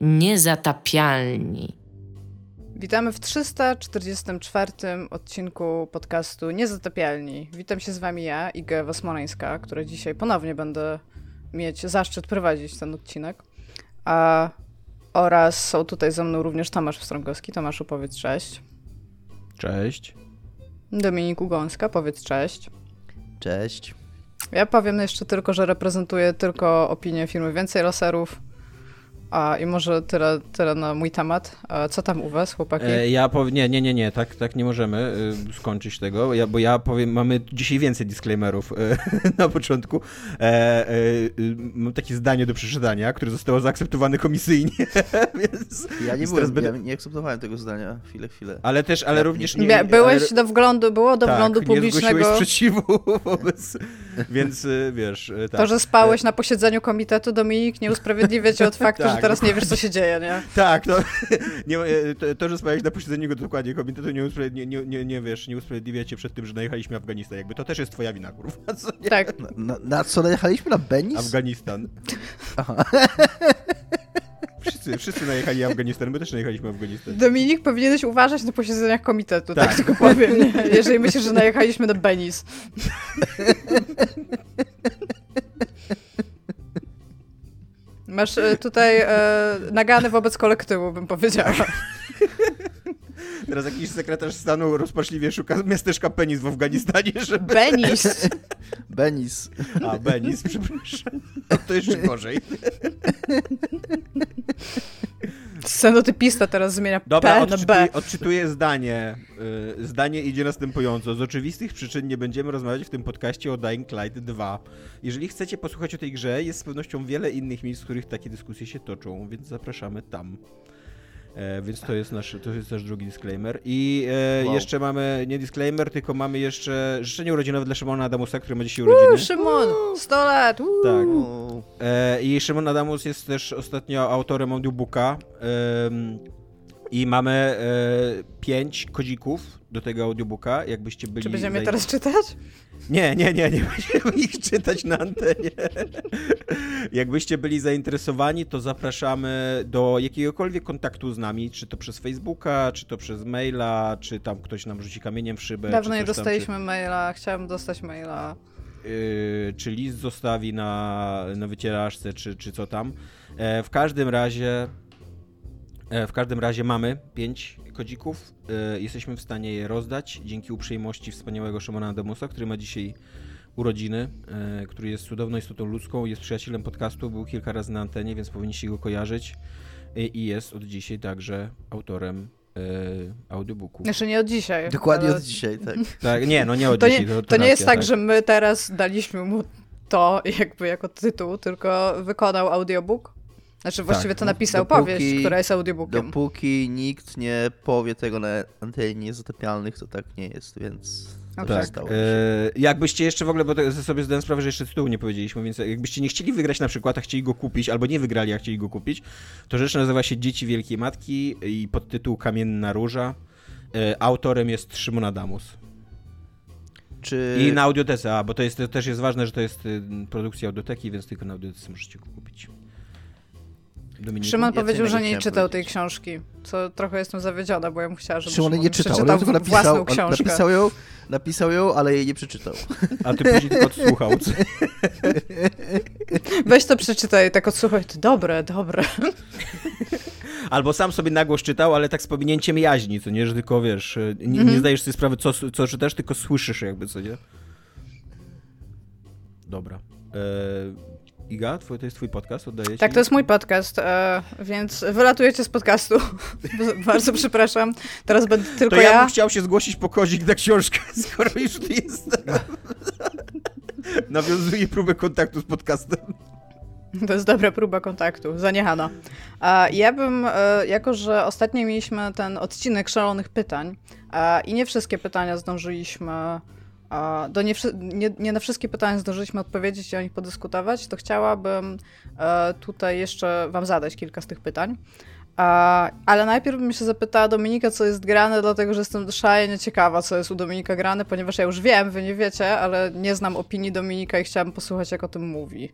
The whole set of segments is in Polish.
Niezatapialni. Witamy w 344 odcinku podcastu Niezatapialni. Witam się z wami ja, Iga Ewa która dzisiaj ponownie będę mieć zaszczyt prowadzić ten odcinek. A, oraz są tutaj ze mną również Tomasz Wstrągowski. Tomaszu, powiedz cześć. Cześć. Dominik Ugąska, powiedz cześć. Cześć. Ja powiem jeszcze tylko, że reprezentuję tylko opinię firmy Więcej Laserów a i może tyle, tyle na mój temat. A co tam u was, chłopaki? E, ja powiem, nie, nie, nie, nie, tak, tak nie możemy y, skończyć tego, ja, bo ja powiem, mamy dzisiaj więcej disclaimerów y, na początku. E, y, mam takie zdanie do przeczytania, które zostało zaakceptowane komisyjnie, więc... Ja nie byłem, będę... ja nie akceptowałem tego zdania, chwilę, chwilę. Ale też, ale również... Nie, Byłeś ale... do wglądu, było do tak, wglądu publicznego... nie sprzeciwu wobec... Więc wiesz, tak. To, że spałeś na posiedzeniu komitetu, Dominik, nie usprawiedliwia cię od faktu, tak, że teraz nie wiesz, co się dzieje, nie? Tak, to, nie, to, że spałeś na posiedzeniu go dokładnie komitetu, nie, nie, nie, nie, nie wiesz, nie usprawiedliwia cię przed tym, że najechaliśmy Afganistan. Jakby to też jest twoja wina, kurwa. Co, tak. Na, na, na, co najechaliśmy? Na Benis? Afganistan. Aha. Wszyscy, wszyscy najechali Afganistan, my też najechaliśmy Afganistan. Dominik, powinieneś uważać na posiedzeniach komitetu, tak, tak tylko powiem, nie? jeżeli myślisz, że najechaliśmy na Benis. Masz e, tutaj e, nagany wobec kolektywu, bym powiedziała. Teraz jakiś sekretarz stanu rozpaczliwie szuka miasteczka Penis w Afganistanie, żeby... Benis! Benis. A, Benis, przepraszam. To jeszcze gorzej. Scenotypista teraz zmienia Dobra, P odczytuję, na B. odczytuję zdanie. Y, zdanie idzie następująco. Z oczywistych przyczyn nie będziemy rozmawiać w tym podcaście o Dying Light 2. Jeżeli chcecie posłuchać o tej grze, jest z pewnością wiele innych miejsc, w których takie dyskusje się toczą, więc zapraszamy tam. E, więc to jest, nasz, to jest nasz drugi disclaimer. I e, wow. jeszcze mamy, nie disclaimer, tylko mamy jeszcze życzenie urodzinowe dla Szymona Adamusa, który ma dzisiaj urodziny. Uuu, Szymon! 100 lat! Uuu. Tak. E, I Szymon Adamus jest też ostatnio autorem audiobooka. I mamy e, pięć kodzików do tego audiobooka, jakbyście byli... Czy będziemy je teraz czytać? Nie, nie, nie, nie będziemy ich czytać na antenie. Jakbyście byli zainteresowani, to zapraszamy do jakiegokolwiek kontaktu z nami, czy to przez Facebooka, czy to przez maila, czy tam ktoś nam rzuci kamieniem w szybę. Dawno nie dostaliśmy tam, czy... maila, chciałem dostać maila. Yy, czy list zostawi na, na czy, czy co tam. E, w każdym razie w każdym razie mamy pięć kodzików. E, jesteśmy w stanie je rozdać dzięki uprzejmości wspaniałego Szymona Adamusa, który ma dzisiaj urodziny, e, który jest cudowną istotą ludzką, jest przyjacielem podcastu, był kilka razy na antenie, więc powinniście go kojarzyć e, i jest od dzisiaj także autorem audiobooku. Jeszcze nie od dzisiaj. Dokładnie ale... od dzisiaj, tak. tak. Nie, no nie od to dzisiaj. Nie, to, to nie jest tak, tak, że my teraz daliśmy mu to jakby jako tytuł, tylko wykonał audiobook znaczy właściwie tak, to napisał dopóki, powieść, która jest audiobookiem. Dopóki nikt nie powie tego na antenie niezatapialnych, to tak nie jest, więc... Okay. Tak. E, jakbyście jeszcze w ogóle, bo sobie zdałem sprawę, że jeszcze tytułu nie powiedzieliśmy, więc jakbyście nie chcieli wygrać na przykład, a chcieli go kupić, albo nie wygrali, a chcieli go kupić, to rzecz nazywa się Dzieci Wielkiej Matki i podtytuł Kamienna Róża. E, autorem jest Szymon Adamus. Czy... I na audiotece, a bo to, jest, to też jest ważne, że to jest y, produkcja audioteki, więc tylko na audiotece możecie go kupić. Dominiku? Szymon powiedział, że nie czytał tej książki, co trochę jestem zawiedziona, bo ja bym chciała, żeby Szymon nie czytał, on tylko napisał, książkę. napisał ją, napisał ją, ale jej nie przeczytał. A ty później tylko odsłuchał. Weź to przeczytaj, tak odsłuchaj, to dobre, dobre. Albo sam sobie nagłoś czytał, ale tak z pominięciem jaźni, co nie, że tylko wiesz, nie, nie mhm. zdajesz sobie sprawy, co, co czytasz, tylko słyszysz jakby, co nie? Dobra. E, Iga, twój, to jest twój podcast, oddaję ci. Tak, to jest mój podcast, e, więc wylatujecie z podcastu. Bardzo przepraszam. Teraz będę tylko to ja. ja bym chciał się zgłosić po kozik na książkę, skoro już tu jest. Nawiązuję próbę kontaktu z podcastem. To jest dobra próba kontaktu, zaniechana. Ja bym, e, jako że ostatnio mieliśmy ten odcinek szalonych pytań i nie wszystkie pytania zdążyliśmy do nie, nie, nie, na wszystkie pytania zdążyliśmy odpowiedzieć i o nich podyskutować, to chciałabym e, tutaj jeszcze wam zadać kilka z tych pytań. Ale najpierw bym się zapytała Dominika, co jest grane, dlatego że jestem szalenie ciekawa, co jest u Dominika grane, ponieważ ja już wiem, wy nie wiecie, ale nie znam opinii Dominika i chciałabym posłuchać, jak o tym mówi.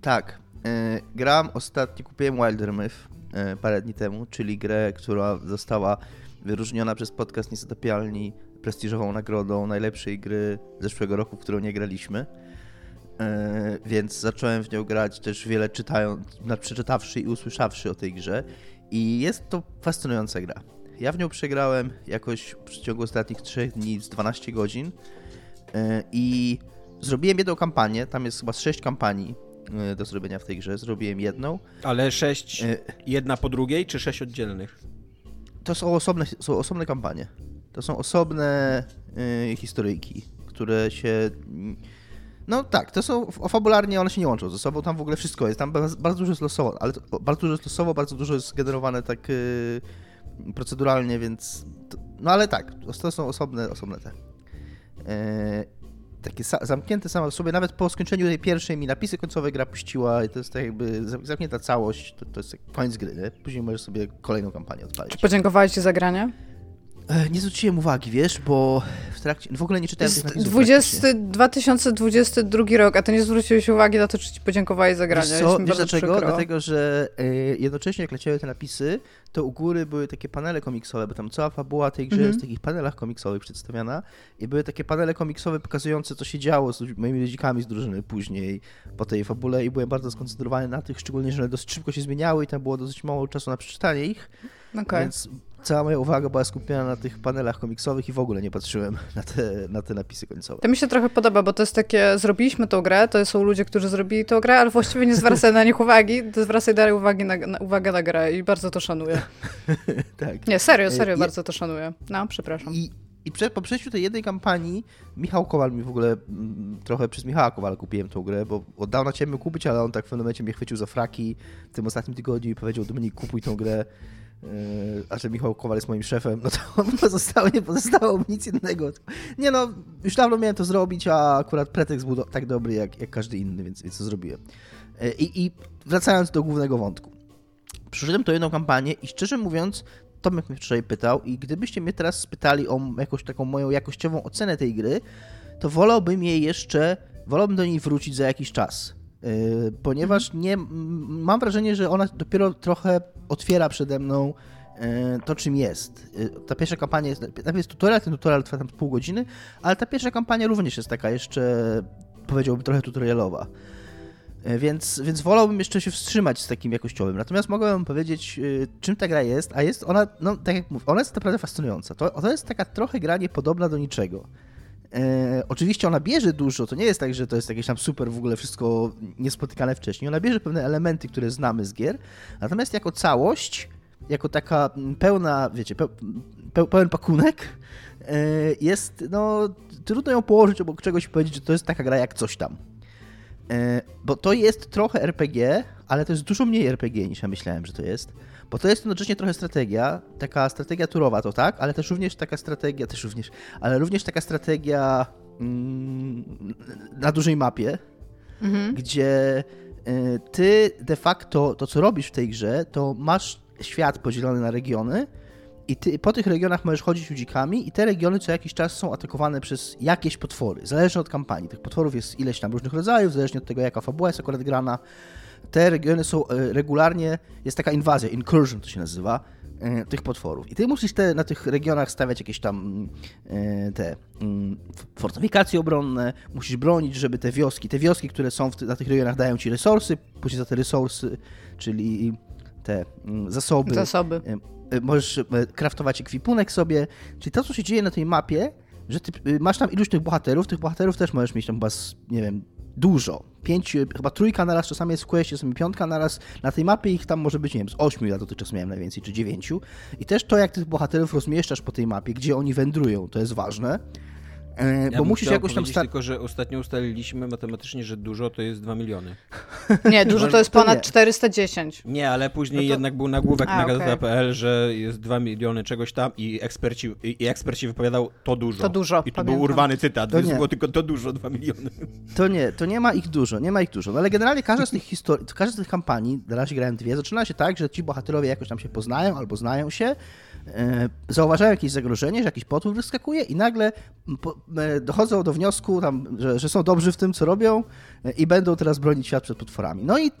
Tak. E, gram ostatnio, kupiłem Wilder Myth e, parę dni temu, czyli grę, która została wyróżniona przez podcast Niezatopialni prestiżową nagrodą najlepszej gry zeszłego roku, w którą nie graliśmy. E, więc zacząłem w nią grać też wiele czytając, przeczytawszy i usłyszawszy o tej grze. I jest to fascynująca gra. Ja w nią przegrałem jakoś w ciągu ostatnich 3 dni z 12 godzin i zrobiłem jedną kampanię, tam jest chyba 6 kampanii do zrobienia w tej grze. Zrobiłem jedną. Ale 6 jedna po drugiej, czy 6 oddzielnych? To są osobne, są osobne kampanie. To są osobne y, historyjki, które się. No tak, to są fabularnie one się nie łączą ze sobą, tam w ogóle wszystko jest. Tam bardzo dużo jest losowo, ale to, bardzo dużo jest losowo, bardzo dużo jest generowane tak y, proceduralnie, więc. To, no ale tak, to są osobne, osobne te. Y, takie zamknięte same w sobie, nawet po skończeniu tej pierwszej mi napisy końcowe gra puściła i to jest tak jakby zamknięta całość, to, to jest koniec gry, nie? Później możesz sobie kolejną kampanię odpalić. Czy podziękowałeś Ci za granie? E, nie zwróciłem uwagi, wiesz, bo w trakcie. W ogóle nie czytałem tych napisów. 20, 2022 rok, a ty nie zwróciłeś uwagi na to, czy ci podziękowali za granie. Wiesz, co? Wiesz dlaczego? Przykro. Dlatego, że y, jednocześnie jak leciały te napisy, to u góry były takie panele komiksowe, bo tam cała fabuła tej grze -hmm. jest w takich panelach komiksowych przedstawiana i były takie panele komiksowe pokazujące, co się działo z moimi ludzikami z drużyny później po tej fabule i byłem bardzo skoncentrowany na tych, szczególnie, że one dosyć szybko się zmieniały i tam było dosyć mało czasu na przeczytanie ich. Okay. Więc cała moja uwaga była skupiona na tych panelach komiksowych i w ogóle nie patrzyłem na te, na te napisy końcowe. To mi się trochę podoba, bo to jest takie, zrobiliśmy tą grę, to są ludzie, którzy zrobili tą grę, ale właściwie nie zwracaj na nich uwagi, zwracaj dalej uwagi na, na, uwagę na grę i bardzo to szanuję. tak. Nie, serio, serio, bardzo to szanuję. No, przepraszam. I, i prze, po przejściu tej jednej kampanii Michał Kowal mi w ogóle m, mm, trochę przez Michała Kowala kupiłem tą grę, bo od dawna chciałem kupić, ale on tak w pewnym momencie mnie chwycił za fraki w tym ostatnim tygodniu i powiedział Dominik kupuj tą grę. Yy, a że Michał Kowal jest moim szefem, no to pozostało, nie pozostało nic innego. Nie no, już dawno miałem to zrobić, a akurat pretekst był tak dobry jak, jak każdy inny, więc, więc to zrobiłem. Yy, I, I wracając do głównego wątku. Przyszedłem to jedną kampanię i szczerze mówiąc, Tomek mnie wczoraj pytał i gdybyście mnie teraz spytali o jakąś taką moją jakościową ocenę tej gry, to wolałbym jej jeszcze, wolałbym do niej wrócić za jakiś czas. Yy, ponieważ mhm. nie, mam wrażenie, że ona dopiero trochę otwiera przede mną yy, to, czym jest. Yy, ta pierwsza kampania jest, najpierw jest tutorial, ten tutorial trwa tam pół godziny, ale ta pierwsza kampania również jest taka jeszcze, powiedziałbym, trochę tutorialowa. Więc, więc wolałbym jeszcze się wstrzymać z takim jakościowym. Natomiast mogłem powiedzieć, czym ta gra jest, a jest ona, no tak jak mówię, ona jest naprawdę fascynująca. To, to jest taka trochę gra niepodobna do niczego. E, oczywiście ona bierze dużo, to nie jest tak, że to jest jakieś tam super w ogóle wszystko niespotykane wcześniej. Ona bierze pewne elementy, które znamy z gier, natomiast jako całość, jako taka pełna, wiecie, pe, pe, pełen pakunek, e, jest, no, trudno ją położyć obok czegoś i powiedzieć, że to jest taka gra jak coś tam. E, bo to jest trochę RPG, ale to jest dużo mniej RPG niż ja myślałem, że to jest. Bo to jest jednocześnie trochę strategia, taka strategia turowa to tak, ale też również taka strategia, też również, ale również taka strategia mm, na dużej mapie, mhm. gdzie y, ty de facto to, co robisz w tej grze, to masz świat podzielony na regiony i ty po tych regionach możesz chodzić ludzikami i te regiony co jakiś czas są atakowane przez jakieś potwory, zależnie od kampanii. Tych potworów jest ileś tam różnych rodzajów, zależnie od tego, jaka fabuła jest akurat grana te regiony są e, regularnie, jest taka inwazja, incursion to się nazywa, e, tych potworów. I ty musisz te, na tych regionach stawiać jakieś tam e, te mm, fortyfikacje obronne, musisz bronić, żeby te wioski, te wioski, które są w, na tych regionach dają ci resursy, później za te resursy, czyli te mm, zasoby. Zasoby. Możesz kraftować ekwipunek sobie, czyli to, co się dzieje na tej mapie, że ty masz tam iluś tych bohaterów, tych bohaterów też możesz mieć tam chyba, nie wiem, dużo. Pięć, chyba trójka na raz, czasami jest w questie, czasami piątka na raz. Na tej mapie ich tam może być, nie wiem, z ośmiu ja dotychczas miałem najwięcej, czy dziewięciu. I też to, jak tych bohaterów rozmieszczasz po tej mapie, gdzie oni wędrują, to jest ważne. E, ja bo musisz jakoś tam tylko, że ostatnio ustaliliśmy matematycznie, że dużo to jest 2 miliony. Nie, dużo to jest ponad to 410. Nie, ale później no to... jednak był nagłówek A, na gazeta.pl, że jest 2 miliony czegoś tam i eksperci, i eksperci wypowiadał to dużo. To dużo. I to był urwany cytat, to więc było tylko to dużo, 2 miliony. To nie, to nie ma ich dużo, nie ma ich dużo. No ale generalnie każda z tych historii, każda z tych kampanii, na razie grałem dwie, zaczyna się tak, że ci bohaterowie jakoś tam się poznają albo znają się, e, zauważają jakieś zagrożenie, że jakiś potwór wyskakuje i nagle e, dochodzą do wniosku, tam, że, że są dobrzy w tym, co robią e, i będą teraz bronić świat przed potworami. No i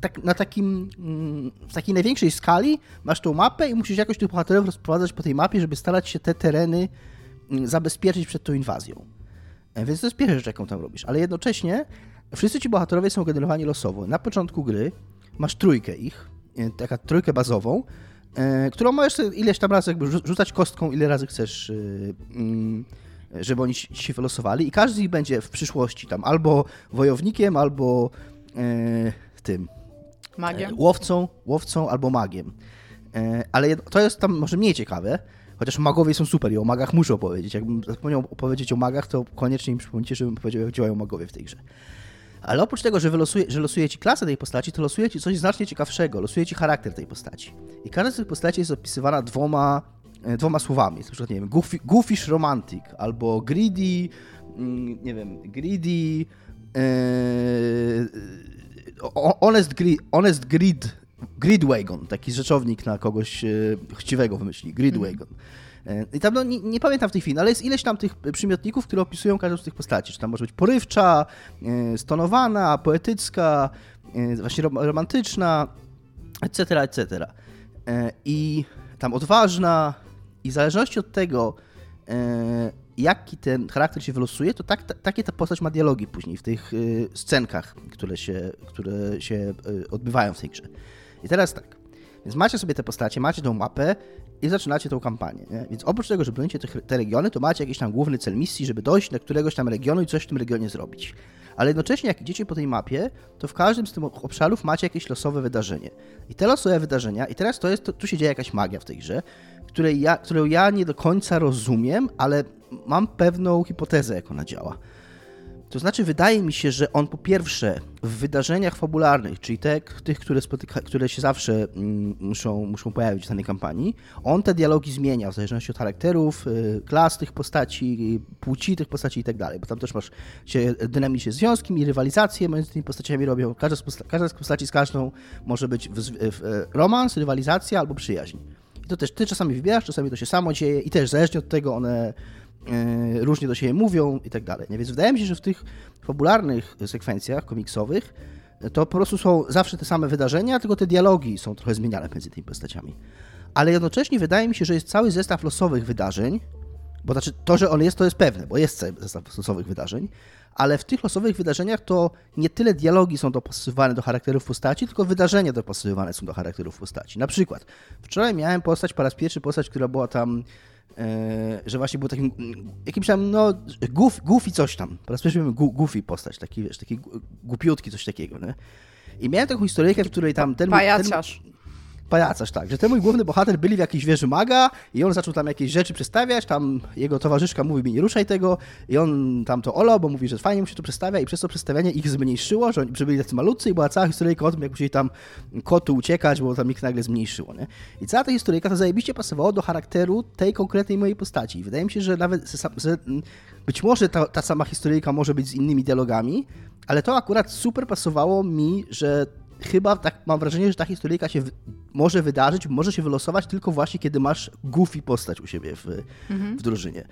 tak, na takim, mm, w takiej największej skali masz tą mapę i musisz jakoś tych bohaterów rozprowadzać po tej mapie, żeby starać się te tereny mm, zabezpieczyć przed tą inwazją. E, więc to jest pierwsza rzecz, jaką tam robisz. Ale jednocześnie wszyscy ci bohaterowie są generowani losowo. Na początku gry masz trójkę ich, taka trójkę bazową, E, którą możesz ileś tam razy jakby rzucać kostką, ile razy chcesz, e, mm, żeby oni się wylosowali i każdy z nich będzie w przyszłości tam albo wojownikiem, albo e, tym magiem. łowcą, łowcą albo magiem. Ale to jest tam może mniej ciekawe, chociaż magowie są super i o magach muszę opowiedzieć. Jakbym zapomniał opowiedzieć o magach, to koniecznie im przypomnijcie, żebym powiedział, jak działają magowie w tej grze. Ale oprócz tego, że, wylosuje, że losuje ci klasę tej postaci, to losuje ci coś znacznie ciekawszego. Losuje ci charakter tej postaci. I każda z tych postaci jest opisywana dwoma, e, dwoma słowami. Na przykład, nie wiem, goofy, goofish romantic, albo greedy, mm, nie wiem, greedy, ee, honest, greed, honest greed, gridwagon, taki rzeczownik na kogoś e, chciwego wymyśli, gridwagon. Mm. I tam, no, nie, nie, pamiętam w tej chwili, ale jest ileś tam tych przymiotników, które opisują każdą z tych postaci. Czy tam może być porywcza, stonowana, poetycka, właśnie romantyczna, etc., etc. I tam odważna i w zależności od tego, jaki ten charakter się wylosuje, to tak, ta, takie ta postać ma dialogi później w tych scenkach, które się, które się odbywają w tej grze. I teraz tak. Więc macie sobie te postacie, macie tą mapę i zaczynacie tą kampanię. Nie? Więc oprócz tego, że bronicie te, te regiony, to macie jakiś tam główny cel misji, żeby dojść do któregoś tam regionu i coś w tym regionie zrobić. Ale jednocześnie, jak idziecie po tej mapie, to w każdym z tych obszarów macie jakieś losowe wydarzenie. I te losowe wydarzenia, i teraz to jest, to, tu się dzieje jakaś magia w tej grze, której ja, którą ja nie do końca rozumiem, ale mam pewną hipotezę, jak ona działa. To znaczy, wydaje mi się, że on po pierwsze w wydarzeniach fabularnych, czyli te, tych, które, spotyka, które się zawsze mm, muszą, muszą pojawić w danej kampanii, on te dialogi zmienia w zależności od charakterów, y, klas tych postaci, płci tych postaci i tak dalej, bo tam też masz się dynamiczne związki i rywalizacje między tymi postaciami robią. Każda z, posta każda z postaci z każdą może być w, w, romans, rywalizacja albo przyjaźń. I to też ty czasami wybierasz, czasami to się samo dzieje i też zależnie od tego one różnie do siebie mówią i tak dalej. Więc wydaje mi się, że w tych fabularnych sekwencjach komiksowych to po prostu są zawsze te same wydarzenia, tylko te dialogi są trochę zmieniane między tymi postaciami. Ale jednocześnie wydaje mi się, że jest cały zestaw losowych wydarzeń, bo znaczy to, że on jest, to jest pewne, bo jest cały zestaw losowych wydarzeń, ale w tych losowych wydarzeniach to nie tyle dialogi są dopasowywane do charakterów postaci, tylko wydarzenia dopasowywane są do charakterów postaci. Na przykład, wczoraj miałem postać, po raz pierwszy postać, która była tam E, że właśnie był takim jakimś tam, no, goof, goofy coś tam. Po raz pierwszy goofy postać, taki, wiesz, taki głupiutki, coś takiego, nie? I miałem taką historyjkę, w której tam ten... Pajaciarz. Ten, pajacarz, tak, że ten mój główny bohater byli w jakiejś wieży maga i on zaczął tam jakieś rzeczy przedstawiać, tam jego towarzyszka mówi mi nie ruszaj tego i on tam to olał, bo mówi, że fajnie mu się to przedstawia i przez to przedstawianie ich zmniejszyło, że, oni, że byli tacy malutcy i była cała historyjka o tym, jak musieli tam kotu uciekać, bo tam ich nagle zmniejszyło, nie? I cała ta historyjka to zajebiście pasowała do charakteru tej konkretnej mojej postaci. I wydaje mi się, że nawet być może ta, ta sama historyjka może być z innymi dialogami, ale to akurat super pasowało mi, że chyba tak mam wrażenie, że ta historyjka się w, może wydarzyć, może się wylosować tylko właśnie, kiedy masz goofy postać u siebie w, mhm. w drużynie.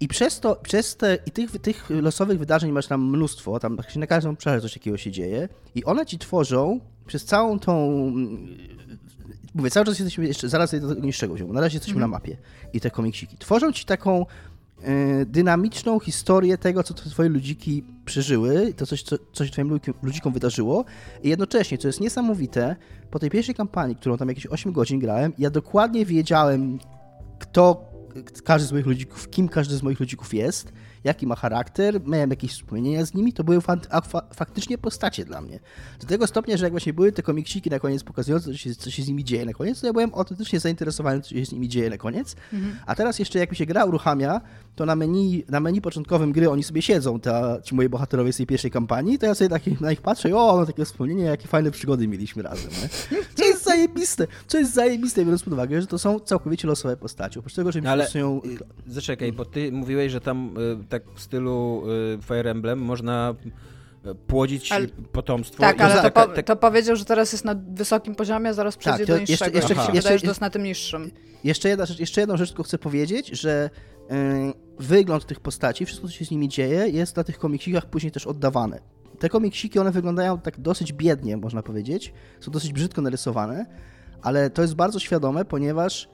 I przez to, przez te, i tych, tych losowych wydarzeń masz tam mnóstwo, tam na każdym obszarze coś takiego się dzieje i one ci tworzą przez całą tą mówię, cały czas jesteśmy jeszcze, zaraz do tego niższego poziomu, na razie jesteśmy mm. na mapie i te komiksiki. Tworzą ci taką dynamiczną historię tego, co twoje ludziki przeżyły, to coś, co, co się twoim ludzikom wydarzyło. I jednocześnie, co jest niesamowite, po tej pierwszej kampanii, którą tam jakieś 8 godzin grałem, ja dokładnie wiedziałem, kto każdy z moich ludzików, kim każdy z moich ludzików jest, jaki ma charakter, miałem jakieś wspomnienia z nimi, to były fa faktycznie postacie dla mnie. Do tego stopnia, że jak właśnie były te komiksiki na koniec pokazujące, co się, co się z nimi dzieje na koniec, to ja byłem autentycznie zainteresowany, co się z nimi dzieje na koniec. Mhm. A teraz jeszcze jak mi się gra uruchamia, to na menu, na menu początkowym gry oni sobie siedzą, ta, ci moi bohaterowie z tej pierwszej kampanii, to ja sobie taki, na nich patrzę i o, mam takie wspomnienie, jakie fajne przygody mieliśmy razem. Nie? Co jest zajebiste, co jest zajebiste, biorąc pod uwagę, że to są całkowicie losowe postacie. Oprócz tego, że mi Ale, są... Zaczekaj, bo ty mówiłeś, że tam y, tak w stylu y, Fire Emblem można y, płodzić ale, potomstwo. Tak, ale to, po, to, powiedział, że teraz jest na wysokim poziomie, a zaraz przejdzie tak, do niższego. Jeszcze, jeszcze, jeszcze, wydaje, że to jest na tym niższym. Jeszcze, jedna rzecz, jeszcze jedną rzecz tylko chcę powiedzieć, że yy, wygląd tych postaci, wszystko co się z nimi dzieje jest na tych komiksikach później też oddawane. Te komiksiki, one wyglądają tak dosyć biednie, można powiedzieć, są dosyć brzydko narysowane, ale to jest bardzo świadome, ponieważ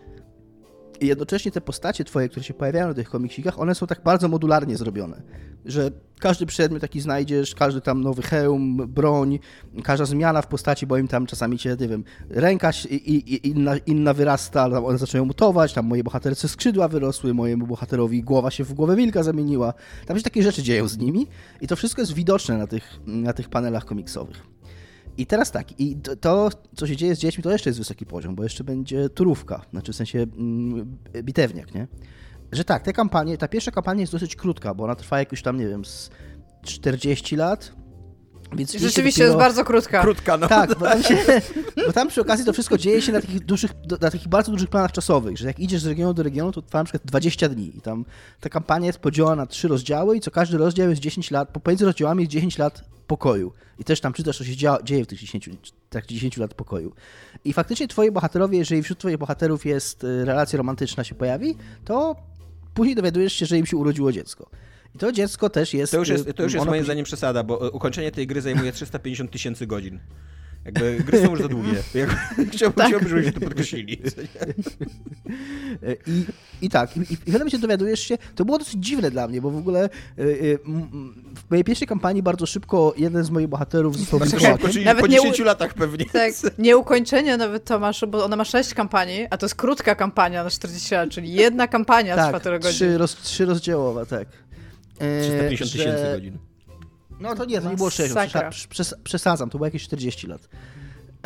jednocześnie te postacie twoje, które się pojawiają na tych komiksikach, one są tak bardzo modularnie zrobione, że każdy przedmiot taki znajdziesz, każdy tam nowy hełm, broń, każda zmiana w postaci, bo im tam czasami cię, nie wiem, ręka i, i, inna, inna wyrasta, one zaczynają mutować, tam moje bohaterce skrzydła wyrosły, mojemu bohaterowi głowa się w głowę wilka zamieniła. Tam się takie rzeczy dzieją z nimi i to wszystko jest widoczne na tych, na tych panelach komiksowych. I teraz tak, i to, to, co się dzieje z dziećmi, to jeszcze jest wysoki poziom, bo jeszcze będzie turówka, znaczy w sensie mm, bitewniak, nie? Że tak, te kampanie, ta pierwsza kampania jest dosyć krótka, bo ona trwa jakoś tam, nie wiem, z 40 lat, więc Rzeczywiście dopiero... jest bardzo krótka. Krótka, no. Tak, bo tam, się, bo tam przy okazji to wszystko dzieje się na takich, dużych, na takich bardzo dużych planach czasowych, że jak idziesz z regionu do regionu, to trwa na przykład 20 dni. I tam ta kampania jest podzielona na trzy rozdziały i co każdy rozdział jest 10 lat, pomiędzy rozdziałami jest 10 lat pokoju. I też tam czytasz, co się dzieje w tych 10, tak 10 lat pokoju. I faktycznie twoi bohaterowie, jeżeli wśród twoich bohaterów jest y, relacja romantyczna się pojawi, to później dowiadujesz się, że im się urodziło dziecko. I to dziecko też jest... To już jest, to już jest moim zdaniem przesada, bo ukończenie tej gry zajmuje 350 tysięcy godzin. Jakby gry są już za długie. Chciałbym, tak. chciałbym żebyśmy to podkreślili. I, I tak, i, i wiele się dowiadujesz się, to było dosyć dziwne dla mnie, bo w ogóle y, y, w mojej pierwszej kampanii bardzo szybko jeden z moich bohaterów został wilkołakiem. Czyli nawet po 10 nie, latach pewnie. Tak, nie ukończenie nawet Tomaszu, bo ona ma 6 kampanii, a to jest krótka kampania na 40 lat, czyli jedna kampania tak, trwa tyle godzin. Trzy, roz, trzy rozdziałowa, tak. 350 e, tysięcy godzin. No to nie, to nie było 60, przes przesadzam, to było jakieś 40 lat.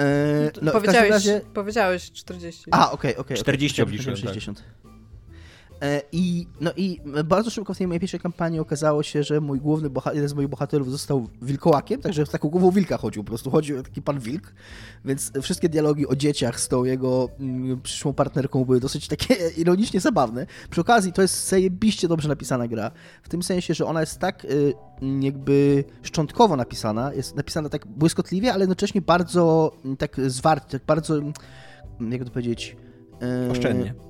E, no, powiedziałeś, razie... powiedziałeś 40. A, okej, okay, okej. Okay, 40 okay. obliczyłem, 60. Tak. E, I, no i bardzo szybko w tej mojej pierwszej kampanii okazało się, że mój główny jeden z moich bohaterów został wilkołakiem, także z taką głową wilka chodził, po prostu chodził taki pan wilk, więc wszystkie dialogi o dzieciach z tą jego mm, przyszłą partnerką były dosyć takie ironicznie zabawne. Przy okazji to jest zajebiście dobrze napisana gra, w tym sensie, że ona jest tak y, jakby szczątkowo napisana, jest napisana tak błyskotliwie, ale jednocześnie bardzo mm, tak zwarcie, tak bardzo, mm, jak to powiedzieć... Y, Oszczędnie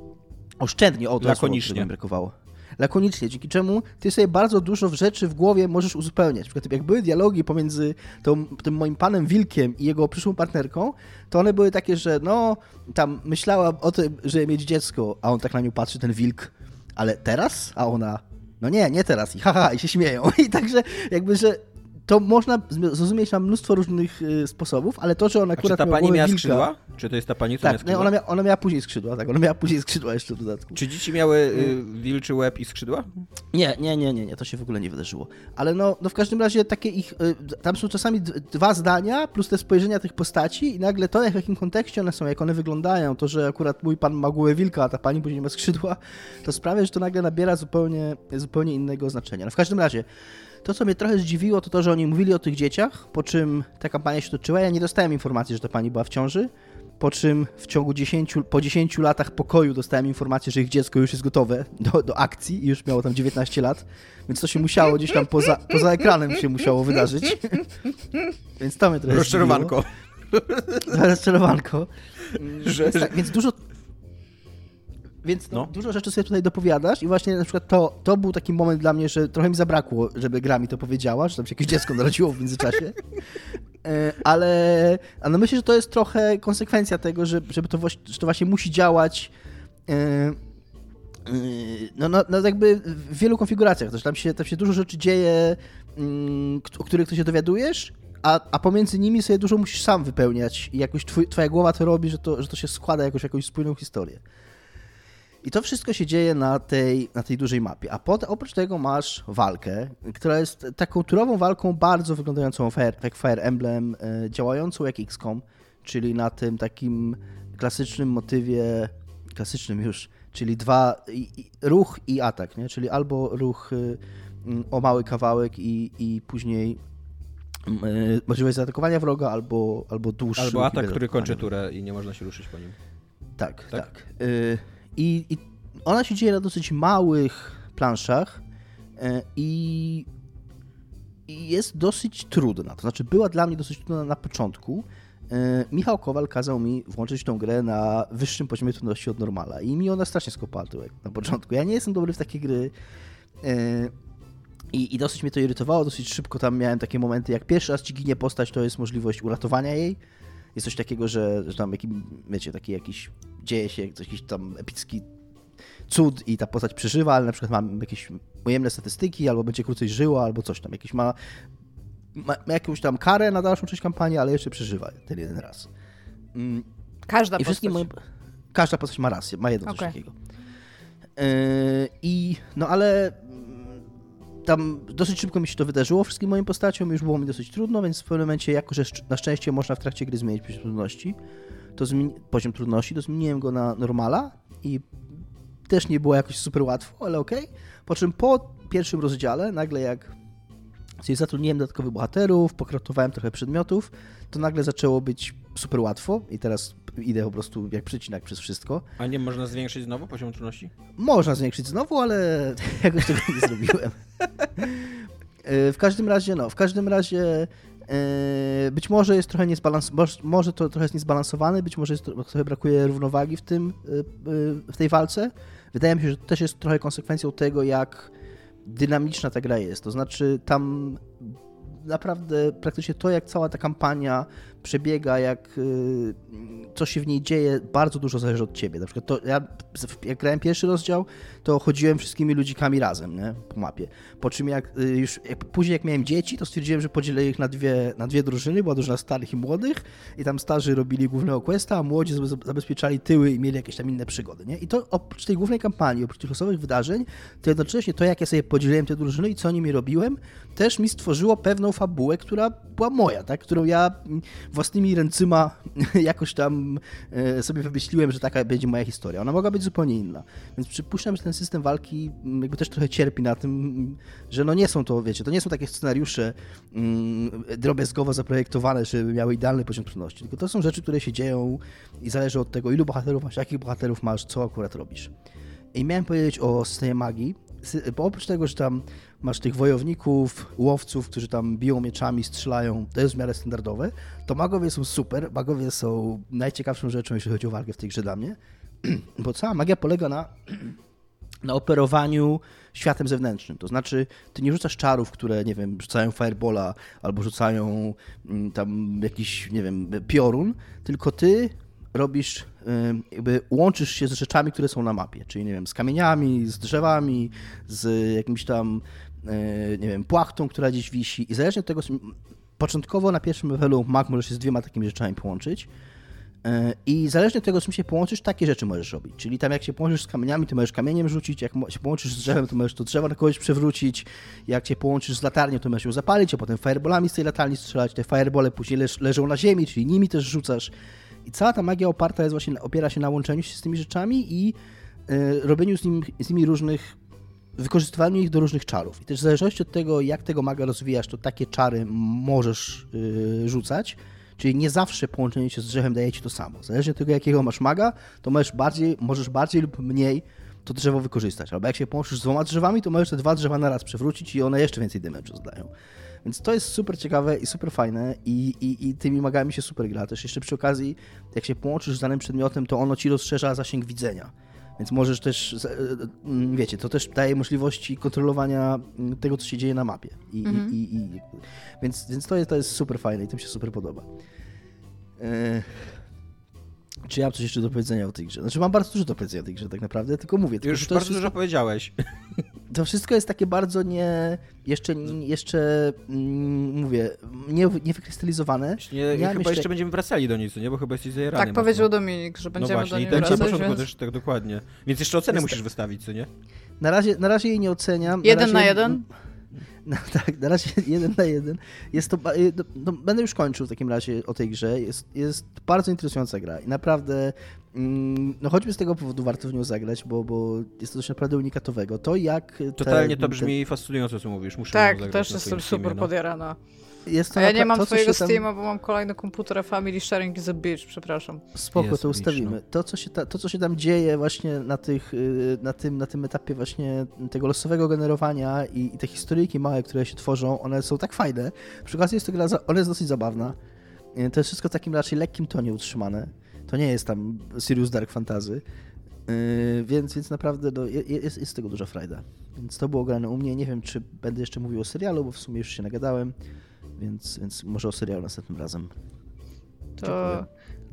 Oszczędnie, o to Lakonicznie. Słowo, brakowało. Lakonicznie, dzięki czemu ty sobie bardzo dużo rzeczy w głowie możesz uzupełniać. Na przykład jak były dialogi pomiędzy tą, tym moim panem Wilkiem i jego przyszłą partnerką, to one były takie, że no, tam myślała o tym, żeby mieć dziecko, a on tak na nią patrzy, ten wilk, ale teraz? A ona, no nie, nie teraz i haha, i się śmieją. I także jakby, że to można zrozumieć na mnóstwo różnych y, sposobów, ale to, że ona akurat A czy ta pani miała wilka, skrzydła? Czy to jest ta pani, co tak, miała skrzydła? Ona, mia, ona miała później skrzydła, tak, ona miała później skrzydła jeszcze w dodatku. Czy dzieci miały y, wilczy łeb i skrzydła? Nie, nie, nie, nie, nie, to się w ogóle nie wydarzyło. Ale no, no w każdym razie takie ich, y, tam są czasami dwa zdania, plus te spojrzenia tych postaci i nagle to, w jakim kontekście one są, jak one wyglądają, to, że akurat mój pan ma głowę wilka, a ta pani później ma skrzydła, to sprawia, że to nagle nabiera zupełnie, zupełnie innego znaczenia. No w każdym razie, to, co mnie trochę zdziwiło, to to, że oni mówili o tych dzieciach, po czym ta kampania się toczyła. Ja nie dostałem informacji, że ta pani była w ciąży, po czym w ciągu 10, po 10 latach pokoju dostałem informację, że ich dziecko już jest gotowe do, do akcji i już miało tam 19 lat, więc to się musiało gdzieś tam poza, poza ekranem się musiało wydarzyć. więc to mnie trochę Rozczarowanko. Rozczarowanko. Że... Więc, tak, więc dużo, więc no. dużo rzeczy sobie tutaj dopowiadasz i właśnie na przykład to, to był taki moment dla mnie, że trochę mi zabrakło, żeby gra mi to powiedziała, że tam się jakieś dziecko narodziło w międzyczasie. E, ale, ale myślę, że to jest trochę konsekwencja tego, że, żeby to, że to właśnie musi działać e, no, no, no jakby w wielu konfiguracjach też. Tam się, tam się dużo rzeczy dzieje, mm, o których ty się dowiadujesz, a, a pomiędzy nimi sobie dużo musisz sam wypełniać i jakoś twój, twoja głowa to robi, że to, że to się składa jakoś jakąś spójną historię. I to wszystko się dzieje na tej, na tej dużej mapie. A potem, oprócz tego masz walkę, która jest taką turową walką bardzo wyglądającą jak Fire Emblem, e, działającą jak XCOM, czyli na tym takim klasycznym motywie, klasycznym już, czyli dwa, i, i, ruch i atak, nie? czyli albo ruch y, mm, o mały kawałek i, i później y, możliwość zaatakowania wroga, albo, albo dłuższy. Albo atak, który kończy turę i nie można się ruszyć po nim. Tak, tak. tak. Y i, I, ona się dzieje na dosyć małych planszach e, i, i jest dosyć trudna. To znaczy, była dla mnie dosyć trudna na początku. E, Michał Kowal kazał mi włączyć tą grę na wyższym poziomie trudności od normala i mi ona strasznie skopała tyłek na początku. Ja nie jestem dobry w takie gry. I, I dosyć mnie to irytowało, dosyć szybko tam miałem takie momenty, jak pierwszy raz ci ginie postać, to jest możliwość uratowania jej. Jest coś takiego, że, że tam, jakim, wiecie, taki jakiś, dzieje się jakiś tam epicki cud i ta postać przeżywa, ale na przykład ma jakieś ujemne statystyki, albo będzie krócej żyła, albo coś tam, jakiś ma, ma, jakąś tam karę na dalszą część kampanii, ale jeszcze przeżywa ten jeden raz. Mm. Każda I postać. Moje, każda postać ma rację, ma jedno okay. coś takiego. Yy, I no ale tam dosyć szybko mi się to wydarzyło wszystkim moim postaciom, już było mi dosyć trudno, więc w pewnym momencie, jako że na szczęście można w trakcie gry zmienić trudności, to poziom trudności, to zmieniłem go na normala i też nie było jakoś super łatwo, ale okej. Okay. Po czym po pierwszym rozdziale, nagle jak Czyli zatrudniłem dodatkowych bohaterów, pokratowałem trochę przedmiotów, to nagle zaczęło być super łatwo i teraz idę po prostu jak przecinak przez wszystko. A nie można zwiększyć znowu poziom trudności? Można zwiększyć znowu, ale jakoś tego nie zrobiłem. E, w każdym razie, no, w każdym razie być może jest trochę niezbalansowane, może to trochę jest niezbalansowane, być może jest, trochę brakuje równowagi w tym, e, w tej walce. Wydaje mi się, że to też jest trochę konsekwencją tego, jak dynamiczna ta gra jest. To znaczy, tam naprawdę praktycznie to, jak cała ta kampania przebiega, jak y, co się w niej dzieje, bardzo dużo zależy od ciebie. Na przykład to ja, jak grałem pierwszy rozdział, to chodziłem wszystkimi ludzikami razem, nie? Po mapie. Po czym jak y, już jak, później jak miałem dzieci, to stwierdziłem, że podzielę ich na dwie, na dwie drużyny, była drużyna starych i młodych i tam starzy robili głównego questa, a młodzi zabezpieczali tyły i mieli jakieś tam inne przygody, nie? I to oprócz tej głównej kampanii, oprócz tych losowych wydarzeń, to jednocześnie to, jak ja sobie podzieliłem te drużyny i co nimi robiłem, też mi stworzyło pewną fabułę, która była moja, tak? Którą ja własnymi ręcyma jakoś tam e, sobie wymyśliłem, że taka będzie moja historia. Ona mogła być zupełnie inna. Więc przypuszczam, że ten system walki mm, jakby też trochę cierpi na tym, że no nie są to, wiecie, to nie są takie scenariusze mm, drobiazgowo zaprojektowane, żeby miały idealny poziom trudności, tylko to są rzeczy, które się dzieją i zależy od tego, ilu bohaterów masz, jakich bohaterów masz, co akurat robisz. I miałem powiedzieć o systemie magii, bo oprócz tego, że tam masz tych wojowników, łowców, którzy tam biją mieczami, strzelają, to jest w miarę standardowe, to magowie są super, magowie są najciekawszą rzeczą, jeśli chodzi o walkę w tej grze dla mnie, bo cała magia polega na, na operowaniu światem zewnętrznym, to znaczy ty nie rzucasz czarów, które, nie wiem, rzucają firebola albo rzucają mm, tam jakiś, nie wiem, piorun, tylko ty robisz, jakby łączysz się z rzeczami, które są na mapie, czyli nie wiem, z kamieniami, z drzewami, z jakimś tam, nie wiem, płachtą, która gdzieś wisi i zależnie od tego, początkowo na pierwszym levelu mag możesz się z dwiema takimi rzeczami połączyć e, i zależnie od tego, z czym się połączysz, takie rzeczy możesz robić. Czyli tam jak się połączysz z kamieniami, to możesz kamieniem rzucić, jak się połączysz z drzewem, to możesz to drzewo na kogoś przewrócić, jak się połączysz z latarnią, to możesz ją zapalić, a potem fireballami z tej latarni strzelać, te firebole później leż, leżą na ziemi, czyli nimi też rzucasz. I cała ta magia oparta jest właśnie, opiera się na łączeniu się z tymi rzeczami i y, robieniu z, nim, z nimi różnych, wykorzystywaniu ich do różnych czarów. I też w zależności od tego, jak tego maga rozwijasz, to takie czary możesz y, rzucać. Czyli nie zawsze połączenie się z drzewem daje ci to samo. Zależnie od tego, jakiego masz maga, to możesz bardziej, możesz bardziej lub mniej to drzewo wykorzystać. Albo jak się połączysz z dwoma drzewami, to możesz te dwa drzewa na raz przewrócić i one jeszcze więcej damage'u zdają. Więc to jest super ciekawe i super fajne i, i, i tymi magami się super gra. Też jeszcze przy okazji, jak się połączysz z danym przedmiotem, to ono ci rozszerza zasięg widzenia. Więc możesz też, e, mm, wiecie, to też daje możliwości kontrolowania mm, tego, co się dzieje na mapie. I, mhm. i, i, więc, więc to, jest, to jest super fajne i tym się super podoba. E, czy ja mam coś jeszcze do powiedzenia o tej grze? Znaczy mam bardzo dużo do powiedzenia o tej grze tak naprawdę, tylko mówię. Tylko, Już bardzo dużo powiedziałeś. To wszystko jest takie bardzo nie... Jeszcze, jeszcze mm, mówię, nie, nie wykrystalizowane. Nie, ja chyba jeszcze... jeszcze będziemy wracali do niej, nie? Bo chyba jesteś zajerany. Tak powiedział Dominik, że będziemy no właśnie, do niej wracać. No właśnie, więc... tak dokładnie. Więc jeszcze ocenę jest... musisz wystawić, co nie? Na razie, na razie jej nie oceniam. Jeden na, razie... na jeden? No tak, na razie jeden na jeden. Jest to, y, no, będę już kończył w takim razie o tej grze. Jest, jest bardzo interesująca gra i naprawdę, mm, no choćby z tego powodu warto w nią zagrać, bo, bo jest to coś naprawdę unikatowego. To jak... Totalnie te, to brzmi te... fascynująco, co mówisz. Muszę tak, też jestem super no. podjarana. Jest to A ja nie mam to, twojego tam... Steama, bo mam kolejny komputer, a Family Sharing is a bitch, przepraszam. Spoko, Jest to ustawimy. No. To, co się ta, to, co się tam dzieje właśnie na, tych, y, na, tym, na tym etapie właśnie tego losowego generowania i, i te historyjki małe, które się tworzą, one są tak fajne. Przy okazji jest to gra, ona jest dosyć zabawna. Y, to jest wszystko w takim raczej lekkim tonie utrzymane. To nie jest tam Serious Dark Fantasy. Yy, więc, więc naprawdę no, jest, jest z tego duża frajda. Więc to było grane u mnie. Nie wiem, czy będę jeszcze mówił o serialu, bo w sumie już się nagadałem, więc, więc może o serialu następnym razem. To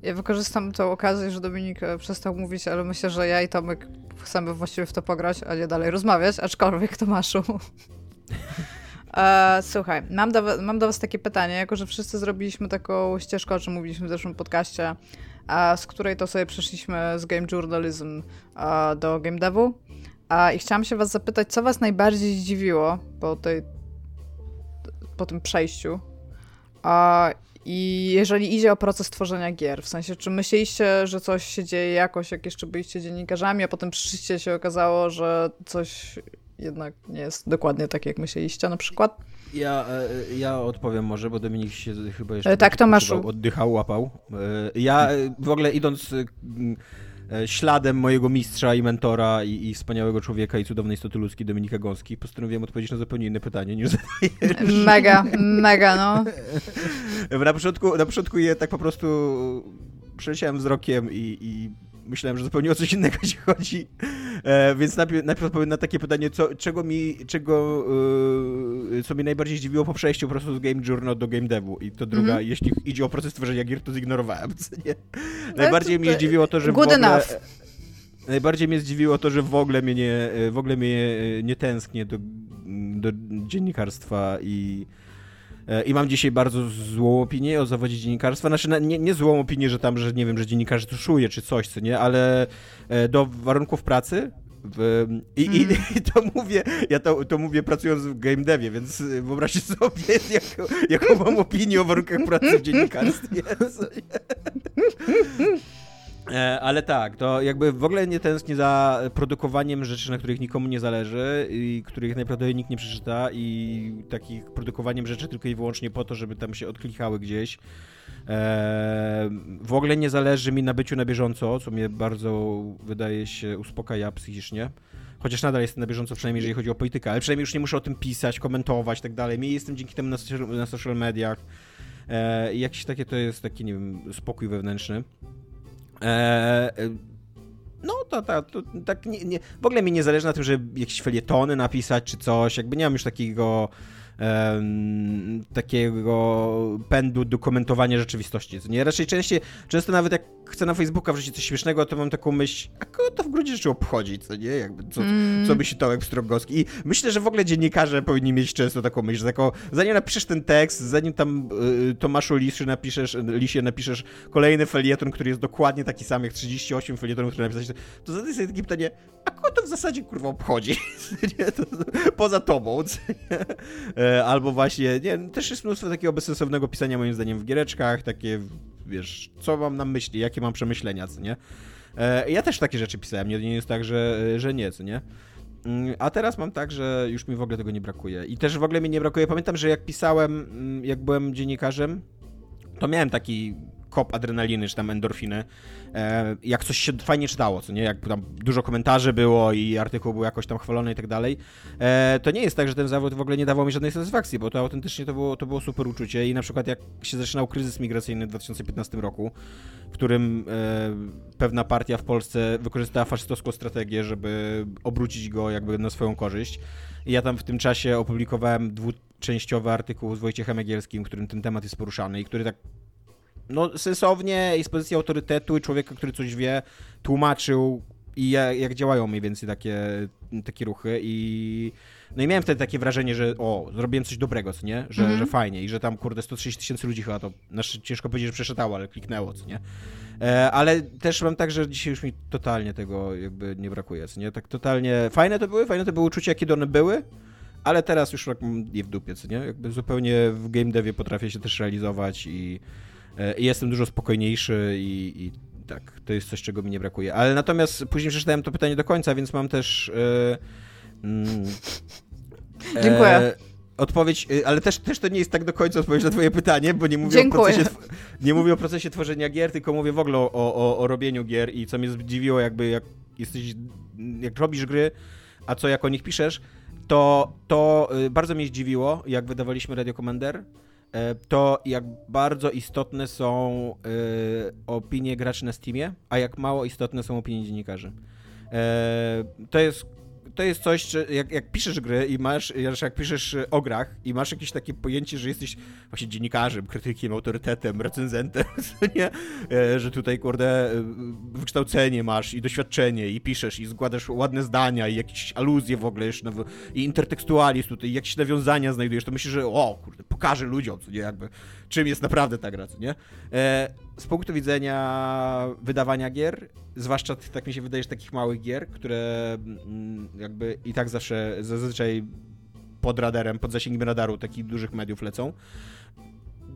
ja wykorzystam tą okazję, że Dominik e, przestał mówić, ale myślę, że ja i Tomek chcemy właściwie w to pograć, a nie dalej rozmawiać, aczkolwiek Tomaszu. E, słuchaj, mam do, mam do was takie pytanie, jako że wszyscy zrobiliśmy taką ścieżkę, o czym mówiliśmy w zeszłym podcaście, a z której to sobie przeszliśmy z game journalism a, do game devu. A, I chciałam się was zapytać, co was najbardziej zdziwiło po, tej, po tym przejściu? A, I jeżeli idzie o proces tworzenia gier, w sensie, czy myśleliście, że coś się dzieje jakoś, jak jeszcze byliście dziennikarzami, a potem przyszliście się okazało, że coś jednak nie jest dokładnie tak, jak myśleliście na przykład? Ja, e, ja odpowiem może, bo Dominik się chyba jeszcze tak, Tomaszu. oddychał, łapał. E, ja w ogóle idąc e, śladem mojego mistrza i mentora i, i wspaniałego człowieka i cudownej istoty ludzkiej Dominika Gąski, postanowiłem odpowiedzieć na zupełnie inne pytanie niż zadajesz. Mega, mega, no. Na początku, na początku je tak po prostu przeleciałem wzrokiem i, i myślałem, że zupełnie o coś innego ci chodzi. E, więc najpierw, najpierw odpowiem na takie pytanie, co, czego mi, czego, yy, co mnie najbardziej zdziwiło po przejściu po prostu z Game Journal do Game Devu. I to druga, mm -hmm. jeśli idzie o proces tworzenia gier, to zignorowałem. Nie? Najbardziej mnie zdziwiło to, że Good w ogóle... Enough. Najbardziej mnie zdziwiło to, że w ogóle mnie nie, w ogóle mnie nie tęsknię do, do dziennikarstwa i E, I mam dzisiaj bardzo złą opinię o zawodzie dziennikarstwa. Znaczy, nie, nie złą opinię, że tam, że nie wiem, że dziennikarze tuszuje czy coś, co nie, ale e, do warunków pracy w, i, i, I, to mówię, ja to, to mówię pracując w game devie, więc wyobraźcie sobie, jaką, jaką mam opinię o warunkach pracy w dziennikarstwie. E, ale tak, to jakby w ogóle nie tęsknię za produkowaniem rzeczy, na których nikomu nie zależy i których najprawdopodobniej nikt nie przeczyta i takich produkowaniem rzeczy tylko i wyłącznie po to, żeby tam się odklikały gdzieś. E, w ogóle nie zależy mi na byciu na bieżąco, co mnie bardzo wydaje się uspokaja psychicznie. Chociaż nadal jestem na bieżąco, przynajmniej jeżeli chodzi o politykę, ale przynajmniej już nie muszę o tym pisać, komentować i tak dalej. Mi jestem dzięki temu na, na social mediach. E, jakieś takie to jest taki, nie wiem, spokój wewnętrzny. Eee, no to, to, to tak nie, nie, w ogóle mi nie zależy na tym, żeby jakieś felietony napisać czy coś, jakby nie mam już takiego um, takiego pędu do komentowania rzeczywistości. Nie? Raczej częściej, często nawet jak chcę na Facebooka wrzucić coś śmiesznego, to mam taką myśl, a kogo to w gruncie rzeczy obchodzi, co nie? Jakby, co, mm. co myśli Tomek Strogowski. I myślę, że w ogóle dziennikarze powinni mieć często taką myśl, że zanim napiszesz ten tekst, zanim tam y, Tomaszu Lisie napiszesz, Lisie napiszesz kolejny felieton, który jest dokładnie taki sam jak 38 felietonów, które napisałeś, to zadaj sobie takie pytanie, a kogo to w zasadzie kurwa obchodzi? nie? To, poza tobą. E, albo właśnie, nie, też jest mnóstwo takiego bezsensownego pisania moim zdaniem w giereczkach, takie wiesz, co mam na myśli, jakie mam przemyślenia, co nie? E, ja też takie rzeczy pisałem, nie, nie jest tak, że, że nie, co nie? Mm, a teraz mam tak, że już mi w ogóle tego nie brakuje. I też w ogóle mi nie brakuje. Pamiętam, że jak pisałem, mm, jak byłem dziennikarzem, to miałem taki kop adrenaliny, czy tam endorfiny, e, jak coś się fajnie czytało, co nie, jak tam dużo komentarzy było i artykuł był jakoś tam chwalony i tak dalej, e, to nie jest tak, że ten zawód w ogóle nie dawał mi żadnej satysfakcji, bo to autentycznie to było, to było super uczucie. I na przykład jak się zaczynał kryzys migracyjny w 2015 roku, w którym e, pewna partia w Polsce wykorzystała faszystowską strategię, żeby obrócić go jakby na swoją korzyść, i ja tam w tym czasie opublikowałem dwuczęściowy artykuł z Wojciechem Egielskim, w którym ten temat jest poruszany i który tak no, sensownie i z pozycji autorytetu i człowieka, który coś wie, tłumaczył i jak, jak działają mniej więcej takie, takie ruchy i no i miałem wtedy takie wrażenie, że o, zrobiłem coś dobrego, co nie? Że, mm -hmm. że fajnie i że tam, kurde, 130 tysięcy ludzi chyba to, znaczy ciężko powiedzieć, że przeszedł, ale kliknęło, co nie? E, ale też mam tak, że dzisiaj już mi totalnie tego jakby nie brakuje, co nie? Tak totalnie, fajne to były, fajne to były uczucia, kiedy one były, ale teraz już mam je w dupie, co nie? Jakby zupełnie w game devie potrafię się też realizować i i jestem dużo spokojniejszy i, i, tak, to jest coś, czego mi nie brakuje. Ale natomiast później przeczytałem to pytanie do końca, więc mam też... E, mm, Dziękuję. E, odpowiedź, ale też, też to nie jest tak do końca odpowiedź na twoje pytanie, bo nie mówię, o procesie, nie mówię o procesie tworzenia gier, tylko mówię w ogóle o, o, o robieniu gier i co mnie zdziwiło, jakby jak jesteś, jak robisz gry, a co jak o nich piszesz, to, to y, bardzo mnie zdziwiło, jak wydawaliśmy Radio Commander, E, to jak bardzo istotne są y, opinie graczy na Steamie, a jak mało istotne są opinie dziennikarzy. E, to jest to jest coś, że jak, jak, piszesz gry i masz, jak piszesz o grach i masz jakieś takie pojęcie, że jesteś właśnie dziennikarzem, krytykiem, autorytetem, recenzentem, nie? E, że tutaj, kurde, e, wykształcenie masz i doświadczenie i piszesz i składasz ładne zdania i jakieś aluzje w ogóle jeszcze, i intertekstualizm tutaj, i jakieś nawiązania znajdujesz, to myślisz, że o, kurde, pokażę ludziom, co nie, jakby, czym jest naprawdę ta gra, co nie? Z punktu widzenia wydawania gier, zwłaszcza tak mi się wydaje, że takich małych gier, które mm, jakby i tak zawsze zazwyczaj pod radarem, pod zasięgiem radaru takich dużych mediów lecą,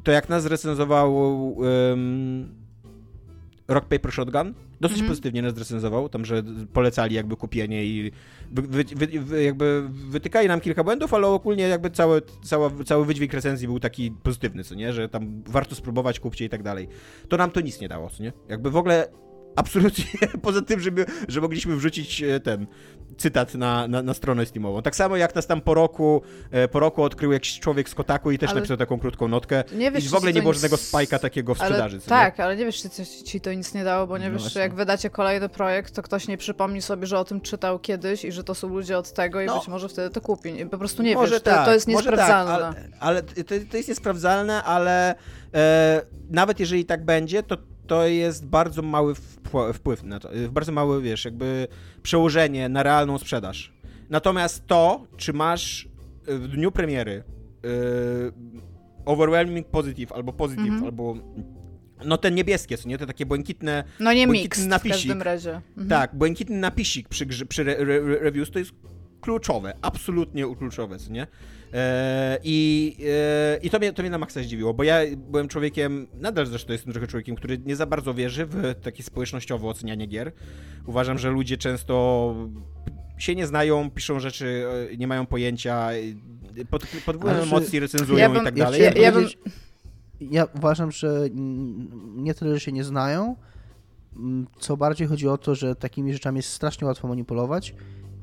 to jak nas recenzował um, Rock Paper Shotgun, dosyć mm pozytywnie nas recenzował, tam, że polecali jakby kupienie i wy, wy, wy, jakby wytykali nam kilka błędów, ale ogólnie jakby cały, cały, cały wydźwięk recenzji był taki pozytywny, co nie, że tam warto spróbować, kupcie i tak dalej. To nam to nic nie dało, co nie? Jakby w ogóle absolutnie poza tym, żeby, że mogliśmy wrzucić e, ten cytat na, na, na, stronę Steamową. Tak samo jak nas tam po roku, e, po roku odkrył jakiś człowiek z Kotaku i też ale napisał taką krótką notkę. Nie wiesz, I w ogóle nie było nic... żadnego spajka takiego w sprzedaży. Ale, tak, ale nie wiesz, czy ci to nic nie dało, bo nie no wiesz, właśnie. jak wydacie kolejny projekt, to ktoś nie przypomni sobie, że o tym czytał kiedyś i że to są ludzie od tego i no. być może wtedy to kupi. Po prostu nie może wiesz, tak, to, to, jest niesprawdzalne. Tak, ale, ale to, to, jest niesprawdzalne, ale nawet jeżeli tak będzie, to to jest bardzo mały wpływ na to, bardzo małe, wiesz, jakby przełożenie na realną sprzedaż. Natomiast to, czy masz w dniu premiery yy, overwhelming positive albo positive, -hmm. albo no ten niebieskie, co nie? Te takie błękitne No nie mix napisik. w każdym razie. Mhm. Tak, błękitny napisik przy, przy re, re, reviews to jest kluczowe, absolutnie kluczowe, co nie? E, I, e, i to, mnie, to mnie na maksa zdziwiło, bo ja byłem człowiekiem, nadal zresztą jestem trochę człowiekiem, który nie za bardzo wierzy w takie społecznościowe ocenianie gier. Uważam, że ludzie często się nie znają, piszą rzeczy, e, nie mają pojęcia, pod, pod wpływem emocji recenzują ja bym, i tak dalej. Ja, ja, bym... ja uważam, że nie tyle, że się nie znają, co bardziej chodzi o to, że takimi rzeczami jest strasznie łatwo manipulować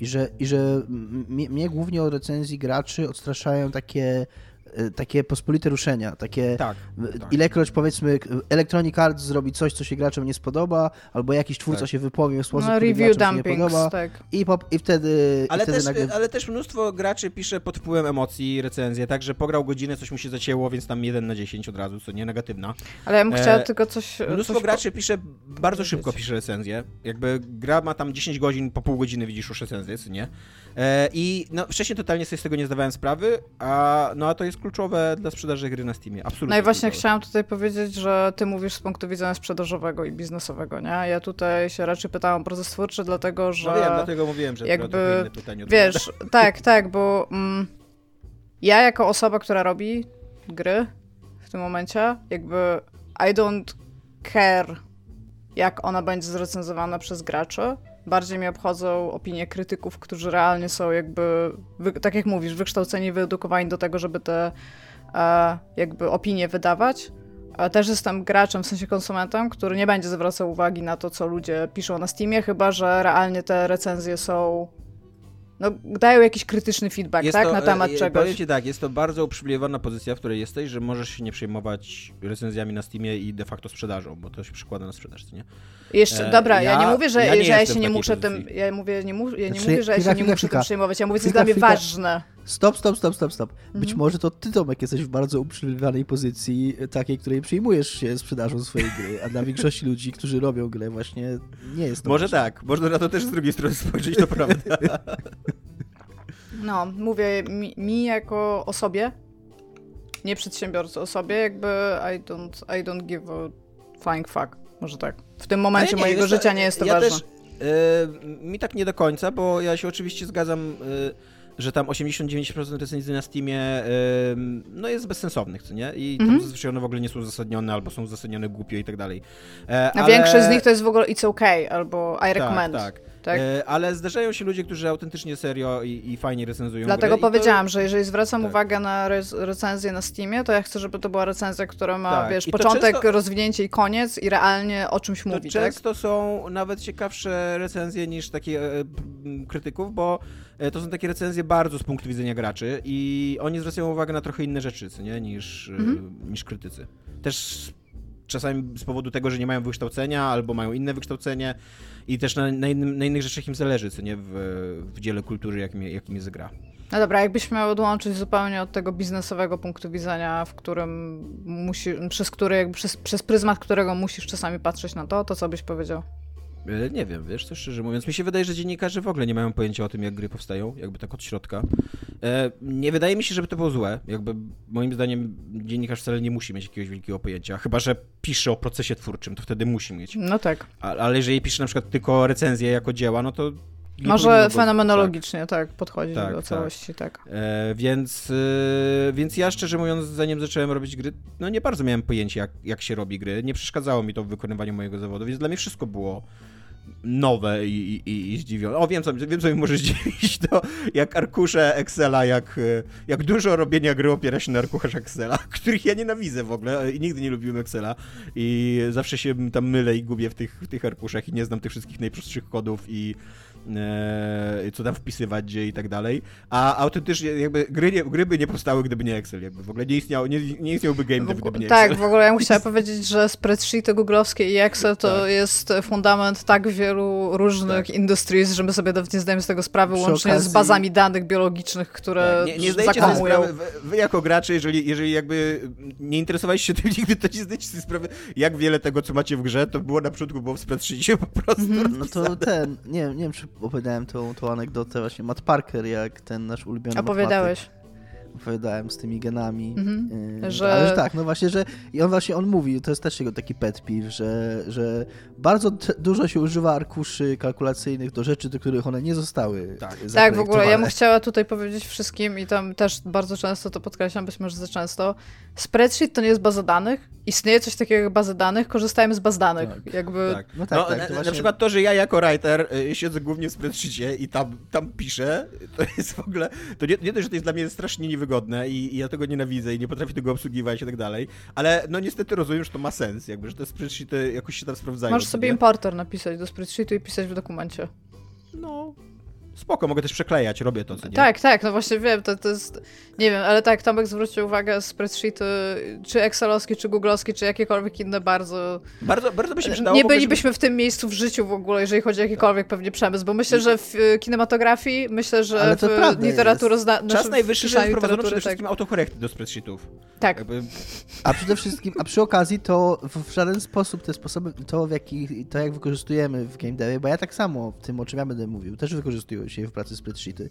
i że, i że mnie, głównie od recenzji graczy odstraszają takie takie pospolite ruszenia, takie tak, tak. ilekroć powiedzmy Electronic Arts zrobi coś, co się graczom nie spodoba, albo jakiś twórca tak. się wypowie w sposób, no, który review graczom dumpings, się nie podoba tak. i, po, i wtedy ale, i wtedy też, nagle... ale też mnóstwo graczy pisze pod wpływem emocji recenzję, tak, że pograł godzinę, coś mu się zacięło, więc tam 1 na 10 od razu, co nie negatywna. Ale ja bym chciała e, tylko coś... Mnóstwo coś graczy po... pisze, bardzo szybko pisze recenzję, jakby gra ma tam 10 godzin, po pół godziny widzisz już recenzję, co nie? E, I no, wcześniej totalnie sobie z tego nie zdawałem sprawy, a, no, a to jest kluczowe dla sprzedaży gry na Steamie. Absolutnie. No i właśnie kluczowe. chciałam tutaj powiedzieć, że ty mówisz z punktu widzenia sprzedażowego i biznesowego, nie? Ja tutaj się raczej pytałam o proces twórczy, dlatego że... No wiem, dlatego mówiłem, że jakby, inne pytanie. Wiesz, tak, tak, bo mm, ja jako osoba, która robi gry w tym momencie, jakby I don't care, jak ona będzie zrecenzowana przez graczy, Bardziej mnie obchodzą opinie krytyków, którzy realnie są jakby, tak jak mówisz, wykształceni, wyedukowani do tego, żeby te e, jakby opinie wydawać. A też jestem graczem, w sensie konsumentem, który nie będzie zwracał uwagi na to, co ludzie piszą na Steamie, chyba że realnie te recenzje są no, dają jakiś krytyczny feedback, jest tak, to, na temat e, czegoś. Powiem ci tak, jest to bardzo uprzywilejowana pozycja, w której jesteś, że możesz się nie przejmować recenzjami na Steamie i de facto sprzedażą, bo to się przykłada na sprzedaż, nie? Jeszcze, e, dobra, ja, ja, nie mówię, że ja, nie że ja się nie muszę pozycji. tym, ja mówię, nie, mu, ja nie znaczy, mówię, że ja się nie muszę tym przejmować, ja mówię, co jest dla mnie ważne. Stop, stop, stop, stop, stop. Być mhm. może to ty, Tomek, jesteś w bardzo uprzywilejowanej pozycji, takiej, której przyjmujesz się sprzedażą swojej gry, a dla większości ludzi, którzy robią grę, właśnie nie jest to Może ważne. tak, można na to też z drugiej strony spojrzeć, to prawda. No, mówię mi, mi jako osobie, nie przedsiębiorcy, osobie, jakby I don't, I don't give a flying fuck. Może tak. W tym momencie ja nie, mojego życia nie jest to ja ważne. Też, yy, mi tak nie do końca, bo ja się oczywiście zgadzam, yy, że tam 89% recenzji na Steamie no jest bezsensownych, co nie? I tam mm -hmm. zazwyczaj one w ogóle nie są uzasadnione, albo są uzasadnione głupio i tak dalej. E, A ale... większość z nich to jest w ogóle it's okay, albo I tak, recommend. Tak, tak tak? E, ale zdarzają się ludzie, którzy autentycznie serio i, i fajnie recenzują Dlatego powiedziałam, to... że jeżeli zwracam tak. uwagę na re recenzję na Steamie, to ja chcę, żeby to była recenzja, która ma, tak. wiesz, początek, często... rozwinięcie i koniec i realnie o czymś to mówi, często tak? są nawet ciekawsze recenzje niż takie e, krytyków, bo e, to są takie recenzje bardzo z punktu widzenia graczy i oni zwracają uwagę na trochę inne rzeczy, nie, niż, e, mhm. niż krytycy. Też czasami z powodu tego, że nie mają wykształcenia albo mają inne wykształcenie i też na, na, innym, na innych rzeczach im zależy, co nie, w, w dziele kultury, jakim, jakim jest gra. No dobra, jakbyś miał odłączyć zupełnie od tego biznesowego punktu widzenia, w którym przez który, jakby przez, przez pryzmat którego musisz czasami patrzeć na to, to co byś powiedział? E, nie wiem, wiesz, to szczerze mówiąc, mi się wydaje, że dziennikarze w ogóle nie mają pojęcia o tym, jak gry powstają, jakby tak od środka. E, nie wydaje mi się, żeby to było złe. Jakby moim zdaniem dziennikarz wcale nie musi mieć jakiegoś wielkiego pojęcia, chyba że pisze o procesie twórczym, to wtedy musi mieć. No tak. Ale jeżeli pisze na przykład tylko recenzje jako dzieła, no to nie Może fenomenologicznie, tak, podchodzić Tak, do tak. całości, tak. E, więc, e, więc ja szczerze mówiąc, zanim zacząłem robić gry, no nie bardzo miałem pojęcia, jak, jak się robi gry. Nie przeszkadzało mi to w wykonywaniu mojego zawodu, więc dla mnie wszystko było nowe i, i, i zdziwione. O, wiem co, wiem, co mi może zdziwić, to jak arkusze Excela, jak, e, jak dużo robienia gry opiera się na arkuszach Excela, których ja nienawidzę w ogóle i nigdy nie lubiłem Excela i zawsze się tam mylę i gubię w tych, w tych arkuszach i nie znam tych wszystkich najprostszych kodów i e, co tam wpisywać gdzie i tak dalej. A autentycznie jakby gry, nie, gry by nie powstały, gdyby nie Excel. Jakby w ogóle nie, istniał, nie, nie istniałby game dev, gdyby nie tak, Excel. w ogóle ja bym chciała powiedzieć, że spreadsheety googlowskie i Excel to Tak. jest fundament tak wielu różnych Tak. industries, że my sobie nawet nie zdajemy z tego sprawy, Przy łącznie z okazji- bazami danych biologicznych, które Tak, nie, nie zdajecie sobie zakłamują. sprawy, wy, wy jako gracze, jeżeli, jeżeli jakby nie interesowaliście się tym nigdy, to nie zdajecie sobie sprawy, jak wiele tego, co macie w grze, to było na początku, było w spreadsheetie po prostu No to ten, nie, nie wiem czy opowiadałem tą, tą anegdotę właśnie Matt Parker, jak ten nasz ulubiony Opowiadałeś. Opowiadałem z tymi genami. Mhm. Yy, Że- Ale że tak, no właśnie, że i on właśnie on mówi, to jest też jego taki pet peeve, że, że bardzo t- dużo się używa arkuszy kalkulacyjnych do rzeczy, do których one nie zostały Tak. Tak, w ogóle ja bym chciała tutaj powiedzieć wszystkim i tam też bardzo często to podkreślam, być może za często. Spreadsheet to nie jest baza danych. Istnieje coś takiego jak baza danych, korzystajmy z baz danych. Tak. Jakby Tak. No tak, no, tak, na, to na właśnie- przykład to, że ja jako writer y, siedzę głównie w spreadsheetie i tam, tam piszę, to jest w ogóle, to nie, nie dość, że to jest dla mnie strasznie niewygodne i, i ja tego nienawidzę i nie potrafię tego obsługiwać i tak dalej, ale no niestety rozumiem, że to ma sens, jakby, że te spreadsheety jakoś się tam sprawdzają. możesz sobie importer napisać do spreadsheetu i pisać w dokumencie. No, spoko, mogę też przeklejać, robię to, co nie? Tak, tak, no właśnie wiem, to, to jest, nie wiem, ale tak, Tomek zwrócił uwagę, spreadsheety, czy excelowskie, czy googlowskie, czy jakiekolwiek inne bardzo, Bardzo, bardzo by się przydało nie bylibyśmy w tym miejscu w życiu w ogóle, jeżeli chodzi o jakikolwiek pewnie przemysł, bo myślę, że w y, kinematografii, myślę, że Ale to w znaczy Czas w najwyższy, żeby wprowadzono przede wszystkim autokorekty do spreadsheetów. Tak, tak. Jakby, A przede wszystkim, a przy okazji to w, w żaden sposób te sposoby, to w jaki, to jak wykorzystujemy w game devie, bo ja tak samo w tym, o czym ja będę mówił, też wykorzystuję się w pracy spreadsheety,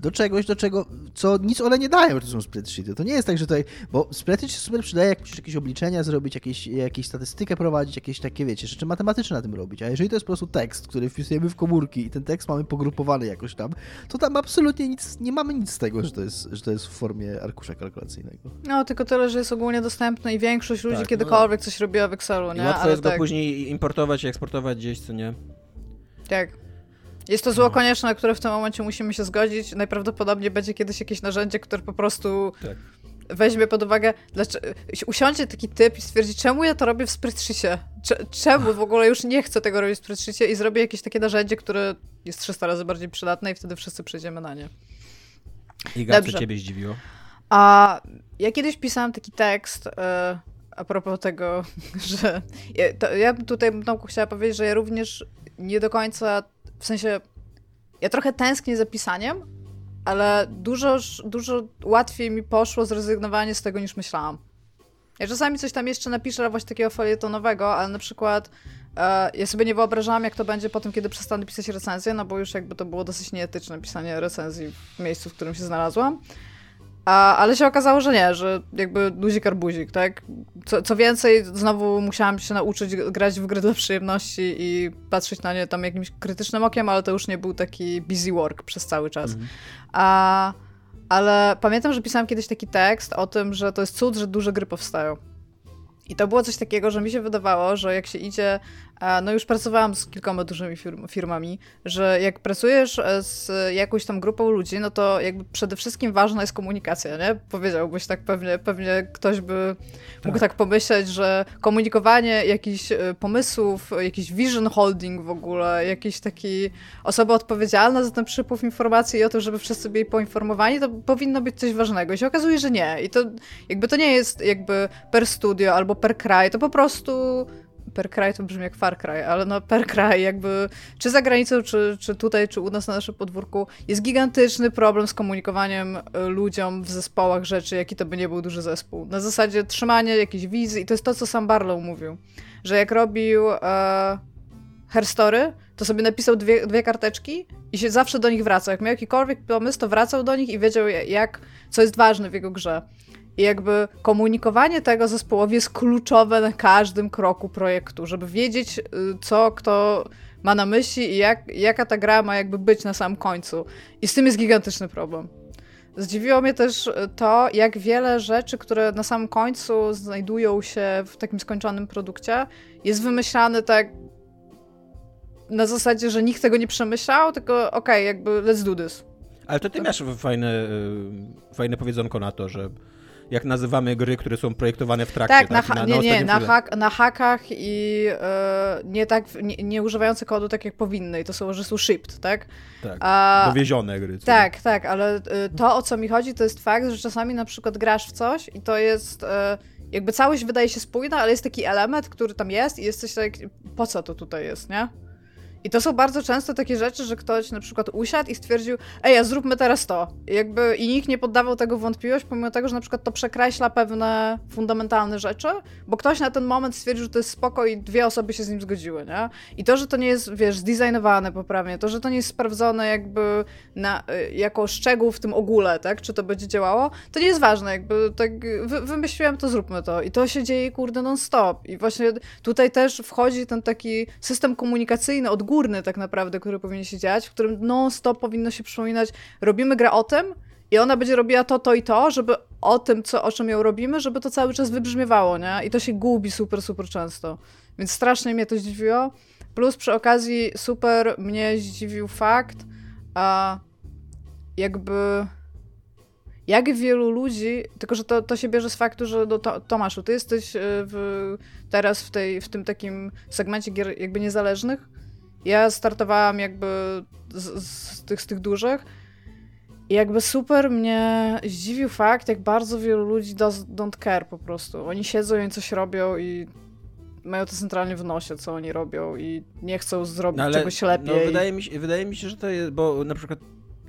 do czegoś, do czego, co nic one nie dają, że to są spreadsheety. To nie jest tak, że tutaj, bo spreadsheet się super przydaje, jak musisz jakieś obliczenia zrobić, jakieś, jakieś statystykę prowadzić, jakieś takie, wiecie, rzeczy matematyczne na tym robić. A jeżeli to jest po prostu tekst, który wpisujemy w komórki i ten tekst mamy pogrupowany jakoś tam, to tam absolutnie nic, nie mamy nic z tego, że to jest, że to jest w formie arkusza kalkulacyjnego. No, tylko tyle, że jest ogólnie dostępny i większość ludzi Tak, no kiedykolwiek coś robiła w Excelu, I nie? łatwo Ale jest go tak, później importować i eksportować gdzieś, co nie? tak. Jest to zło konieczne, na które w tym momencie musimy się zgodzić. Najprawdopodobniej będzie kiedyś jakieś narzędzie, które po prostu Tak. weźmie pod uwagę, dlaczego, usiądzie taki typ i stwierdzi, czemu ja to robię w spreadsheetie? Cze- Czemu w ogóle już nie chcę tego robić w spreadsheetie i zrobię jakieś takie narzędzie, które jest 300 razy bardziej przydatne i wtedy wszyscy przejdziemy na nie. Iga, co ciebie zdziwiło? A ja kiedyś pisałam taki tekst e, a propos tego, że ja, to, ja bym tutaj Tomku chciała powiedzieć, że ja również nie do końca, w sensie ja trochę tęsknię za pisaniem, ale dużo, dużo łatwiej mi poszło zrezygnowanie z tego niż myślałam. Ja czasami coś tam jeszcze napiszę właśnie takiego felietonowego, ale na przykład e, ja sobie nie wyobrażałam, jak to będzie po tym, kiedy przestanę pisać recenzję, no bo już jakby to było dosyć nieetyczne pisanie recenzji w miejscu, w którym się znalazłam. A, ale się okazało, że nie, że jakby luzik arbuzik, tak? Co, co więcej, znowu musiałam się nauczyć grać w gry dla przyjemności i patrzeć na nie tam jakimś krytycznym okiem, ale to już nie był taki busy work przez cały czas. A, ale pamiętam, że pisałam kiedyś taki tekst o tym, że to jest cud, że duże gry powstają. I to było coś takiego, że mi się wydawało, że jak się idzie no już pracowałam z kilkoma dużymi firm, firmami, że jak pracujesz e, z jakąś tam grupą ludzi, no to jakby przede wszystkim ważna jest komunikacja, nie? Powiedziałbyś tak pewnie, pewnie ktoś by tak. mógł tak pomyśleć, że komunikowanie jakichś e, pomysłów, jakiś vision holding w ogóle, jakiś taki osoba odpowiedzialna za ten przypływ informacji i o to, żeby wszyscy byli poinformowani, to powinno być coś ważnego. I się okazuje, że nie. I to jakby to nie jest jakby per studio albo per kraj, to po prostu per kraj to brzmi jak Far Cry, ale no per kraj jakby, czy za granicą, czy, czy tutaj, czy u nas na naszym podwórku, jest gigantyczny problem z komunikowaniem e, ludziom w zespołach rzeczy, jaki to by nie był duży zespół. Na zasadzie trzymania jakiejś wizji i to jest to, co sam Barlow mówił, że jak robił e, Herstory, to sobie napisał dwie, dwie karteczki i się zawsze do nich wracał. Jak miał jakikolwiek pomysł, to wracał do nich i wiedział, jak, co jest ważne w jego grze. I jakby komunikowanie tego zespołowi jest kluczowe na każdym kroku projektu, żeby wiedzieć, y, co kto ma na myśli i jak, jaka ta gra ma jakby być na samym końcu. I z tym jest gigantyczny problem. Zdziwiło mnie też to, jak wiele rzeczy, które na samym końcu znajdują się w takim skończonym produkcie, jest wymyślane tak na zasadzie, że nikt tego nie przemyślał, tylko okej, okay, jakby let's do this. Ale to ty masz fajne, y, fajne powiedzonko na to, że jak nazywamy gry, które są projektowane w trakcie. Tak, tak? Na, na, nie, nie, na, hak, na hakach i e, nie tak, nie, nie, używające kodu tak jak powinny i to są, że są shipped, tak? Tak, A, dowiezione gry. Tak, tak, ale e, to o co mi chodzi to jest fakt, że czasami na przykład grasz w coś i to jest... E, jakby całość wydaje się spójna, ale jest taki element, który tam jest i jesteś tak, po co to tutaj jest, nie? I to są bardzo często takie rzeczy, że ktoś na przykład usiadł i stwierdził, ej, a zróbmy teraz to. I jakby i nikt nie poddawał tego wątpliwość, pomimo tego, że na przykład to przekreśla pewne fundamentalne rzeczy, bo ktoś na ten moment stwierdził, że to jest spoko i dwie osoby się z nim zgodziły, nie? I to, że to nie jest, wiesz, zdesignowane poprawnie, to, że to nie jest sprawdzone jakby na, y, jako szczegół w tym ogóle, tak? Czy to będzie działało, to nie jest ważne, jakby tak wy, wymyśliłem to, zróbmy to. I to się dzieje, kurde, non-stop. I właśnie tutaj też wchodzi ten taki system komunikacyjny od góry, górny tak naprawdę, który powinien się dziać, w którym non-stop powinno się przypominać, robimy grę o tym i ona będzie robiła to, to i to, żeby o tym, co, o czym ją robimy, żeby to cały czas wybrzmiewało, nie? I to się gubi super, super często. Więc strasznie mnie to zdziwiło. Plus przy okazji super mnie zdziwił fakt, a jakby jak wielu ludzi, tylko że to, to się bierze z faktu, że do, to, Tomaszu, ty jesteś e, w, teraz w, tej, w tym takim segmencie gier jakby niezależnych, ja startowałam jakby z, z, tych, z tych dużych i jakby super mnie zdziwił fakt, jak bardzo wielu ludzi does, don't care po prostu. Oni siedzą i coś robią i mają to centralnie w nosie, co oni robią i nie chcą zrobić no, ale, czegoś lepiej. No, wydaje, mi się, wydaje mi się, że to jest, bo na przykład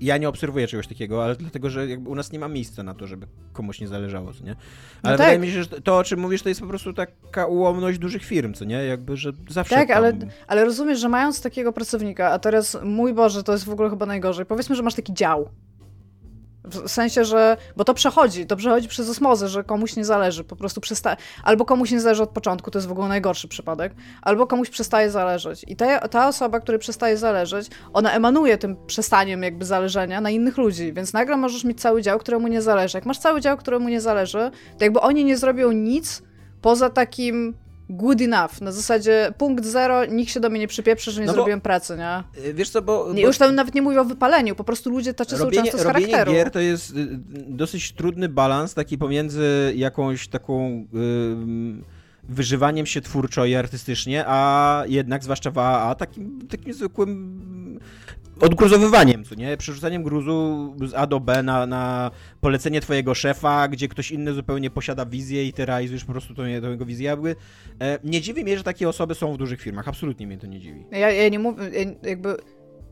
ja nie obserwuję czegoś takiego, ale dlatego, że jakby u nas nie ma miejsca na to, żeby komuś nie zależało, co nie? Ale no tak. wydaje mi się, że to, o czym mówisz, to jest po prostu taka ułomność dużych firm, co nie? Jakby, że zawsze Tak, tam... ale, ale rozumiesz, że mając takiego pracownika, a teraz, mój Boże, to jest w ogóle chyba najgorzej, powiedzmy, że masz taki dział, w sensie, że. Bo to przechodzi, to przechodzi przez osmozę, że komuś nie zależy, po prostu przestaje. Albo komuś nie zależy od początku, to jest w ogóle najgorszy przypadek, albo komuś przestaje zależeć. I ta, ta osoba, której przestaje zależeć, ona emanuje tym przestaniem jakby zależenia na innych ludzi, więc nagle możesz mieć cały dział, któremu nie zależy. Jak masz cały dział, któremu nie zależy, to jakby oni nie zrobią nic poza takim good enough. Na zasadzie punkt zero, nikt się do mnie nie przypieprzy, że nie no zrobiłem pracy, nie? Y, wiesz co, bo... Nie, już tam nawet nie mówię o wypaleniu, po prostu ludzie tacy robienie, są często z robienie charakteru. gier to jest y, dosyć trudny balans, taki pomiędzy jakąś taką... Yy wyżywaniem się twórczo i artystycznie, a jednak, zwłaszcza w AAA, takim, takim zwykłym odgruzowywaniem, co nie? Przerzucaniem gruzu z A do B na, na polecenie twojego szefa, gdzie ktoś inny zupełnie posiada wizję i ty realizujesz po prostu tą, tą jego wizję. Jakby, e, nie dziwi mnie, że takie osoby są w dużych firmach. Absolutnie mnie to nie dziwi. Ja, ja nie mówię, jakby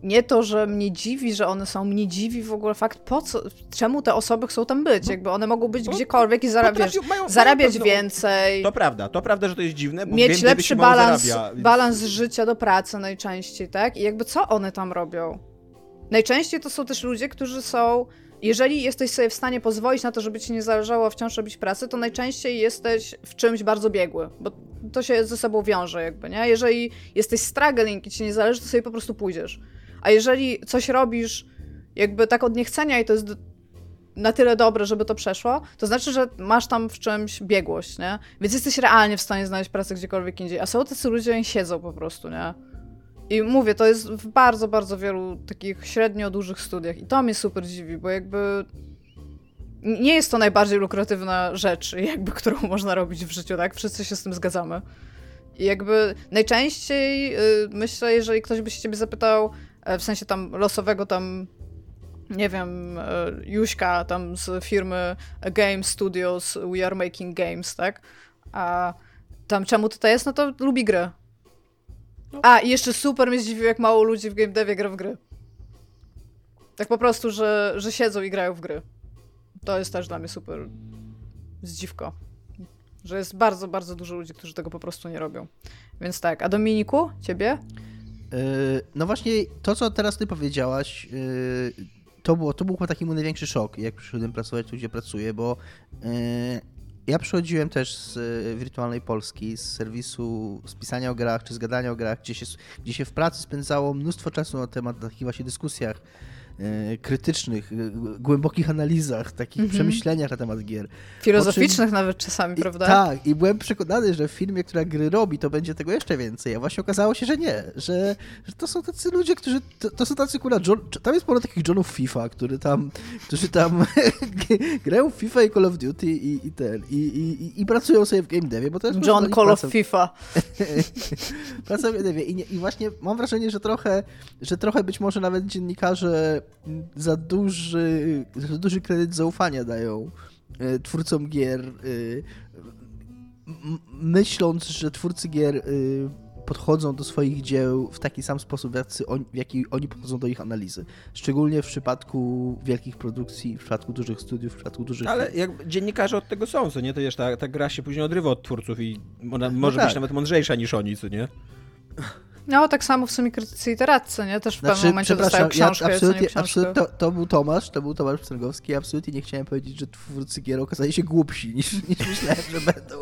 nie to, że mnie dziwi, że one są, mnie dziwi w ogóle fakt, po co, czemu te osoby chcą tam być, jakby one mogą być gdziekolwiek i zarabiać, mają, zarabiać mają więcej. To prawda, to prawda, że to jest dziwne, bo Mieć wiem, lepszy balans, balans życia do pracy najczęściej, tak? I jakby co one tam robią? Najczęściej to są też ludzie, którzy są jeżeli jesteś sobie w stanie pozwolić na to, żeby ci nie zależało wciąż robić pracy, to najczęściej jesteś w czymś bardzo biegły, bo to się ze sobą wiąże jakby, nie? Jeżeli jesteś struggling i ci nie zależy, to sobie po prostu pójdziesz. A jeżeli coś robisz jakby tak od niechcenia i to jest na tyle dobre, żeby to przeszło, to znaczy, że masz tam w czymś biegłość, nie? Więc jesteś realnie w stanie znaleźć pracę gdziekolwiek indziej. A są tacy ludzie, oni siedzą po prostu, nie? I mówię, to jest w bardzo, bardzo wielu takich średnio dużych studiach. I to mnie super dziwi, bo jakby nie jest to najbardziej lukratywna rzecz, jakby, którą można robić w życiu, tak? Wszyscy się z tym zgadzamy. I jakby najczęściej yy, myślę, jeżeli ktoś by się ciebie zapytał, w sensie tam losowego tam nie wiem, e, Juśka tam z firmy Game Studios, We Are Making Games, tak? A tam czemu tutaj jest? No to lubi gry. No. A, i jeszcze super mnie zdziwiło, jak mało ludzi w game devie gra w gry. Tak po prostu, że, że siedzą i grają w gry. To jest też dla mnie super zdziwko. Że jest bardzo, bardzo dużo ludzi, którzy tego po prostu nie robią. Więc tak, a Dominiku, ciebie? Yy, no właśnie, to co teraz ty powiedziałaś, yy, to, było, to był chyba taki mój największy szok, jak przyszedłem pracować tu, gdzie pracuję, bo yy, ja przychodziłem też z wirtualnej Polski, z serwisu z pisania o grach, czy z gadania o grach, gdzie się, gdzie się w pracy spędzało mnóstwo czasu na temat takich właśnie dyskusjach E, krytycznych, e, głębokich analizach, takich mm -hmm. przemyśleniach na temat gier. Filozoficznych czym, nawet czasami, i, prawda? Tak, i byłem przekonany, że w filmie, która gry robi, to będzie tego jeszcze więcej, a właśnie okazało się, że nie, że, że to są tacy ludzie, którzy, to, to są tacy kurwa, John, tam jest sporo takich Johnów FIFA, który tam, którzy tam grają w FIFA i Call of Duty i, i ten, i, i, i, pracują sobie w game devie, bo to jest John Call of FIFA. praca w game devie I, nie, i właśnie mam wrażenie, że trochę, że trochę być może nawet dziennikarze za duży, za duży kredyt zaufania dają e, twórcom gier, e, myśląc, że twórcy gier e, podchodzą do swoich dzieł w taki sam sposób, w jaki oni podchodzą do ich analizy. Szczególnie w przypadku wielkich produkcji, w przypadku dużych studiów, w przypadku dużych... Ale jak dziennikarze od tego są, co nie? To wiesz, ta, ta gra się później odrywa od twórców i ona no może tak. być nawet mądrzejsza niż oni, co nie? No, tak samo w sumie krytycy i nie? Też w znaczy, pewnym momencie dostają książkę, ja absolutnie, absolutnie to, to, był Tomasz, to był Tomasz Pstrągowski i absolutnie nie chciałem powiedzieć, że twórcy gier okazali się głupsi niż, niż myślałem, że będą.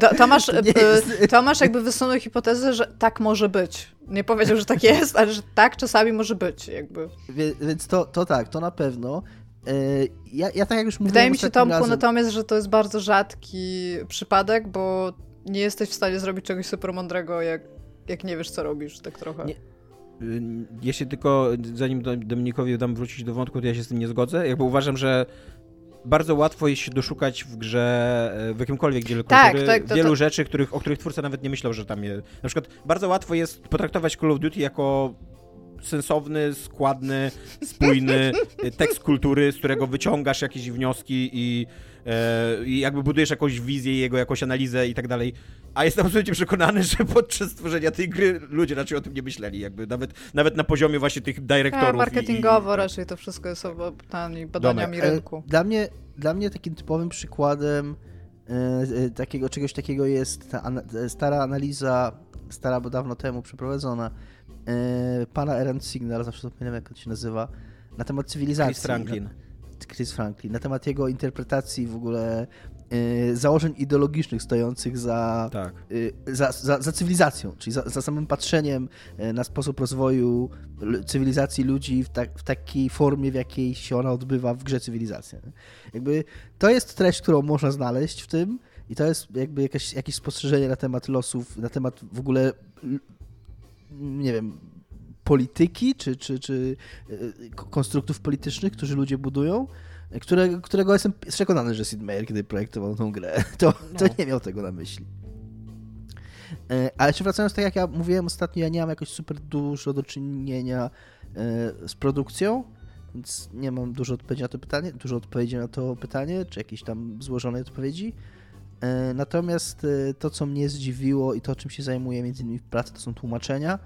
Do, Tomasz, to jest... Tomasz jakby wysunął hipotezę, że tak może być. Nie powiedział, że tak jest, ale że tak czasami może być jakby. Wie, więc to, to tak, to na pewno. E, ja, ja tak jak już mówiłem Wydaje mi się, Tomku, razem... natomiast, że to jest bardzo rzadki przypadek, bo nie jesteś w stanie zrobić czegoś super mądrego, jak jak nie wiesz, co robisz, tak trochę. Nie. Y, jeśli tylko, zanim Dominikowi dam wrócić do wątku, to ja się z tym nie zgodzę. Jakby uważam, że bardzo łatwo jest się doszukać w grze, e, w jakimkolwiek dziele tak, kultury, tak, to, wielu to... rzeczy, których, o których twórca nawet nie myślał, że tam jest. Na przykład bardzo łatwo jest potraktować Call of Duty jako sensowny, składny, spójny tekst kultury, z którego wyciągasz jakieś wnioski i, e, i jakby budujesz jakąś wizję, jego jakąś analizę i tak dalej. A jestem absolutnie przekonany, że podczas tworzenia tej gry ludzie raczej o tym nie myśleli, jakby nawet, nawet na poziomie właśnie tych dyrektorów. Ja, marketingowo i, i... raczej to wszystko jest obtani badaniami Domek. rynku. Dla mnie, dla mnie takim typowym przykładem e, e, takiego czegoś takiego jest ta stara analiza, stara bo dawno temu przeprowadzona, pana Eren Signal, zawsze zapomniałem jak on się nazywa, na temat cywilizacji. Chris Franklin. Chris Franklin, na temat jego interpretacji w ogóle y, założeń ideologicznych stojących za, tak. y, za, za, za, cywilizacją, czyli za, za, samym patrzeniem na sposób rozwoju cywilizacji ludzi w, tak, w takiej formie, w jakiej się ona odbywa w grze cywilizacja. Jakby to jest treść, którą można znaleźć w tym i to jest jakby jakieś, jakieś spostrzeżenie na temat losów, na temat w ogóle nie wiem, polityki, czy, czy, czy e, konstruktów politycznych, którzy ludzie budują, które, którego jestem przekonany, że Sid Meier, kiedy projektował tą grę, to, to no. nie miał tego na myśli. E, ale jeszcze wracając, tak jak ja mówiłem ostatnio, ja nie mam jakoś super dużo do czynienia e, z produkcją, więc nie mam dużo odpowiedzi na to pytanie, dużo odpowiedzi na to pytanie, czy jakieś tam złożonej odpowiedzi. Natomiast to, co mnie zdziwiło i to, czym się zajmuję między innymi w pracy, to są tłumaczenia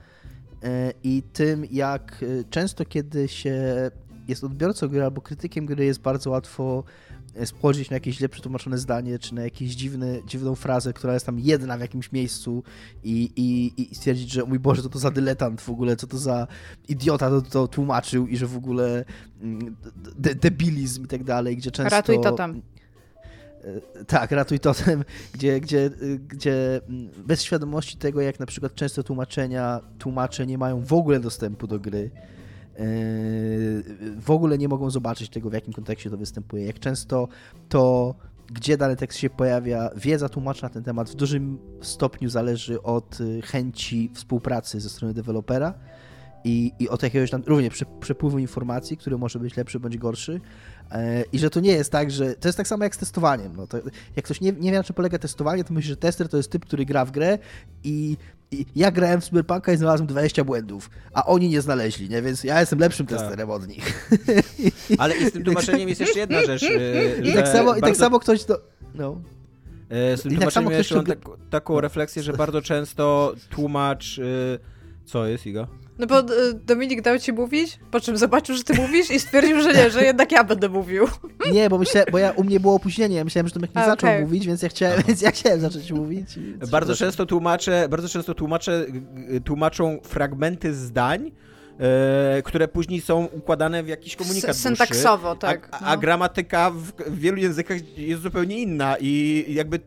E, i tym, jak e, często, kiedy się jest odbiorcą gry albo krytykiem gry, jest bardzo łatwo e, spojrzeć na jakieś źle przetłumaczone zdanie, czy na jakąś dziwną frazę, która jest tam jedna w jakimś miejscu i, i, i stwierdzić, że mój Boże, to to za dyletant w ogóle, co to za idiota to, to tłumaczył i że w ogóle mm, de debilizm i tak dalej, gdzie często... Ratuj to tam. E, tak, ratuj totem, gdzie, gdzie, gdzie bez świadomości tego, jak na przykład często tłumaczenia, tłumacze nie mają w ogóle dostępu do gry w ogóle nie mogą zobaczyć tego, w jakim kontekście to występuje. Jak często to, gdzie dany tekst się pojawia, wiedza tłumacza na ten temat w dużym stopniu zależy od y, chęci współpracy ze strony dewelopera i, i od jakiegoś tam również przepływu informacji, który może być lepszy bądź gorszy. E, I że to nie jest tak, że to jest tak samo jak z testowaniem. No to, jak ktoś nie, nie wie, na czym polega testowanie, to myśli, że tester to jest typ, który gra w grę i, i ja grałem w Cyberpunka i znalazłem 20 błędów, a oni nie znaleźli, nie? więc ja jestem lepszym tak. testerem od nich. Ale i z tym tłumaczeniem jest jeszcze jedna rzecz. I tak samo, bardzo... i tak samo ktoś to... No. E, z tym I tak tłumaczeniem tak jeszcze mam tak, taką refleksję, że bardzo często tłumacz... Co jest, Iga? No bo y, Dominik dał ci mówić, po czym zobaczył, że ty mówisz i stwierdził, że nie, że jednak ja będę mówił. Nie, bo myślę, bo ja, u mnie było opóźnienie, ja myślałem, że Tomek nie A, zaczął okay. mówić, więc ja chciałem, więc ja chciałem zacząć mówić. Bardzo często tłumaczę, bardzo często tłumaczę, tłumaczą fragmenty zdań, e, które później są układane w jakiś komunikat Syntaksowo, tak. A, a, no. gramatyka w, w wielu językach jest zupełnie inna i jakby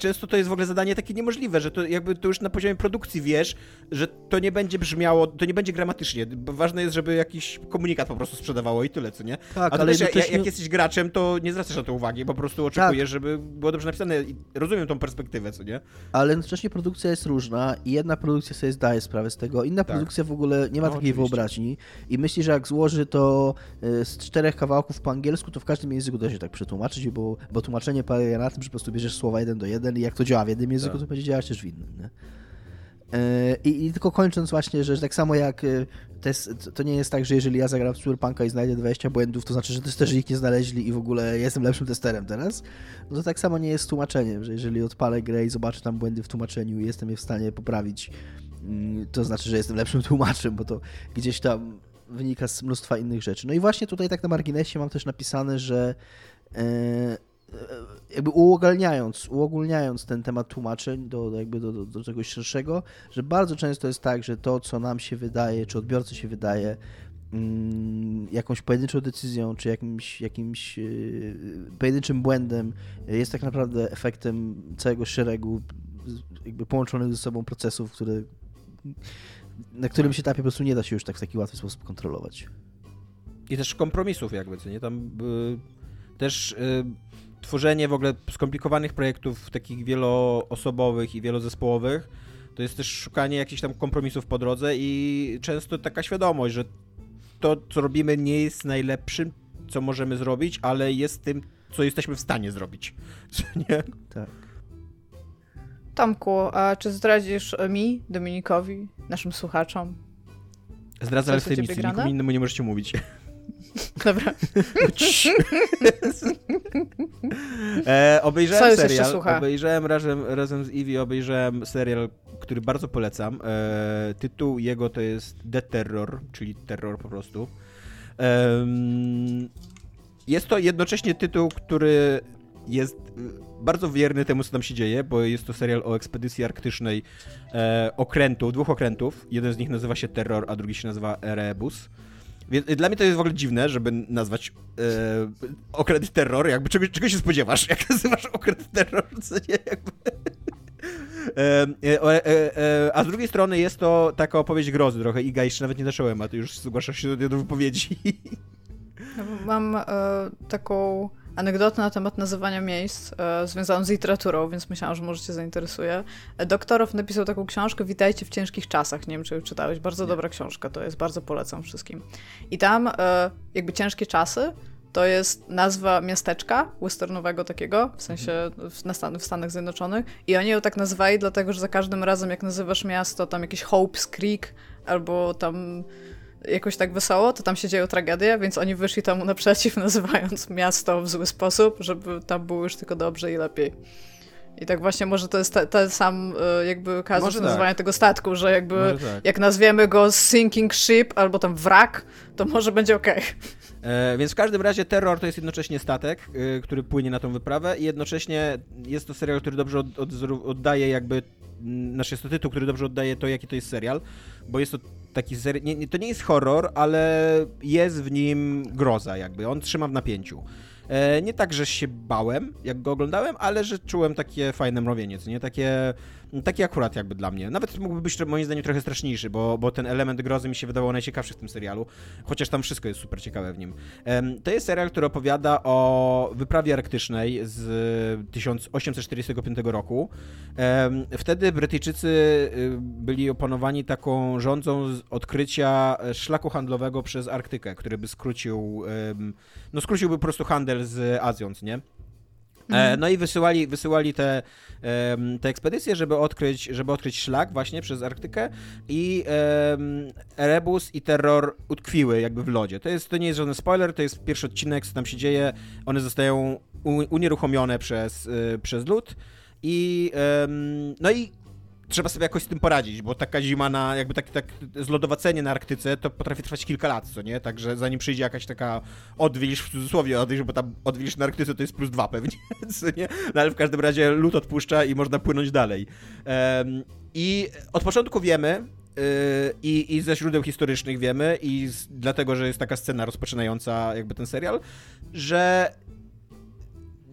często to jest w ogóle zadanie takie niemożliwe, że to jakby to już na poziomie produkcji wiesz, że to nie będzie brzmiało, to nie będzie gramatycznie. Ważne jest, żeby jakiś komunikat po prostu sprzedawało i tyle, co nie? Tak, A ale też, jak, jak jesteś graczem, to nie zwracasz na to uwagi, po prostu oczekujesz, tak. żeby było dobrze napisane i rozumiem tą perspektywę, co nie? Ale jednocześnie produkcja jest różna i jedna produkcja sobie zdaje sprawę z tego, inna tak. produkcja w ogóle nie ma no, takiej oczywiście. wyobraźni i myśli, że jak złoży to y, z czterech kawałków po angielsku, to w każdym języku da się tak przetłumaczyć, bo, bo tłumaczenie polega na tym, że po prostu bierzesz słowa jeden do jeden jak to działa w jednym języku, tak. to będzie działać też w innym. Nie? E, I, I, tylko kończąc właśnie, że tak samo jak e, to, jest, to nie jest tak, że jeżeli ja zagram w Cyberpunka i znajdę 20 błędów, to znaczy, że testerzy ich nie znaleźli i w ogóle jestem lepszym testerem teraz, no to tak samo nie jest z tłumaczeniem, że jeżeli odpalę grę i zobaczę tam błędy w tłumaczeniu i jestem je w stanie poprawić, mm, to znaczy, że jestem lepszym tłumaczem, bo to gdzieś tam wynika z mnóstwa innych rzeczy. No i właśnie tutaj tak na marginesie mam też napisane, że E, jakby uogólniając, uogólniając ten temat tłumaczeń do, jakby do, do, do czegoś szerszego, że bardzo często jest tak, że to, co nam się wydaje, czy odbiorcy się wydaje, mm, jakąś pojedynczą decyzją, czy jakimś, jakimś yy, pojedynczym błędem, jest tak naprawdę efektem całego szeregu jakby połączonych ze sobą procesów, które, na którym się etapie po prostu nie da się już tak w taki łatwy sposób kontrolować. I też kompromisów jakby, co nie? Tam też tworzenie w ogóle skomplikowanych projektów takich wieloosobowych i wielozespołowych to jest też szukanie jakichś tam kompromisów po drodze i często taka świadomość, że to, co robimy, nie jest najlepszym, co możemy zrobić, ale jest tym, co jesteśmy w stanie zrobić. nie? Tak. Tomku, a czy zdradzisz mi, Dominikowi, naszym słuchaczom? Zdradzę, ale w misji. Nikomu innemu nie możecie mówić. Dobra. e, obejrzałem serial. Obejrzałem razem, razem z Ivy, obejrzałem serial, który bardzo polecam. E, tytuł jego to jest The Terror, czyli terror po prostu. E, jest to jednocześnie tytuł, który jest bardzo wierny temu, co tam się dzieje, bo jest to serial o ekspedycji arktycznej e, okrętów, dwóch okrętów. Jeden z nich nazywa się Terror, a drugi się nazywa Erebus. Więc dla mnie to jest w ogóle dziwne, żeby nazwać e, okręt terror, jakby czego, czego się spodziewasz, jak nazywasz okręt terror, co nie, jakby... E e, e, e, e, a z drugiej strony jest to taka opowieść grozy trochę. Iga, jeszcze nawet nie zacząłem, a ty już zgłaszasz się do, do wypowiedzi. Mam taką anegdotę na temat nazywania miejsc e, związaną z literaturą, więc myślałam, że może cię zainteresuje. E, Doktorow napisał taką książkę Witajcie w ciężkich czasach. Nie wiem, czy ją czytałeś. Bardzo dobra książka to jest, bardzo polecam wszystkim. I tam e, jakby ciężkie czasy to jest nazwa miasteczka westernowego takiego, w sensie w, na Stan w Stanach Zjednoczonych. I oni ją tak nazywali, dlatego że za każdym razem, jak nazywasz miasto, tam jakiś Hope's Creek albo tam jakoś tak wesoło, to tam się dzieją tragedie, więc oni wyszli temu naprzeciw, nazywając miasto w zły sposób, żeby tam było już tylko dobrze i lepiej. I tak właśnie może to jest ten sam e, jakby kazus tak. nazywania tego statku, że jakby tak. jak nazwiemy go sinking ship albo tam wrak, to może będzie ok. E, więc w każdym razie terror to jest jednocześnie statek, y, który płynie na tą wyprawę i jednocześnie jest to serial, który dobrze od, od, oddaje jakby, nasz jest to tytuł, który dobrze oddaje to, jaki to jest serial, bo jest to taki serial, nie, to nie jest horror, ale jest w nim groza jakby, on trzyma w napięciu. E, nie tak, że się bałem, jak go oglądałem, ale że czułem takie fajne mrowienie, nie? Takie taki akurat jakby dla mnie. Nawet mógłby być moim zdaniem trochę straszniejszy, bo, bo ten element grozy mi się wydawał najciekawszy w tym serialu, chociaż tam wszystko jest super ciekawe w nim. To jest serial, który opowiada o wyprawie arktycznej z 1845 roku. Wtedy Brytyjczycy y, byli opanowani taką rządzą odkrycia szlaku handlowego przez Arktykę, który by skrócił, no skróciłby po prostu handel z Azją, nie? Mhm. No i wysyłali, wysyłali te, te ekspedycje, żeby odkryć, żeby odkryć szlak właśnie przez Arktykę i Erebus i Terror utkwiły jakby w lodzie. To, jest, to nie jest żaden spoiler, to jest pierwszy odcinek, co tam się dzieje. One zostają unieruchomione przez, y, przez lód i no i trzeba sobie jakoś z tym poradzić, bo taka zima na, jakby tak, tak zlodowacenie na Arktyce to potrafi trwać kilka lat, co nie? Także zanim przyjdzie jakaś taka odwilż, w cudzysłowie odwilż, bo tam odwilż na Arktyce to jest plus dwa pewnie, co nie? No ale w każdym razie lód odpuszcza i można płynąć dalej. Um, I od początku wiemy, yy, i, I ze źródeł historycznych wiemy, i z, dlatego, że jest taka scena rozpoczynająca jakby ten serial, że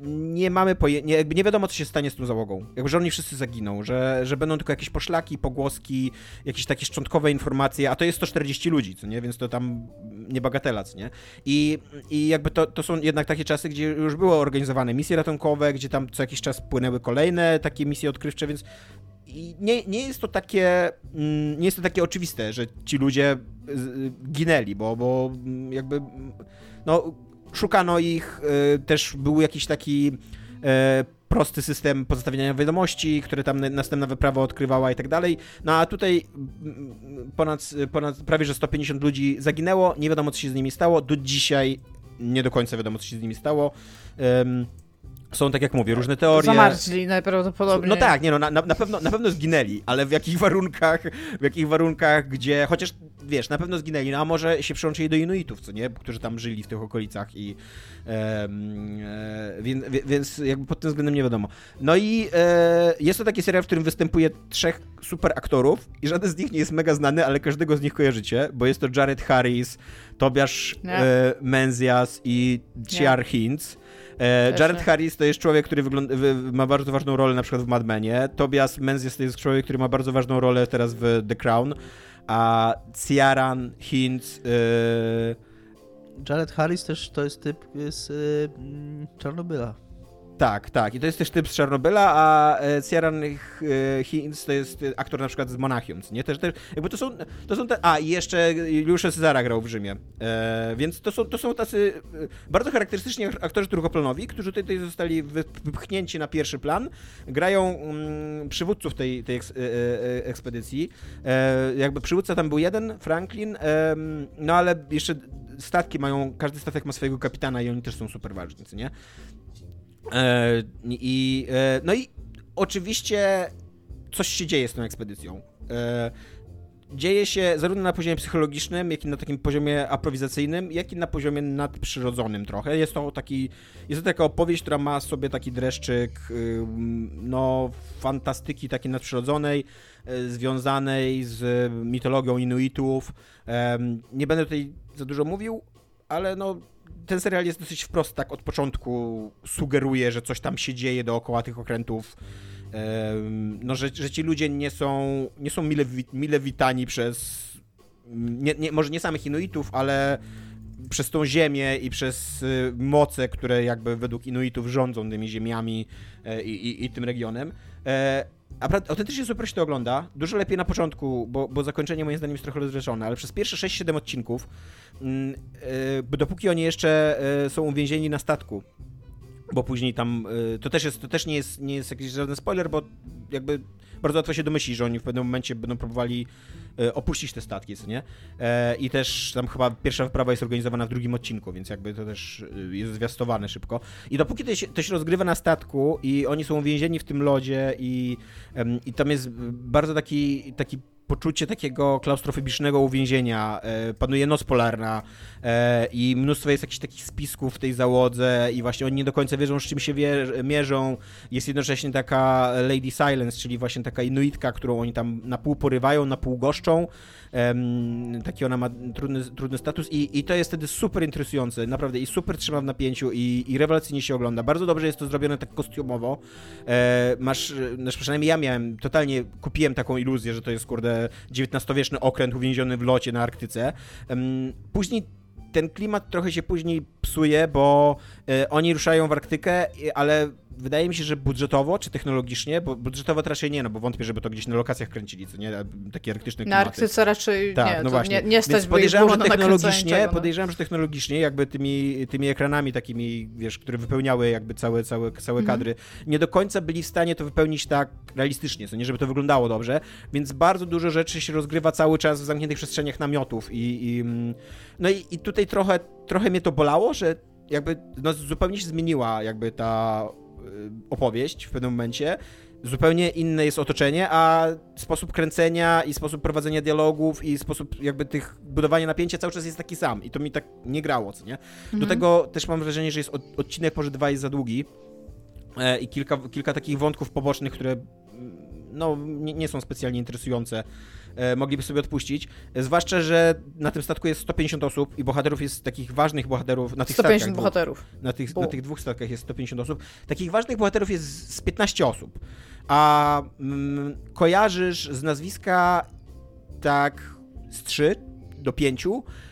nie mamy pojęcia, jakby nie wiadomo, co się stanie z tą załogą. Jakby, że oni wszyscy zaginą, że, że będą tylko jakieś poszlaki, pogłoski, jakieś takie szczątkowe informacje, a to jest 140 ludzi, co nie? Więc to tam nie bagatela, co nie? I, i jakby to, to są jednak takie czasy, gdzie już były organizowane misje ratunkowe, gdzie tam co jakiś czas płynęły kolejne takie misje odkrywcze, więc nie, nie jest to takie mm, nie jest to takie oczywiste, że ci ludzie ginęli, bo, bo jakby no szukano ich, y, też był jakiś taki y, prosty system pozostawiania wiadomości, które tam następna wyprawa odkrywała i tak dalej. No a tutaj mm, ponad, ponad prawie że 150 ludzi zaginęło, nie wiadomo co się z nimi stało, do dzisiaj nie do końca wiadomo co się z nimi stało. Są, tak jak mówię, różne teorie. Zamarzli najprawdopodobniej. No tak, nie no, na, na, pewno, na pewno zginęli, ale w jakich warunkach, w jakich warunkach, gdzie, chociaż wiesz, na pewno zginęli, no a może się przyłączyli do Inuitów, co nie, którzy tam żyli w tych okolicach i e, więc, więc jakby pod tym względem nie wiadomo. No i e, jest to taki serial, w którym występuje trzech super aktorów i żaden z nich nie jest mega znany, ale każdego z nich kojarzycie, bo jest to Jared Harris, Tobiasz e, Menzies i Ciar Hinz. E, Jared Harris to jest człowiek, który ma bardzo ważną rolę na przykład w Mad Menie. Tobias Menzies to jest człowiek, który ma bardzo ważną rolę teraz w The Crown. A Ciaran Hinz... Yy... Jared Harris też to jest typ z yy, Czarnobyla. Tak, tak. I to jest też typ z Czarnobyla, a e, Ciaran Hinz to jest aktor na przykład z Monachium, nie? Też, też, jakby to są, to są te... A, i jeszcze Juliusz Cezara grał w Rzymie. E, więc to są, to są tacy e, bardzo charakterystyczni aktorzy drugoplanowi, którzy tutaj zostali wypchnięci na pierwszy plan. Grają mm, przywódców tej, tej eks, e, e, ekspedycji. E, jakby przywódca tam był jeden, Franklin, no ale jeszcze statki mają, każdy statek ma swojego kapitana i oni też są super ważni, nie? E, I, e, no i oczywiście coś się dzieje z tą ekspedycją. E, dzieje się zarówno na poziomie psychologicznym, jak i na takim poziomie aprowizacyjnym, jak i na poziomie nadprzyrodzonym trochę. Jest to taki, jest to taka opowieść, która ma sobie taki dreszczyk no, fantastyki takiej nadprzyrodzonej, związanej z mitologią Inuitów. Nie będę tutaj za dużo mówił, ale no ten serial jest dosyć wprost, tak od początku sugeruje, że coś tam się dzieje dookoła tych okrętów. No, że, że ci ludzie nie są, nie są mile, mile witani przez, nie, nie, może nie samych Inuitów, ale przez tą ziemię i przez y, moce, które jakby według Inuitów rządzą tymi ziemiami e, i, i, i tym regionem. A autentycznie super się to ogląda. Dużo lepiej na początku, bo, bo zakończenie moim zdaniem jest trochę rozrzeszone, ale przez pierwsze 6-7 odcinków, yy, dopóki oni jeszcze yy, są uwięzieni na statku, bo później tam, yy, to też jest, to też nie jest, nie jest jakiś żaden spoiler, bo jakby bardzo łatwo się domyślić, że oni w pewnym momencie będą próbowali e, opuścić te statki, co nie? E, I też tam chyba pierwsza wyprawa jest organizowana w drugim odcinku, więc jakby to też e, jest zwiastowane szybko. I dopóki to się, to się rozgrywa na statku i oni są uwięzieni w tym lodzie i, i tam jest bardzo taki, taki poczucie takiego klaustrofobicznego uwięzienia, e, panuje noc polarna e, i mnóstwo jest jakichś takich spisków w tej załodze i właśnie oni nie do końca wierzą, z czym się mierzą. Jest jednocześnie taka Lady Silence, czyli właśnie taka inuitka, którą oni tam na pół porywają, na pół goszczą taki ona ma trudny, trudny status i, i to jest wtedy super interesujące, naprawdę i super trzyma w napięciu i, i rewelacyjnie się ogląda. Bardzo dobrze jest to zrobione tak kostiumowo. E, masz, znaczy przynajmniej ja miałem, totalnie kupiłem taką iluzję, że to jest kurde XIX-wieczny okręt uwięziony w locie na Arktyce. Później ten klimat trochę się później psuje, bo e, oni ruszają w Arktykę, e, ale wydaje mi się, że budżetowo czy technologicznie, bo budżetowo to raczej nie, no bo wątpię, żeby to gdzieś na lokacjach kręcili, co nie, takie arktyczne Na klimaty. Arktyce raczej Tak, nie, no właśnie. nie, nie stać Więc podejrzewam, że na technologicznie, no. podejrzewam, że technologicznie jakby tymi, tymi ekranami takimi, wiesz, które wypełniały jakby całe, całe, całe Mhm. kadry, nie do końca byli w stanie to wypełnić tak realistycznie, co nie, żeby to wyglądało dobrze, więc bardzo dużo rzeczy się rozgrywa cały czas w zamkniętych przestrzeniach namiotów i, i mm, no i, i tutaj trochę, trochę mnie to bolało, że jakby no, zupełnie się zmieniła jakby ta opowieść w pewnym momencie. Zupełnie inne jest otoczenie, a sposób kręcenia i sposób prowadzenia dialogów i sposób jakby tych budowania napięcia cały czas jest taki sam i to mi tak nie grało, co nie? Do Mhm. tego też mam wrażenie, że jest od, odcinek może dwa jest za długi e, i kilka, kilka takich wątków pobocznych, które mm, no, nie, nie są specjalnie interesujące, e, mogliby sobie odpuścić. E, Zwłaszcza, że na tym statku jest 150 osób i bohaterów jest takich ważnych bohaterów na tych 150 statkach. bohaterów. Na tych, na tych dwóch statkach jest 150 osób. Takich ważnych bohaterów jest z 15 osób. A mm, kojarzysz z nazwiska tak z 3 do 5,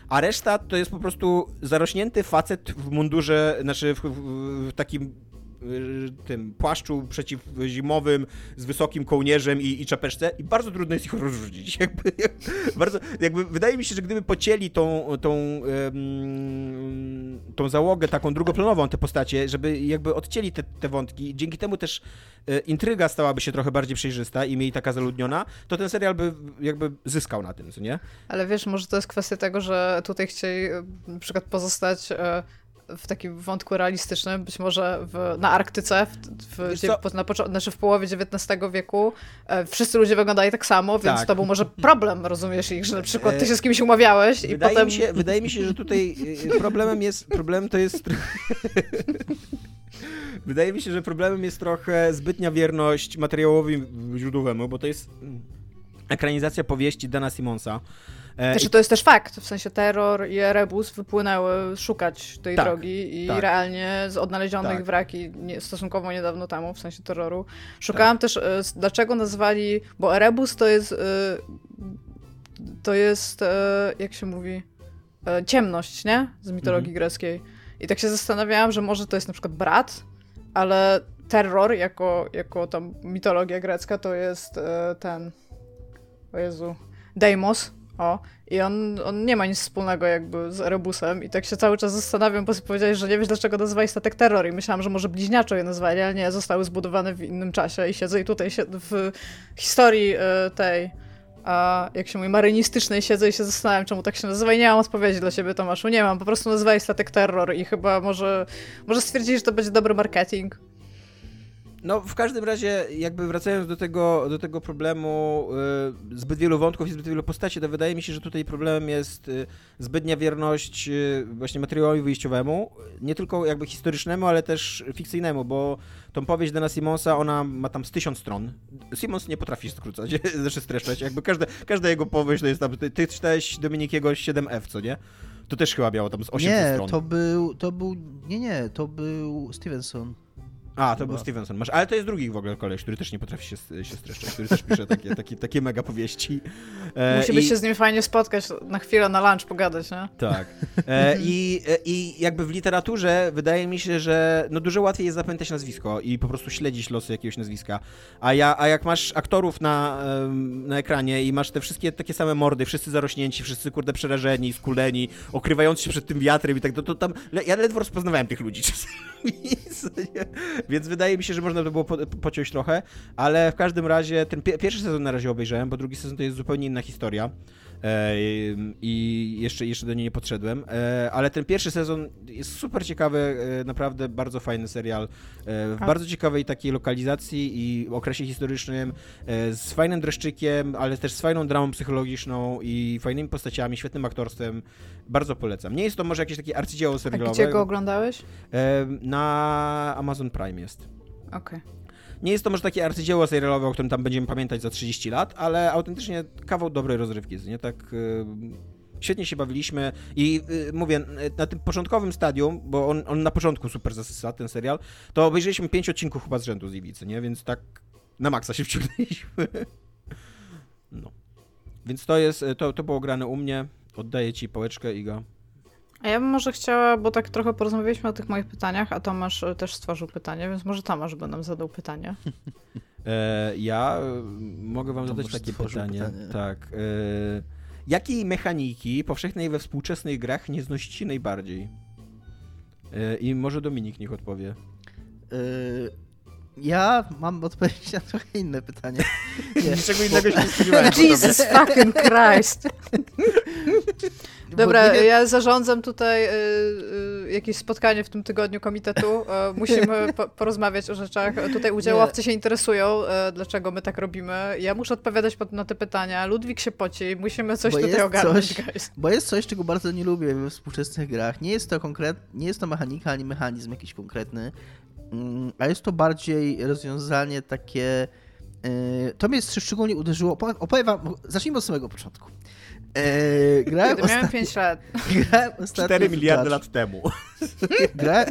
a reszta to jest po prostu zarośnięty facet w mundurze, znaczy w, w, w takim tym płaszczu przeciwzimowym z wysokim kołnierzem i, i czapeczce i bardzo trudno jest ich rozróżnić. Jakby, bardzo, jakby wydaje mi się, że gdyby pocięli tą, tą, tą załogę taką drugoplanową, te postacie, żeby jakby odcięli te, te wątki dzięki temu też e, intryga stałaby się trochę bardziej przejrzysta i mniej taka zaludniona, to ten serial by jakby zyskał na tym, co nie? Ale wiesz, może to jest kwestia tego, że tutaj chcieli e, na przykład pozostać e, w takim wątku realistycznym, być może w, na Arktyce, w, w, na poczo- znaczy w połowie XIX wieku, e, wszyscy ludzie wyglądali tak samo, więc Tak. to był może problem, rozumiesz ich, że na przykład ty E, się z kimś umawiałeś i Wydaje, potem... mi się, wydaje mi się, że tutaj y, problemem jest, problem to jest... Wydaje mi się, że problemem jest trochę zbytnia wierność materiałowi źródłowemu, bo to jest mm, ekranizacja powieści Dana Simonsa. E, Znaczy, to jest też fakt, w sensie terror i Erebus wypłynęły szukać tej Tak, drogi i tak. realnie z odnalezionych Tak. wraki nie, stosunkowo niedawno temu, w sensie terroru. Szukałam też, e, dlaczego nazwali, bo Erebus to jest, e, to jest, jak się mówi, ciemność, nie? Z mitologii Mhm. greckiej. I tak się zastanawiałam, że może to jest na przykład brat, ale terror jako, jako tam mitologia grecka to jest ten, o Jezu, Deimos, o, i on, on nie ma nic wspólnego jakby z Erebusem i tak się cały czas zastanawiam, bo powiedziałeś, że nie wiesz dlaczego nazwali statek Terror. I myślałam, że może bliźniaczo je nazwali, ale nie, zostały zbudowane w innym czasie. I siedzę i tutaj w historii e, tej a jak się mówi, marynistycznej siedzę i się zastanawiam, czemu tak się nazywa. I nie mam odpowiedzi dla ciebie, Tomaszu, nie mam, po prostu nazwali statek Terror. I chyba może, może stwierdzili, że to będzie dobry marketing. No, w każdym razie, jakby wracając do tego, do tego problemu y, zbyt wielu wątków i zbyt wielu postaci, to wydaje mi się, że tutaj problemem jest y, zbytnia wierność y, właśnie materiałowi wyjściowemu, nie tylko jakby historycznemu, ale też fikcyjnemu, bo tą powieść Dana Simonsa, ona ma tam z tysiąc stron. Simons nie potrafi skrócać, znaczy streszczać, jakby każda, każda jego powieść to jest tam, ty, ty czytałeś Dominikiego 7F, co nie? To też chyba miało tam z 800 Nie, stron. to był, to był, nie, nie, to był Stevenson. A, to Chyba. był Stevenson. Masz, ale to jest drugi w ogóle koleś, który też nie potrafi się, się streszczać, który też pisze takie, takie, takie mega powieści. E, Musimy i- się z nim fajnie spotkać, na chwilę na lunch pogadać, nie? Tak. E, i, e, I jakby w literaturze wydaje mi się, że no dużo łatwiej jest zapamiętać nazwisko i po prostu śledzić losy jakiegoś nazwiska. A, ja, a jak masz aktorów na, na ekranie i masz te wszystkie takie same mordy, wszyscy zarośnięci, wszyscy kurde przerażeni, skuleni, okrywający się przed tym wiatrem i tak, to, to tam, ja ledwo rozpoznawałem tych ludzi czasami. Więc wydaje mi się, że można by było po, pociąć trochę, ale w każdym razie ten pie, pierwszy sezon na razie obejrzałem, bo drugi sezon to jest zupełnie inna historia. E, I jeszcze, jeszcze do niej nie podszedłem, e, ale ten pierwszy sezon jest super ciekawy, e, naprawdę bardzo fajny serial, w A- bardzo ciekawej takiej lokalizacji i okresie historycznym, z fajnym dreszczykiem, ale też z fajną dramą psychologiczną i fajnymi postaciami, świetnym aktorstwem. Bardzo polecam. Nie jest to może jakieś takie arcydzieło A serialowe. gdzie go oglądałeś? Na Amazon Prime jest. Okej. Nie jest to może takie arcydzieło serialowe, o którym tam będziemy pamiętać za 30 lat, ale autentycznie kawał dobrej rozrywki nie? Tak... Yy świetnie się bawiliśmy i y, mówię, na tym początkowym stadium, bo on, on na początku super zasysa, ten serial, to obejrzeliśmy pięć odcinków chyba z rzędu z Iwicy, nie? Więc tak na maksa się wciągnęliśmy. No. Więc to jest, to, to było grane u mnie. Oddaję ci pałeczkę, Iga. A ja bym może chciała, bo tak trochę porozmawialiśmy o tych moich pytaniach, a Tomasz e, też stworzył pytanie, więc może Tomasz by nam zadał pytanie. E, ja e, mogę wam zadać takie pytanie. pytanie. Tak. E, jakiej mechaniki powszechnej we współczesnych grach nie znosicie najbardziej? E, I może Dominik niech odpowie. E, ja mam odpowiedź na trochę inne pytanie. Nie, Niczego innego się nie spodziewałem. Jesus fucking Christ. Dobra, nie... ja zarządzam tutaj y, y, jakieś spotkanie w tym tygodniu komitetu. Y, musimy po, porozmawiać o rzeczach. Tutaj udziałowcy nie. się interesują, y, dlaczego my tak robimy. Ja muszę odpowiadać na te pytania. Ludwik się poci, musimy coś bo tutaj ogarnąć, coś, guys. Bo jest coś, czego bardzo nie lubię we współczesnych grach. Nie jest to konkret, nie jest to mechanika ani mechanizm jakiś konkretny, a jest to bardziej rozwiązanie takie... Y, to mnie szczególnie uderzyło. Opowiem wam, zacznijmy od samego początku. Eee, grałem Kiedy miałem 5 lat. Grałem 4 miliardy lat temu. Gra,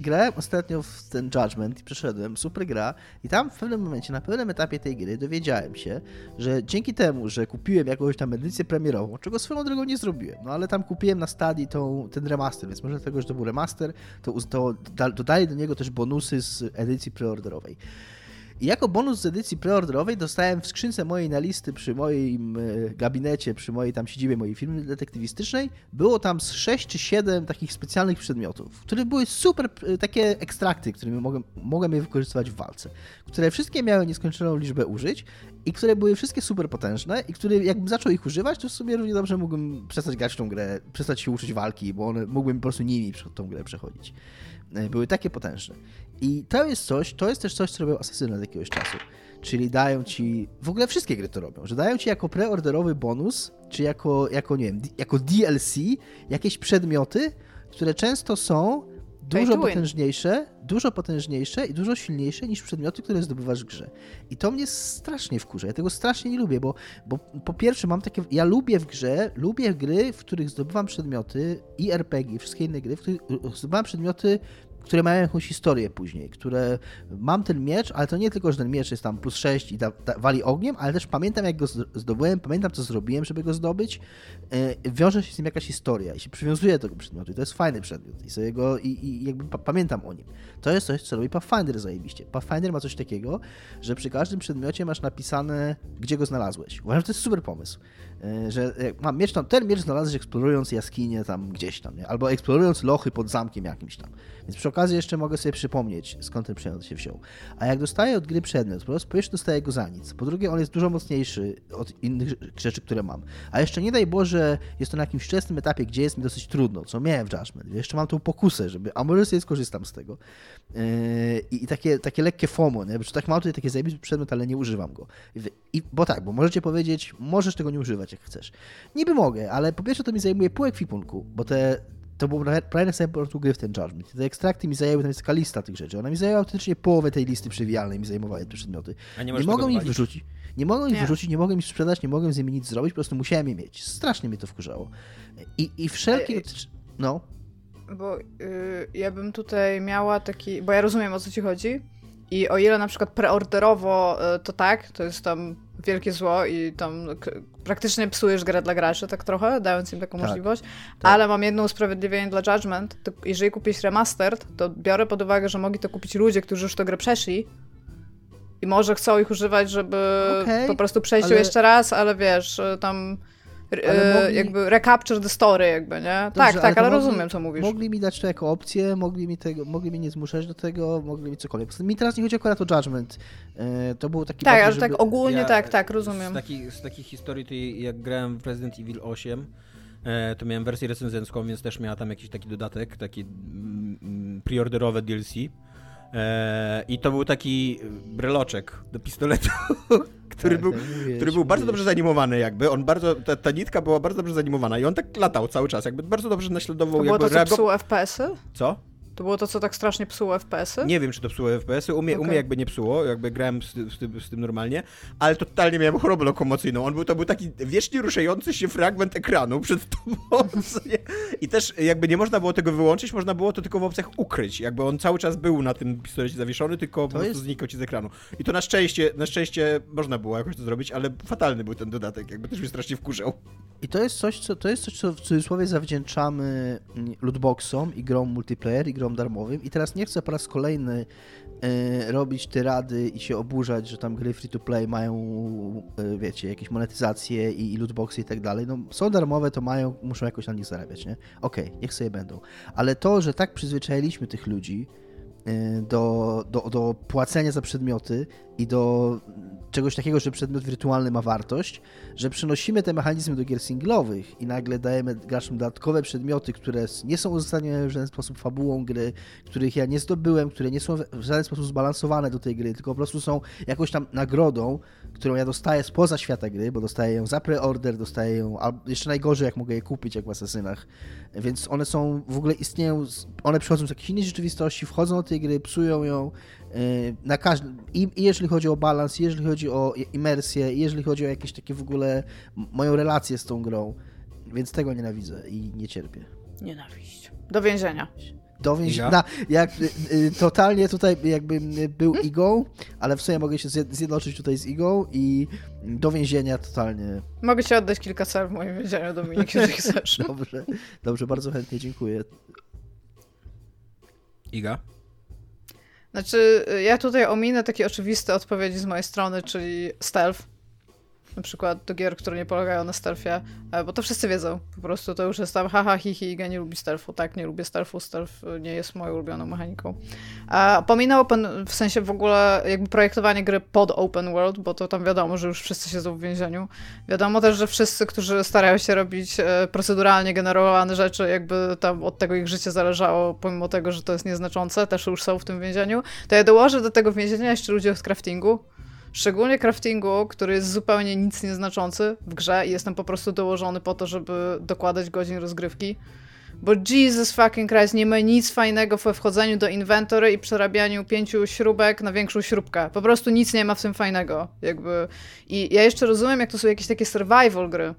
grałem ostatnio w ten Judgment i przeszedłem, super gra i tam w pewnym momencie, na pewnym etapie tej gry dowiedziałem się, że dzięki temu, że kupiłem jakąś tam edycję premierową, czego swoją drogą nie zrobiłem, no ale tam kupiłem na stadii tą, ten remaster, więc może dlatego, że to był remaster, to, to dodali do niego też bonusy z edycji preorderowej. I jako bonus z edycji preorderowej dostałem w skrzynce mojej na listy przy moim e, gabinecie, przy mojej tam siedzibie mojej firmy detektywistycznej, było tam z 6 czy 7 takich specjalnych przedmiotów, które były super e, takie ekstrakty, którymi mogłem, mogłem je wykorzystywać w walce, które wszystkie miały nieskończoną liczbę użyć i które były wszystkie super potężne i które jakbym zaczął ich używać, to w sumie równie dobrze mógłbym przestać grać w tą grę, przestać się uczyć walki, bo one, mógłbym po prostu nimi tą grę przechodzić. E, były takie potężne. I to jest coś, to jest też coś, co robią asesyny od jakiegoś czasu. Czyli dają ci, w ogóle wszystkie gry to robią, że dają ci jako preorderowy bonus, czy jako, jako nie wiem, jako DLC jakieś przedmioty, które często są dużo potężniejsze, dużo potężniejsze i dużo silniejsze niż przedmioty, które zdobywasz w grze. I to mnie strasznie wkurza. Ja tego strasznie nie lubię, bo, bo po pierwsze mam takie. Ja lubię w grze, lubię gry, w których zdobywam przedmioty i RPG, i wszystkie inne gry, w których zdobywam przedmioty które mają jakąś historię później, które mam ten miecz, ale to nie tylko, że ten miecz jest tam plus 6 i da, da, wali ogniem, ale też pamiętam jak go zdobyłem, pamiętam co zrobiłem, żeby go zdobyć, yy, wiąże się z nim jakaś historia i się przywiązuje do tego przedmiotu i to jest fajny przedmiot i sobie go, i, i jakby pa pamiętam o nim. To jest coś, co robi Pathfinder zajebiście. Pathfinder ma coś takiego, że przy każdym przedmiocie masz napisane, gdzie go znalazłeś. Uważam, że to jest super pomysł. E, że mam miecz tam, ten miecz znalazłeś eksplorując jaskinię tam gdzieś tam, nie? albo eksplorując lochy pod zamkiem jakimś tam. Więc przy okazji jeszcze mogę sobie przypomnieć, skąd ten przedmiot się wziął. A jak dostaję od gry przedmiot, po prostu po pierwsze dostaję go za nic, po drugie on jest dużo mocniejszy od innych rzeczy, które mam. A jeszcze nie daj Boże, jest to na jakimś wczesnym etapie, gdzie jest mi dosyć trudno, co miałem w Judgment. Jeszcze mam tą pokusę, żeby, a może sobie skorzystam z tego. Yy, I, takie, takie lekkie FOMO, nie? Bo tak mam tutaj taki zajebisty przedmiot, ale nie używam go. I, bo tak, bo możecie powiedzieć, możesz tego nie używać jak chcesz. Niby mogę, ale po pierwsze to mi zajmuje pół ekwipunku, bo te to było prawie na samym początku gry w ten Judgment. Te ekstrakty mi zajęły, tam jest taka lista tych rzeczy. Ona mi zajęła autentycznie połowę tej listy przewijalnej, mi zajmowały te przedmioty. A nie, nie mogą ich wyrzucić. Nie mogą ich wyrzucić, nie mogą ich sprzedać, nie mogą z nimi nic zrobić, po prostu musiałem je mieć. Strasznie mnie to wkurzało. I, i wszelkie... No. Bo yy, ja bym tutaj miała taki... Bo ja rozumiem, o co ci chodzi. I o ile na przykład preorderowo y, to tak, to jest tam wielkie zło i tam praktycznie psujesz grę dla graczy, tak trochę, dając im taką tak, możliwość. Tak. Ale mam jedno usprawiedliwienie dla Judgment. To jeżeli kupisz remastered, to biorę pod uwagę, że mogli to kupić ludzie, którzy już tę grę przeszli i może chcą ich używać, żeby okay, po prostu przejść ale... jeszcze raz, ale wiesz, tam E, mogli... jakby recapture the story jakby, nie? Dobrze, tak, tak, ale, ale rozumiem, co mówisz. Mogli mi dać to jako opcję, mogli mi, tego, mogli mi nie zmuszać do tego, mogli mi cokolwiek. Mi teraz nie chodzi akurat o Judgment. E, to był taki... Tak, ale żeby... tak ogólnie ja, tak, tak, rozumiem. Z takich, z takich historii, to jak grałem w Resident Evil 8, e, to miałem wersję recenzencką, więc też miała tam jakiś taki dodatek, taki mm, mm, preorderowe DLC. I to był taki breloczek do pistoletu, który, tak, był, mówię, który był bardzo dobrze zanimowany jakby, on bardzo, ta, ta, nitka była bardzo dobrze zanimowana i on tak latał cały czas, jakby bardzo dobrze naśladował to jakby było to, co FPS-y? Co? To było to, co tak strasznie psuło FPS-y? Nie wiem, czy to psuło FPS-y. U mnie, Okej. u mnie jakby nie psuło, jakby grałem z, z, tym, z tym normalnie, ale totalnie miałem chorobę lokomocyjną. On był, to był taki wiecznie ruszający się fragment ekranu przed tobą. I też jakby nie można było tego wyłączyć, można było to tylko w opcjach ukryć. Jakby on cały czas był na tym pistolecie zawieszony, tylko po prostu jest- znikał ci z ekranu. I to na szczęście, na szczęście można było jakoś to zrobić, ale fatalny był ten dodatek, jakby też mnie strasznie wkurzał. I to jest coś, co, to jest coś, co w cudzysłowie zawdzięczamy lootboxom i grom multiplayer i grom darmowym. I teraz nie chcę po raz kolejny e, robić tyrady i się oburzać, że tam gry free to play mają, e, wiecie, jakieś monetyzacje i, i lootboxy i tak dalej. No, są darmowe, to mają, muszą jakoś na nich zarabiać, nie? Okej, niech sobie będą. Ale to, że tak przyzwyczailiśmy tych ludzi e, do, do, do płacenia za przedmioty i do czegoś takiego, że przedmiot wirtualny ma wartość, że przynosimy te mechanizmy do gier singlowych i nagle dajemy graczom dodatkowe przedmioty, które nie są uzasadnione w żaden sposób fabułą gry, których ja nie zdobyłem, które nie są w żaden sposób zbalansowane do tej gry, tylko po prostu są jakąś tam nagrodą, którą ja dostaję spoza świata gry, bo dostaję ją za preorder, dostaję ją, albo jeszcze najgorzej, jak mogę je kupić, jak w Asasynach. Więc one są, w ogóle istnieją, one przychodzą z jakiejś innej rzeczywistości, wchodzą do tej gry, psują ją, Yy, na każdym, i, i jeżeli chodzi o balans, i jeżeli chodzi o imersję, i jeżeli chodzi o jakieś takie w ogóle moją relację z tą grą, więc tego nienawidzę i nie cierpię. Nienawiść. Do więzienia. Do więzi- Iga? na, jak y, y, totalnie tutaj jakbym y, był igą, ale w sumie mogę się zjed- zjednoczyć tutaj z igą i do więzienia totalnie. Mogę ci oddać kilka cel w moim więzieniu, Dominik, jeżeli chcesz. Dobrze, dobrze, bardzo chętnie dziękuję. Iga? Znaczy, ja tutaj ominę takie oczywiste odpowiedzi z mojej strony, czyli stealth. Na przykład do gier, które nie polegają na stealthie, e, bo to wszyscy wiedzą. Po prostu to już jest tam haha, hi, hi, Iga nie lubi stealthu. Tak, nie lubię stealthu, stealth nie jest moją ulubioną mechaniką. A pominę open, w sensie w ogóle jakby projektowanie gry pod open world, bo to tam wiadomo, że już wszyscy siedzą w więzieniu. Wiadomo też, że wszyscy, którzy starają się robić e, proceduralnie generowane rzeczy, jakby tam od tego ich życie zależało, pomimo tego, że to jest nieznaczące, też już są w tym więzieniu, to ja dołożę do tego więzienia jeszcze ludzi od craftingu. Szczególnie craftingu, który jest zupełnie nic nieznaczący w grze i jestem po prostu dołożony po to, żeby dokładać godzin rozgrywki. Bo Jesus fucking Christ, nie ma nic fajnego we wchodzeniu do inventory i przerabianiu pięciu śrubek na większą śrubkę. Po prostu nic nie ma w tym fajnego. Jakby. I ja jeszcze rozumiem, jak to są jakieś takie survival gry,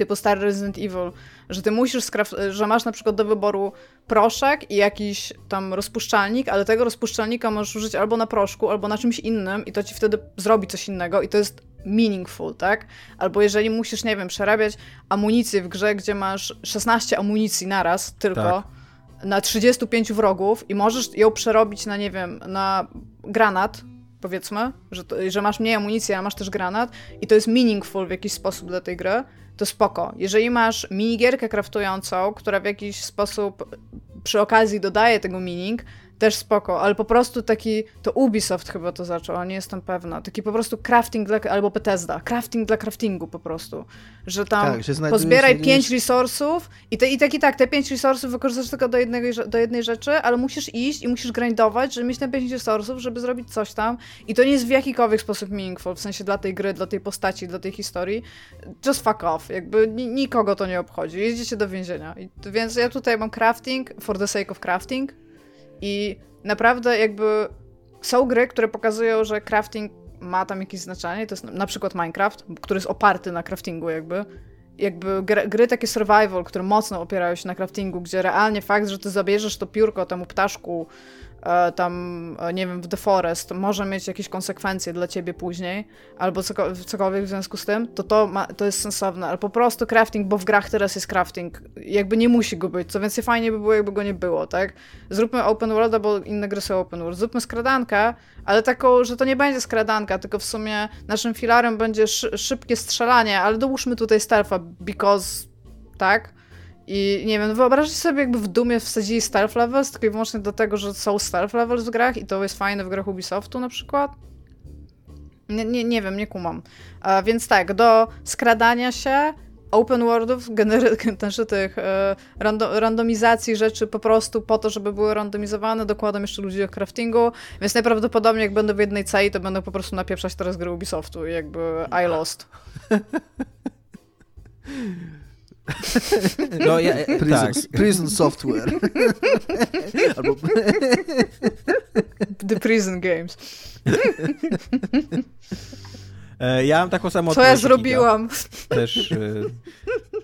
typu stary Resident Evil, że ty musisz, że masz na przykład do wyboru proszek i jakiś tam rozpuszczalnik, ale tego rozpuszczalnika możesz użyć albo na proszku, albo na czymś innym i to ci wtedy zrobi coś innego i to jest meaningful, tak? Albo jeżeli musisz, nie wiem, przerabiać amunicję w grze, gdzie masz 16 amunicji naraz tylko, Tak. na 35 wrogów i możesz ją przerobić na, nie wiem, na granat, powiedzmy, że, to, że masz mniej amunicji, a masz też granat i to jest meaningful w jakiś sposób dla tej gry, to spoko. Jeżeli masz minigierkę craftującą, która w jakiś sposób przy okazji dodaje tego meaning, też spoko, ale po prostu taki, to Ubisoft chyba to zaczął, a nie jestem pewna, taki po prostu crafting dla, albo Bethesda, crafting dla craftingu po prostu, że tam Tak, że pozbieraj pięć resursów i, te, i tak i tak, te pięć resursów wykorzystasz tylko do, jednego, do jednej rzeczy, ale musisz iść i musisz grindować, żeby mieć te pięć resursów, żeby zrobić coś tam. I to nie jest w jakikolwiek sposób meaningful, w sensie dla tej gry, dla tej postaci, dla tej historii. Just fuck off, jakby ni- nikogo to nie obchodzi, jeździcie do więzienia. I, więc ja tutaj mam crafting for the sake of crafting i naprawdę jakby są gry, które pokazują, że crafting ma tam jakieś znaczenie, to jest na- przykład Minecraft, który jest oparty na craftingu jakby, jakby gry, gry takie survival, które mocno opierają się na craftingu, gdzie realnie fakt, że ty zabierzesz to piórko temu ptaszku tam, e, nie wiem, w The Forest, może mieć jakieś konsekwencje dla ciebie później, albo coko- cokolwiek w związku z tym, to to, ma, to jest sensowne, ale po prostu crafting, bo w grach teraz jest crafting, jakby nie musi go być, co więcej fajnie by było, jakby go nie było, tak? Zróbmy open world, bo inne gry są open world, zróbmy skradankę, ale taką, że to nie będzie skradanka, tylko w sumie naszym filarem będzie szy- szybkie strzelanie, ale dołóżmy tutaj stealtha, because, tak? I nie wiem, wyobraźcie sobie, jakby w Dumie wsadzili stealth levels, tylko i wyłącznie do tego, że są stealth levels w grach i to jest fajne w grach Ubisoftu na przykład. Nie, nie, nie wiem, nie kumam. A, więc tak, do skradania się, open worldów, znaczy tych e, rando, randomizacji rzeczy po prostu po to, żeby były randomizowane, dokładam jeszcze ludzi do craftingu, więc najprawdopodobniej jak będę w jednej celi, to będę po prostu napieprzać teraz gry Ubisoftu i jakby I lost. No, ja, e, Prison, tak. prison Software. Albo... The Prison Games. E, Ja mam taką samą Co ja zrobiłam? Też... e,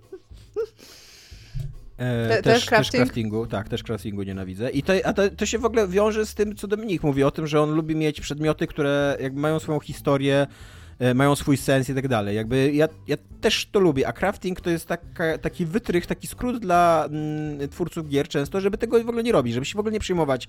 E, Te- też, też też crafting? craftingu, tak, też craftingu nienawidzę. I to, a to, to się w ogóle wiąże z tym, co Dominik mówi o tym, że on lubi mieć przedmioty, które jakby mają swoją historię, e, mają swój sens i tak dalej. Jakby ja, ja też to lubię, a crafting to jest taka, taki wytrych, taki skrót dla mm, twórców gier często, żeby tego w ogóle nie robić, żeby się w ogóle nie przejmować e,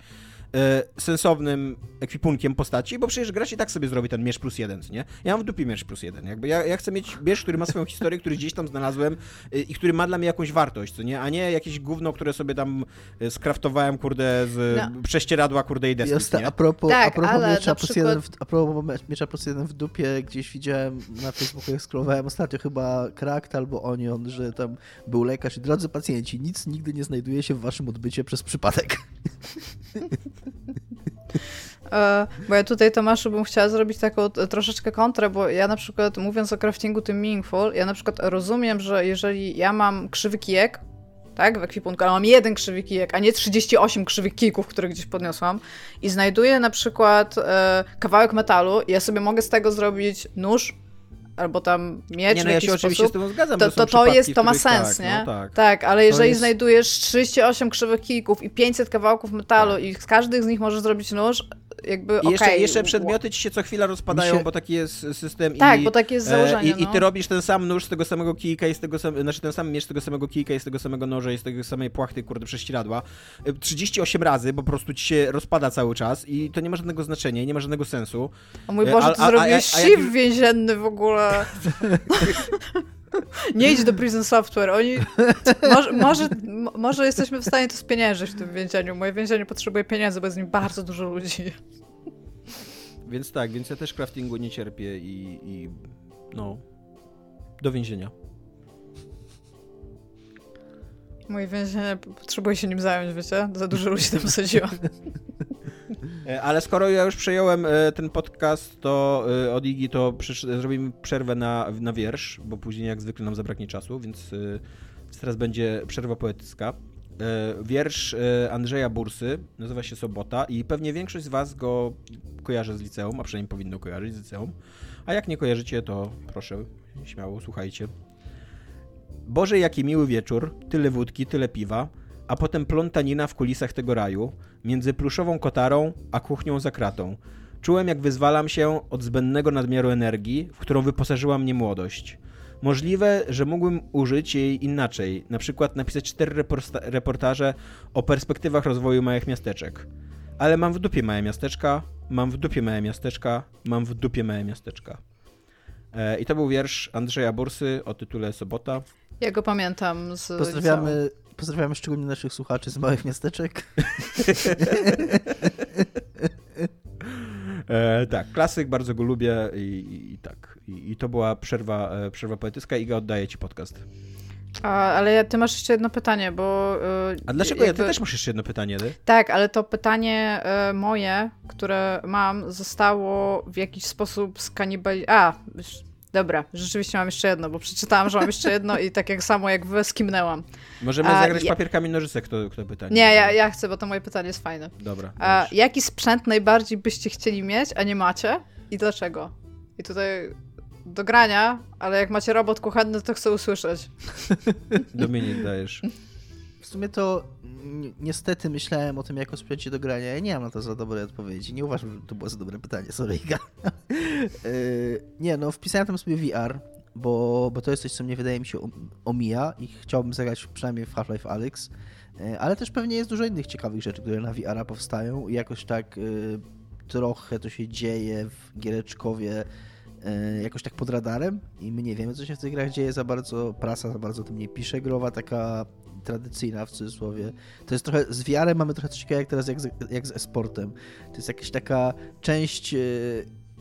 sensownym ekwipunkiem postaci, bo przecież gra się tak sobie zrobi ten miecz plus jeden, co nie? Ja mam w dupie miecz plus jeden, jakby ja, ja chcę mieć miecz, który ma swoją historię, który gdzieś tam znalazłem e, i który ma dla mnie jakąś wartość, co nie? A nie jakieś gówno, które sobie tam e, skraftowałem, kurde, z No. prześcieradła, kurde, i deski, nie? a propos, Tak, a propos miecza plus przykład- jeden w, a propos mie- miecza plus jeden w dupie, gdzieś widziałem na Facebooku, jak scrollowałem ostatnio chyba Krakt albo Onion, że tam był lekarz i drodzy pacjenci, nic nigdy nie znajduje się w waszym odbycie przez przypadek. E, Bo ja tutaj, Tomaszu, bym chciała zrobić taką troszeczkę kontrę, bo ja na przykład, mówiąc o craftingu tym meaningful, ja na przykład rozumiem, że jeżeli ja mam krzywy kijek, tak, w ekwipunku, ale mam jeden krzywy kijek, a nie 38 krzywych kijków, które gdzieś podniosłam i znajduję na przykład e, kawałek metalu i ja sobie mogę z tego zrobić nóż, albo tam miecz Nie, w no ja jakiś oczywiście sposób, z tym zgadzam, to, to, to jest, w to ma sens, tak, nie? No, tak. Tak, ale jeżeli jest- znajdujesz 38 krzywych kijków i 500 kawałków metalu i z każdych z nich możesz zrobić nóż, jakby I jeszcze, okej, jeszcze przedmioty ci się co chwila rozpadają, się- bo taki jest system Tak, i... bo takie jest e, założenie, I, I no. ty robisz ten sam nóż z tego samego kijka i z tego samego, znaczy ten sam miecz z tego samego kijka i z tego samego noża i z tego samej płachty, kurde, prześcieradła. e, 38 razy, po prostu ci się rozpada cały czas i to nie ma żadnego znaczenia i nie ma żadnego sensu. O mój E, Boże, a- ty a- a zrobiłeś jak- a jak siw już- więzienny w ogóle. Nie idź do Prison Software, oni... Może, może, może jesteśmy w stanie to spieniężyć w tym więzieniu. Moje więzienie potrzebuje pieniędzy, bo jest w nim bardzo dużo ludzi. Więc tak, więc ja też craftingu nie cierpię i, i no, do więzienia. Moje więzienie potrzebuje się nim zająć, wiecie? Za dużo ludzi tam sadziło. E, Ale skoro ja już przejąłem e, ten podcast, to e, od Igi to zrobimy przerwę na, na wiersz, bo później jak zwykle nam zabraknie czasu, więc teraz będzie przerwa poetycka. Wiersz Andrzeja Bursy nazywa się Sobota i pewnie większość z was go kojarzy z liceum, a przynajmniej powinno kojarzyć z liceum. A jak nie kojarzycie, to proszę, śmiało, słuchajcie. Boże, jaki miły wieczór, tyle wódki, tyle piwa, a potem plątanina w kulisach tego raju, między pluszową kotarą a kuchnią za kratą. Czułem, jak wyzwalam się od zbędnego nadmiaru energii, w którą wyposażyła mnie młodość. Możliwe, że mógłbym użyć jej inaczej, na przykład napisać cztery reportaże o perspektywach rozwoju małych miasteczek. Ale mam w dupie małe miasteczka, mam w dupie małe miasteczka, mam w dupie małe miasteczka. E, I to był wiersz Andrzeja Bursy o tytule Sobota. Ja go pamiętam z liceum. Pozdrawiamy, pozdrawiamy szczególnie naszych słuchaczy z małych miasteczek. E, tak, klasyk, bardzo go lubię i, i, i tak. I, I to była przerwa, e, przerwa poetycka. Iga, oddaję ci podcast. A, ale ja, ty masz jeszcze jedno pytanie, bo... y, A dlaczego ja? Ty jakby- też masz jeszcze jedno pytanie, ty? Tak, ale to pytanie e, moje, które mam, zostało w jakiś sposób skanibali... A, dobra, rzeczywiście mam jeszcze jedno, bo przeczytałam, że mam jeszcze jedno i tak jak samo jak wy skimnęłam. Możemy A, zagrać ja- papierkami nożyce, kto, kto pytanie. Nie, ja, ja chcę, bo to moje pytanie jest fajne. Dobra. A, jaki sprzęt najbardziej byście chcieli mieć, a nie macie? I dlaczego? I tutaj do grania, ale jak macie robot kuchenny, to chcę usłyszeć. Dominik, dajesz. W sumie to niestety myślałem o tym jako sprzęcie do grania. Ja nie mam na to za dobre odpowiedzi. Nie uważam, że to było za dobre pytanie. Sorry. Yy, nie, no wpisałem tam sobie VR, bo, bo to jest coś, co mnie wydaje mi się om- omija i chciałbym zagrać przynajmniej w Half-Life Alyx. Yy, Ale też pewnie jest dużo innych ciekawych rzeczy, które na VR-a powstają i jakoś tak yy, trochę to się dzieje w Giereczkowie jakoś tak pod radarem i my nie wiemy, co się w tych grach dzieje za bardzo, prasa za bardzo o tym nie pisze, growa taka tradycyjna w cudzysłowie. To jest trochę, z VR-em mamy trochę coś takiego jak teraz jak z, jak z e-sportem. To jest jakaś taka część e,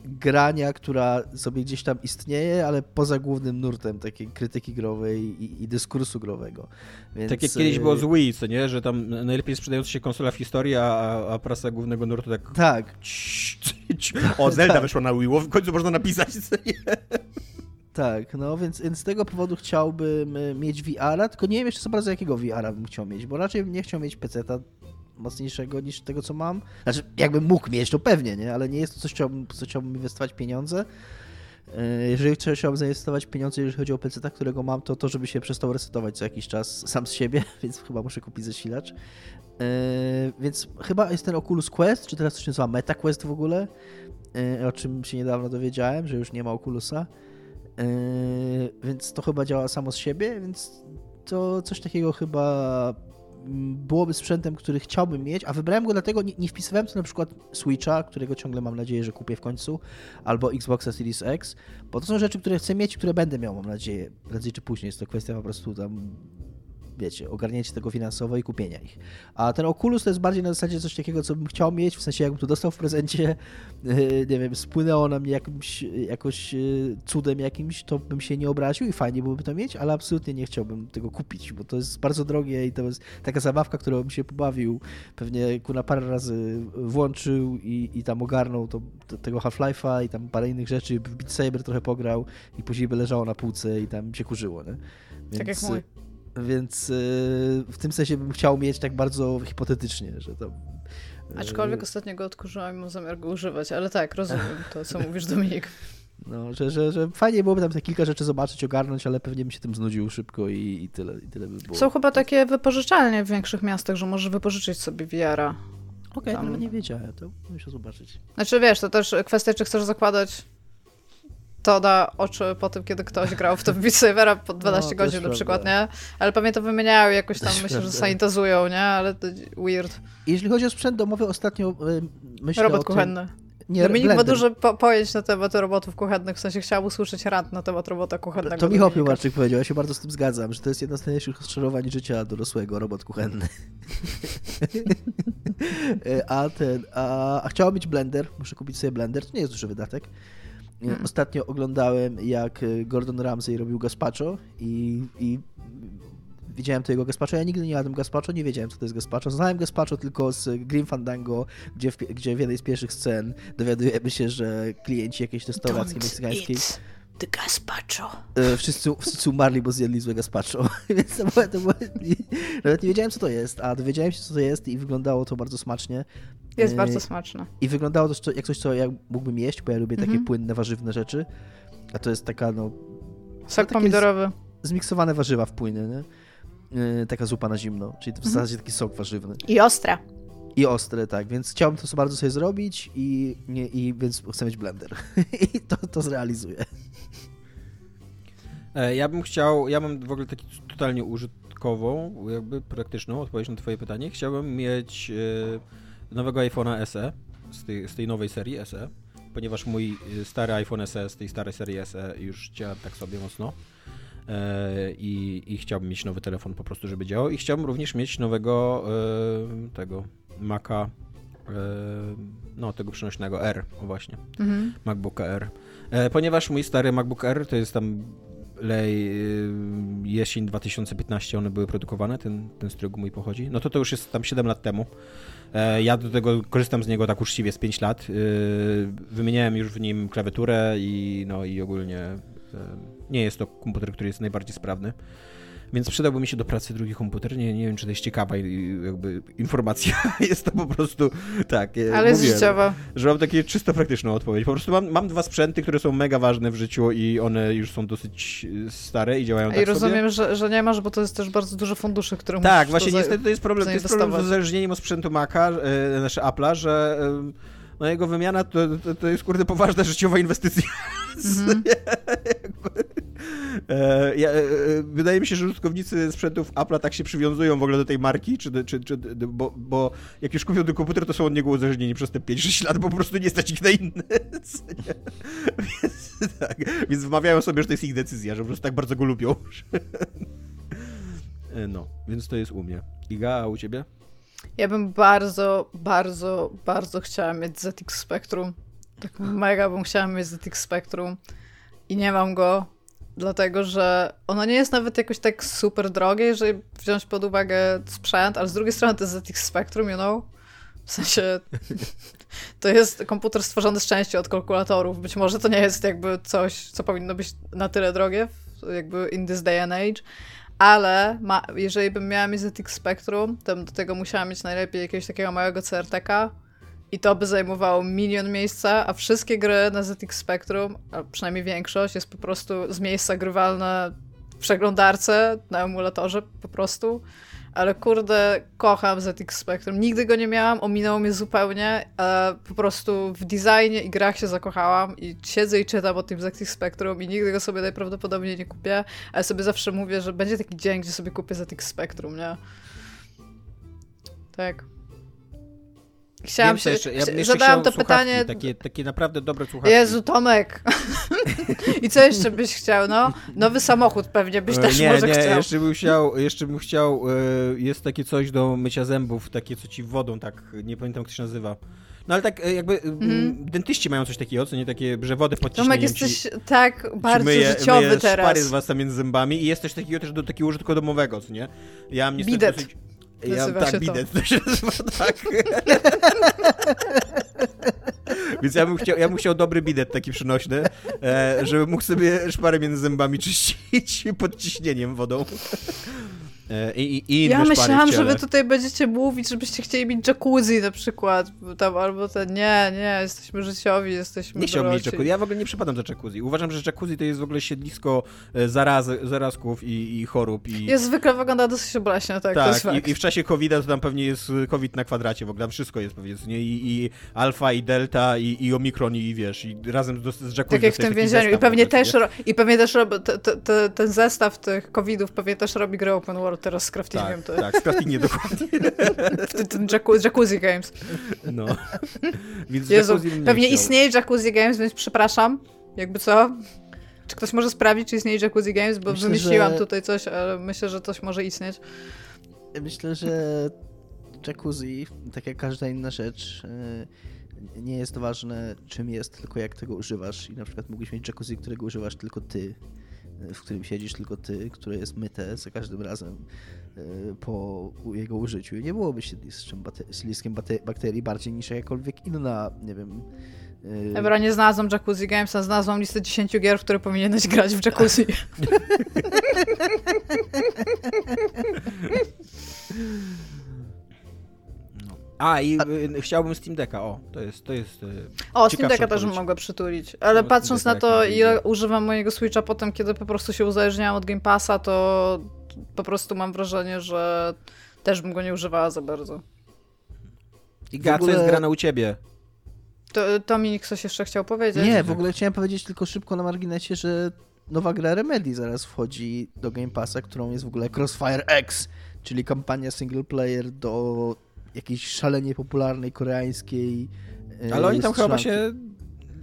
grania, która sobie gdzieś tam istnieje, ale poza głównym nurtem takiej krytyki growej i, i dyskursu growego. Więc, Tak jak kiedyś e, było z Wii, co nie? Że tam najlepiej sprzedająca się konsola w historii, a, a, prasa głównego nurtu tak... Tak, O, Zelda wyszła na Wii, w końcu można napisać, co nie? Tak, no więc, więc z tego powodu chciałbym y, mieć VR-a, tylko nie wiem jeszcze co bardzo jakiego VR-a bym chciał mieć, bo raczej nie chciał mieć PC-ta mocniejszego niż tego, co mam. Znaczy, jakbym mógł mieć, to pewnie, nie? Ale nie jest to coś, co chciałbym inwestować pieniądze. Y, jeżeli chciałbym zainwestować pieniądze, jeżeli chodzi o PC, którego mam, to to, żeby się przestał resetować co jakiś czas sam z siebie, więc chyba muszę kupić zasilacz. Yy, więc chyba jest ten Oculus Quest, czy teraz to się nazywa Meta Quest w ogóle, o czym się niedawno dowiedziałem, że już nie ma Oculusa. Yy, więc to chyba działa samo z siebie, więc to coś takiego chyba byłoby sprzętem, który chciałbym mieć, a wybrałem go dlatego, nie, nie wpisywałem tu na przykład Switcha, którego ciągle mam nadzieję, że kupię w końcu, albo Xboxa Series X, bo to są rzeczy, które chcę mieć, które będę miał, mam nadzieję, prędzej czy później, jest to kwestia po prostu tam wiecie, ogarnięcie tego finansowo i kupienia ich. A ten Oculus to jest bardziej na zasadzie coś takiego, co bym chciał mieć, w sensie jakbym to dostał w prezencie, nie wiem, spłynęło na mnie jakimś, jakoś e, cudem jakimś, to bym się nie obraził i fajnie byłoby to mieć, ale absolutnie nie chciałbym tego kupić, bo to jest bardzo drogie i to jest taka zabawka, którą bym się pobawił, pewnie na parę razy włączył i, i tam ogarnął to, to tego Half-Life'a i tam parę innych rzeczy, w Beat Saber trochę pograł i później by leżało na półce i tam się kurzyło, nie? Więc, tak jak mój. Więc y, w tym sensie bym chciał mieć tak bardzo hipotetycznie, że to. Y, Aczkolwiek ostatnio go odkurzyłam i mam zamiar go używać, ale tak, rozumiem to, co mówisz, Dominik. No, że, że, że fajnie byłoby tam te kilka rzeczy zobaczyć, ogarnąć, ale pewnie bym się tym znudził szybko i, i, tyle, i tyle by było. Są chyba takie wypożyczalnie w większych miastach, że możesz wypożyczyć sobie VR-a. Okej, okay, tam... nie wiedziałem, to muszę zobaczyć. Znaczy wiesz, to też kwestia, czy chcesz zakładać to na oczy po tym, kiedy ktoś grał w to Beat Sabera po 12 no, godzin na przykład, nie? Ale pamiętam, wymieniają jakoś tam, myślę, że sanitazują, nie? Ale to weird. Jeśli chodzi o sprzęt domowy, ostatnio y, myślę Robot o tym... kuchenny. Nie, Dominik blender. ma dużo po pojęć na temat robotów kuchennych, w sensie chciał usłyszeć rant na temat robota kuchennego. To Michał Piłarczyk powiedział, ja się bardzo z tym zgadzam, że to jest jedno z najlepszych rozczarowań życia dorosłego, robot kuchenny. a ten, a, a chciałem mieć blender, muszę kupić sobie blender, to nie jest duży wydatek. Hmm. Ostatnio oglądałem, jak e, Gordon Ramsay robił gazpacho i, i widziałem to jego gazpacho. Ja nigdy nie jadłem gazpacho, nie wiedziałem, co to jest gazpacho. Znałem gazpacho tylko z Grim Fandango, gdzie w, gdzie w jednej z pierwszych scen dowiadujemy się, że klienci jakiejś restauracji meksykańskiej... The gazpacho. E, wszyscy, wszyscy umarli, bo zjedli złe gazpacho. Więc to było, to było, nawet nie wiedziałem, co to jest, a dowiedziałem się, co to jest i wyglądało to bardzo smacznie. Jest e, bardzo smaczne. I wyglądało to jak coś, co ja mógłbym jeść, bo ja lubię takie mhm. płynne, warzywne rzeczy. A to jest taka, no... Sok no, pomidorowy. Zmiksowane warzywa w? Yy, taka zupa na zimno, czyli w mhm. zasadzie taki sok warzywny. I ostre. I ostre, tak, więc chciałbym to bardzo sobie zrobić i, nie, i więc chcę mieć blender. I to, to zrealizuję. E, ja bym chciał, ja mam w ogóle taki totalnie użytkową, jakby praktyczną odpowiedź na twoje pytanie. Chciałbym mieć e, nowego iPhone'a SE z tej, z tej nowej serii SE, ponieważ mój e, stary iPhone SE z tej starej serii SE już działa tak sobie mocno. I, i, chciałbym mieć nowy telefon po prostu, żeby działał. I chciałbym również mieć nowego tego Maca, no tego przenośnego R, o właśnie, mhm. MacBooka R. Ponieważ mój stary MacBook R to jest tam lej y, jesień 2015 one były produkowane, ten, ten którego mój pochodzi, no to to już jest tam 7 lat temu. E, ja do tego korzystam z niego tak uczciwie z 5 lat. Y, wymieniałem już w nim klawiaturę i no i ogólnie e, nie jest to komputer, który jest najbardziej sprawny. Więc przydałby mi się do pracy drugi komputer. Nie, nie wiem, czy to jest ciekawa jakby informacja. jest to po prostu tak. E, Ale mówiłem, życiowa. Że mam takie czysto praktyczną odpowiedź. Po prostu mam, mam dwa sprzęty, które są mega ważne w życiu i one już są dosyć e, stare i działają I tak I rozumiem, że, że nie masz, bo to jest też bardzo dużo funduszy, które Tak, właśnie to niestety to jest problem, to jest problem z uzależnieniem od sprzętu Maca, e, znaczy Apple'a, że e, no jego wymiana to, to, to, jest kurde poważna życiowa inwestycja. Mm ja, e, e, wydaje mi się, że użytkownicy sprzętów Apple'a tak się przywiązują w ogóle do tej marki, czy, czy, czy, bo, bo jak już kupią ten komputer, to są od niego uzależnieni przez te 5-6 lat, bo po prostu nie stać ich na inne. więc, tak, więc wmawiają sobie, że to jest ich decyzja, że po prostu tak bardzo go lubią. no, więc to jest u mnie. Iga, a u ciebie? Ja bym bardzo, bardzo, bardzo chciała mieć ZX Spectrum. Tak mega bym chciała mieć ZX Spectrum i nie mam go, dlatego że ono nie jest nawet jakoś tak super drogie, jeżeli wziąć pod uwagę sprzęt, ale z drugiej strony to jest ZX Spectrum, you know? W sensie to jest komputer stworzony z części od kalkulatorów. Być może to nie jest jakby coś, co powinno być na tyle drogie, jakby in this day and age, ale ma, jeżeli bym miała mieć ZX Spectrum, to do tego musiała mieć najlepiej jakiegoś takiego małego CRTK i to by zajmowało milion miejsca, a wszystkie gry na ZX Spectrum, a przynajmniej większość, jest po prostu z miejsca grywalne w przeglądarce, na emulatorze po prostu. Ale kurde, kocham ZX Spectrum. Nigdy go nie miałam, ominęło mnie zupełnie. po prostu w designie i grach się zakochałam i siedzę i czytam o tym ZX Spectrum i nigdy go sobie najprawdopodobniej nie kupię, ale sobie zawsze mówię, że będzie taki dzień, gdzie sobie kupię ZX Spectrum, nie? Tak. Chciałam się. Jeszcze, ja jeszcze zadałam to pytanie. Takie, takie naprawdę dobre słuchawki. Jezu, Tomek. I co jeszcze byś chciał? No, nowy samochód pewnie byś E, też nie, może nie, chciał. jeszcze bym chciał, jeszcze bym chciał, e, jest takie coś do mycia zębów, takie co ci wodą tak, nie pamiętam jak to się nazywa. No ale tak e, jakby mm. dentyści mają coś takiego, co nie takie, że wodę pod Mhm. Tomek, jesteś ci, tak bardzo myje, życiowy myje teraz. szpary z was tam między zębami i jest coś takiego też do takiego użytku domowego, co nie? Ja mam niestety Bidet. dosyć... Ja, Nazywa tak, bidet się nazywa, tak. Więc ja bym, chciał, ja bym chciał dobry bidet taki przynośny, e, żeby mógł sobie szparę między zębami czyścić pod ciśnieniem wodą. E, I, i, i Ja myślałam, że wy tutaj będziecie mówić, żebyście chcieli mieć jacuzzi na przykład, tam, albo ten, nie, nie, jesteśmy życiowi, jesteśmy Nie chciałbym mieć jacuzzi. Ja w ogóle nie przypadam za jacuzzi. Uważam, że jacuzzi to jest w ogóle siedlisko e, zarazy, zarazków i, i chorób. I, Jest zwykle wygląda dosyć obleśnie, tak, tak, i, i w czasie COVID-a to tam pewnie jest COVID na kwadracie, w ogóle tam wszystko jest powiedzmy, i, i alfa, i delta, i, i omikron, i wiesz, i razem z, z jacuzzi Tak jak w tym więzieniu. I pewnie też, ro- i pewnie też robi, te, te, te, ten zestaw tych covidów pewnie też robi grę open world teraz z craftingiem. Tak, to, tak, craftingnie dokładnie. ten, ten jacuzzi, jacuzzi Games. No. Więc Jezu, jacuzzi pewnie chciał. istnieje Jacuzzi Games, więc przepraszam, jakby co. Czy ktoś może sprawdzić, czy istnieje Jacuzzi Games, bo Myślę, wymyśliłam że- tutaj coś, ale myślę, że coś może istnieć. Myślę, że jacuzzi, tak jak każda inna rzecz, y, nie jest ważne czym jest, tylko jak tego używasz. I na przykład mógłbyś mieć jacuzzi, którego używasz tylko ty, w którym siedzisz tylko ty, które jest myte za każdym razem y, po jego użyciu. Nie byłoby siedliskiem, siedliskiem bakterii bardziej niż jakakolwiek inna, nie wiem... Dobra, nie znalazłam Jacuzzi Games, a znalazłam listę 10 gier, w które powinieneś grać w Jacuzzi. A, i y, chciałbym Steam Decka, o, to jest, to jest... y, O, Steam Decka też bym mogła przytulić. Ale No, patrząc na to, ile używam mojego Switcha potem, kiedy po prostu się uzależniałam od Game Passa, to po prostu mam wrażenie, że też bym go nie używała za bardzo. Iga, W ogóle- co jest grane u ciebie? To, Dominik coś jeszcze chciał powiedzieć? Nie, w ogóle chciałem powiedzieć tylko szybko na marginesie, że nowa gra Remedy zaraz wchodzi do Game Passa, którą jest w ogóle Crossfire X, czyli kampania single player do jakiejś szalenie popularnej koreańskiej e, Ale oni tam chyba się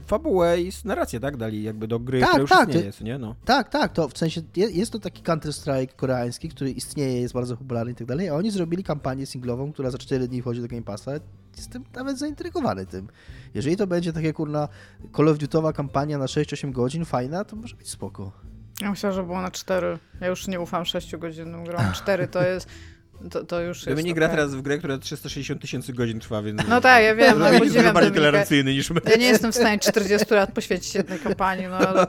fabułę i narrację, tak, dali jakby do gry, Tak, która już tak, istnieje, ty- co nie? No. Tak, tak, to w sensie je- jest to taki Counter-Strike koreański, który istnieje, jest bardzo popularny i tak dalej, a oni zrobili kampanię singlową, która za 4 dni wchodzi do Game Passa. Jestem nawet zaintrygowany tym. Jeżeli to będzie takie kurna Call of Duty'owa kampania na 6-8 godzin, fajna, to może być spoko. Ja myślałam, że było na 4. Ja już nie ufam 6 godzinnym grom. 4 to jest. To, to już jest. nie gra teraz w grę, która 360 tysięcy godzin trwa, więc... No tak, ja wiem, no podziwiam dużo bardziej Dominika. tolerancyjny niż my. Ja nie jestem w stanie 40 lat poświęcić jednej kampanii, no ale.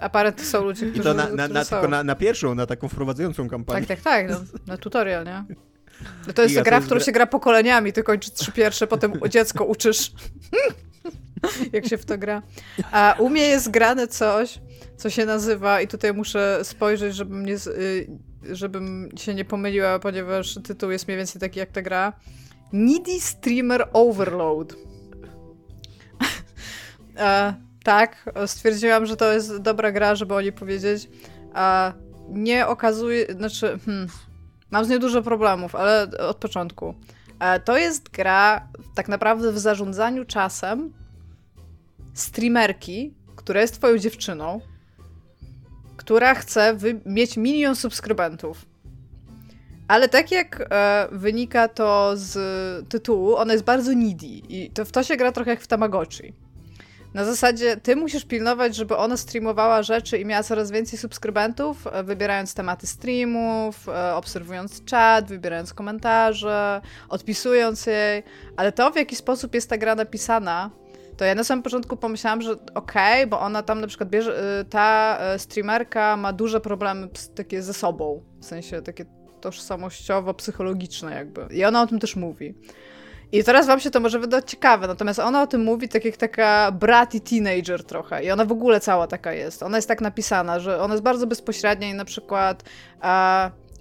Aparat są ludzie, I którzy. to na, na, na, tylko na, na pierwszą, na taką wprowadzającą kampanię. Tak, tak, tak. No, na tutorial, nie? No to jest Iga, gra, to w jest którą gra- się gra pokoleniami. Ty kończysz trzy pierwsze, potem dziecko uczysz. Jak się w to gra. A u mnie jest grane coś, co się nazywa, i tutaj muszę spojrzeć, żebym, nie, z- y, żebym się nie pomyliła, ponieważ tytuł jest mniej więcej taki jak ta gra. Needy Streamer Overload. e, tak, stwierdziłam, że to jest dobra gra, żeby o niej powiedzieć. A nie okazuje, znaczy, hmm, mam z nią dużo problemów, ale od początku. E, to jest gra tak naprawdę w zarządzaniu czasem streamerki, która jest twoją dziewczyną, która chce mieć milion subskrybentów. Ale tak jak e, wynika to z tytułu, ona jest bardzo needy i to, w to się gra trochę jak w Tamagotchi. Na zasadzie ty musisz pilnować, żeby ona streamowała rzeczy i miała coraz więcej subskrybentów, e, wybierając tematy streamów, e, obserwując czat, wybierając komentarze, odpisując jej, ale to w jaki sposób jest ta gra napisana, to ja na samym początku pomyślałam, że okej, okay, bo ona tam na przykład bierze, y, ta y, streamerka ma duże problemy takie ze sobą, w sensie takie tożsamościowo-psychologiczne jakby. I ona o tym też mówi. I teraz wam się to może wydać ciekawe, natomiast ona o tym mówi tak jak taka brat i teenager trochę. I ona w ogóle cała taka jest. Ona jest tak napisana, że ona jest bardzo bezpośrednia i na przykład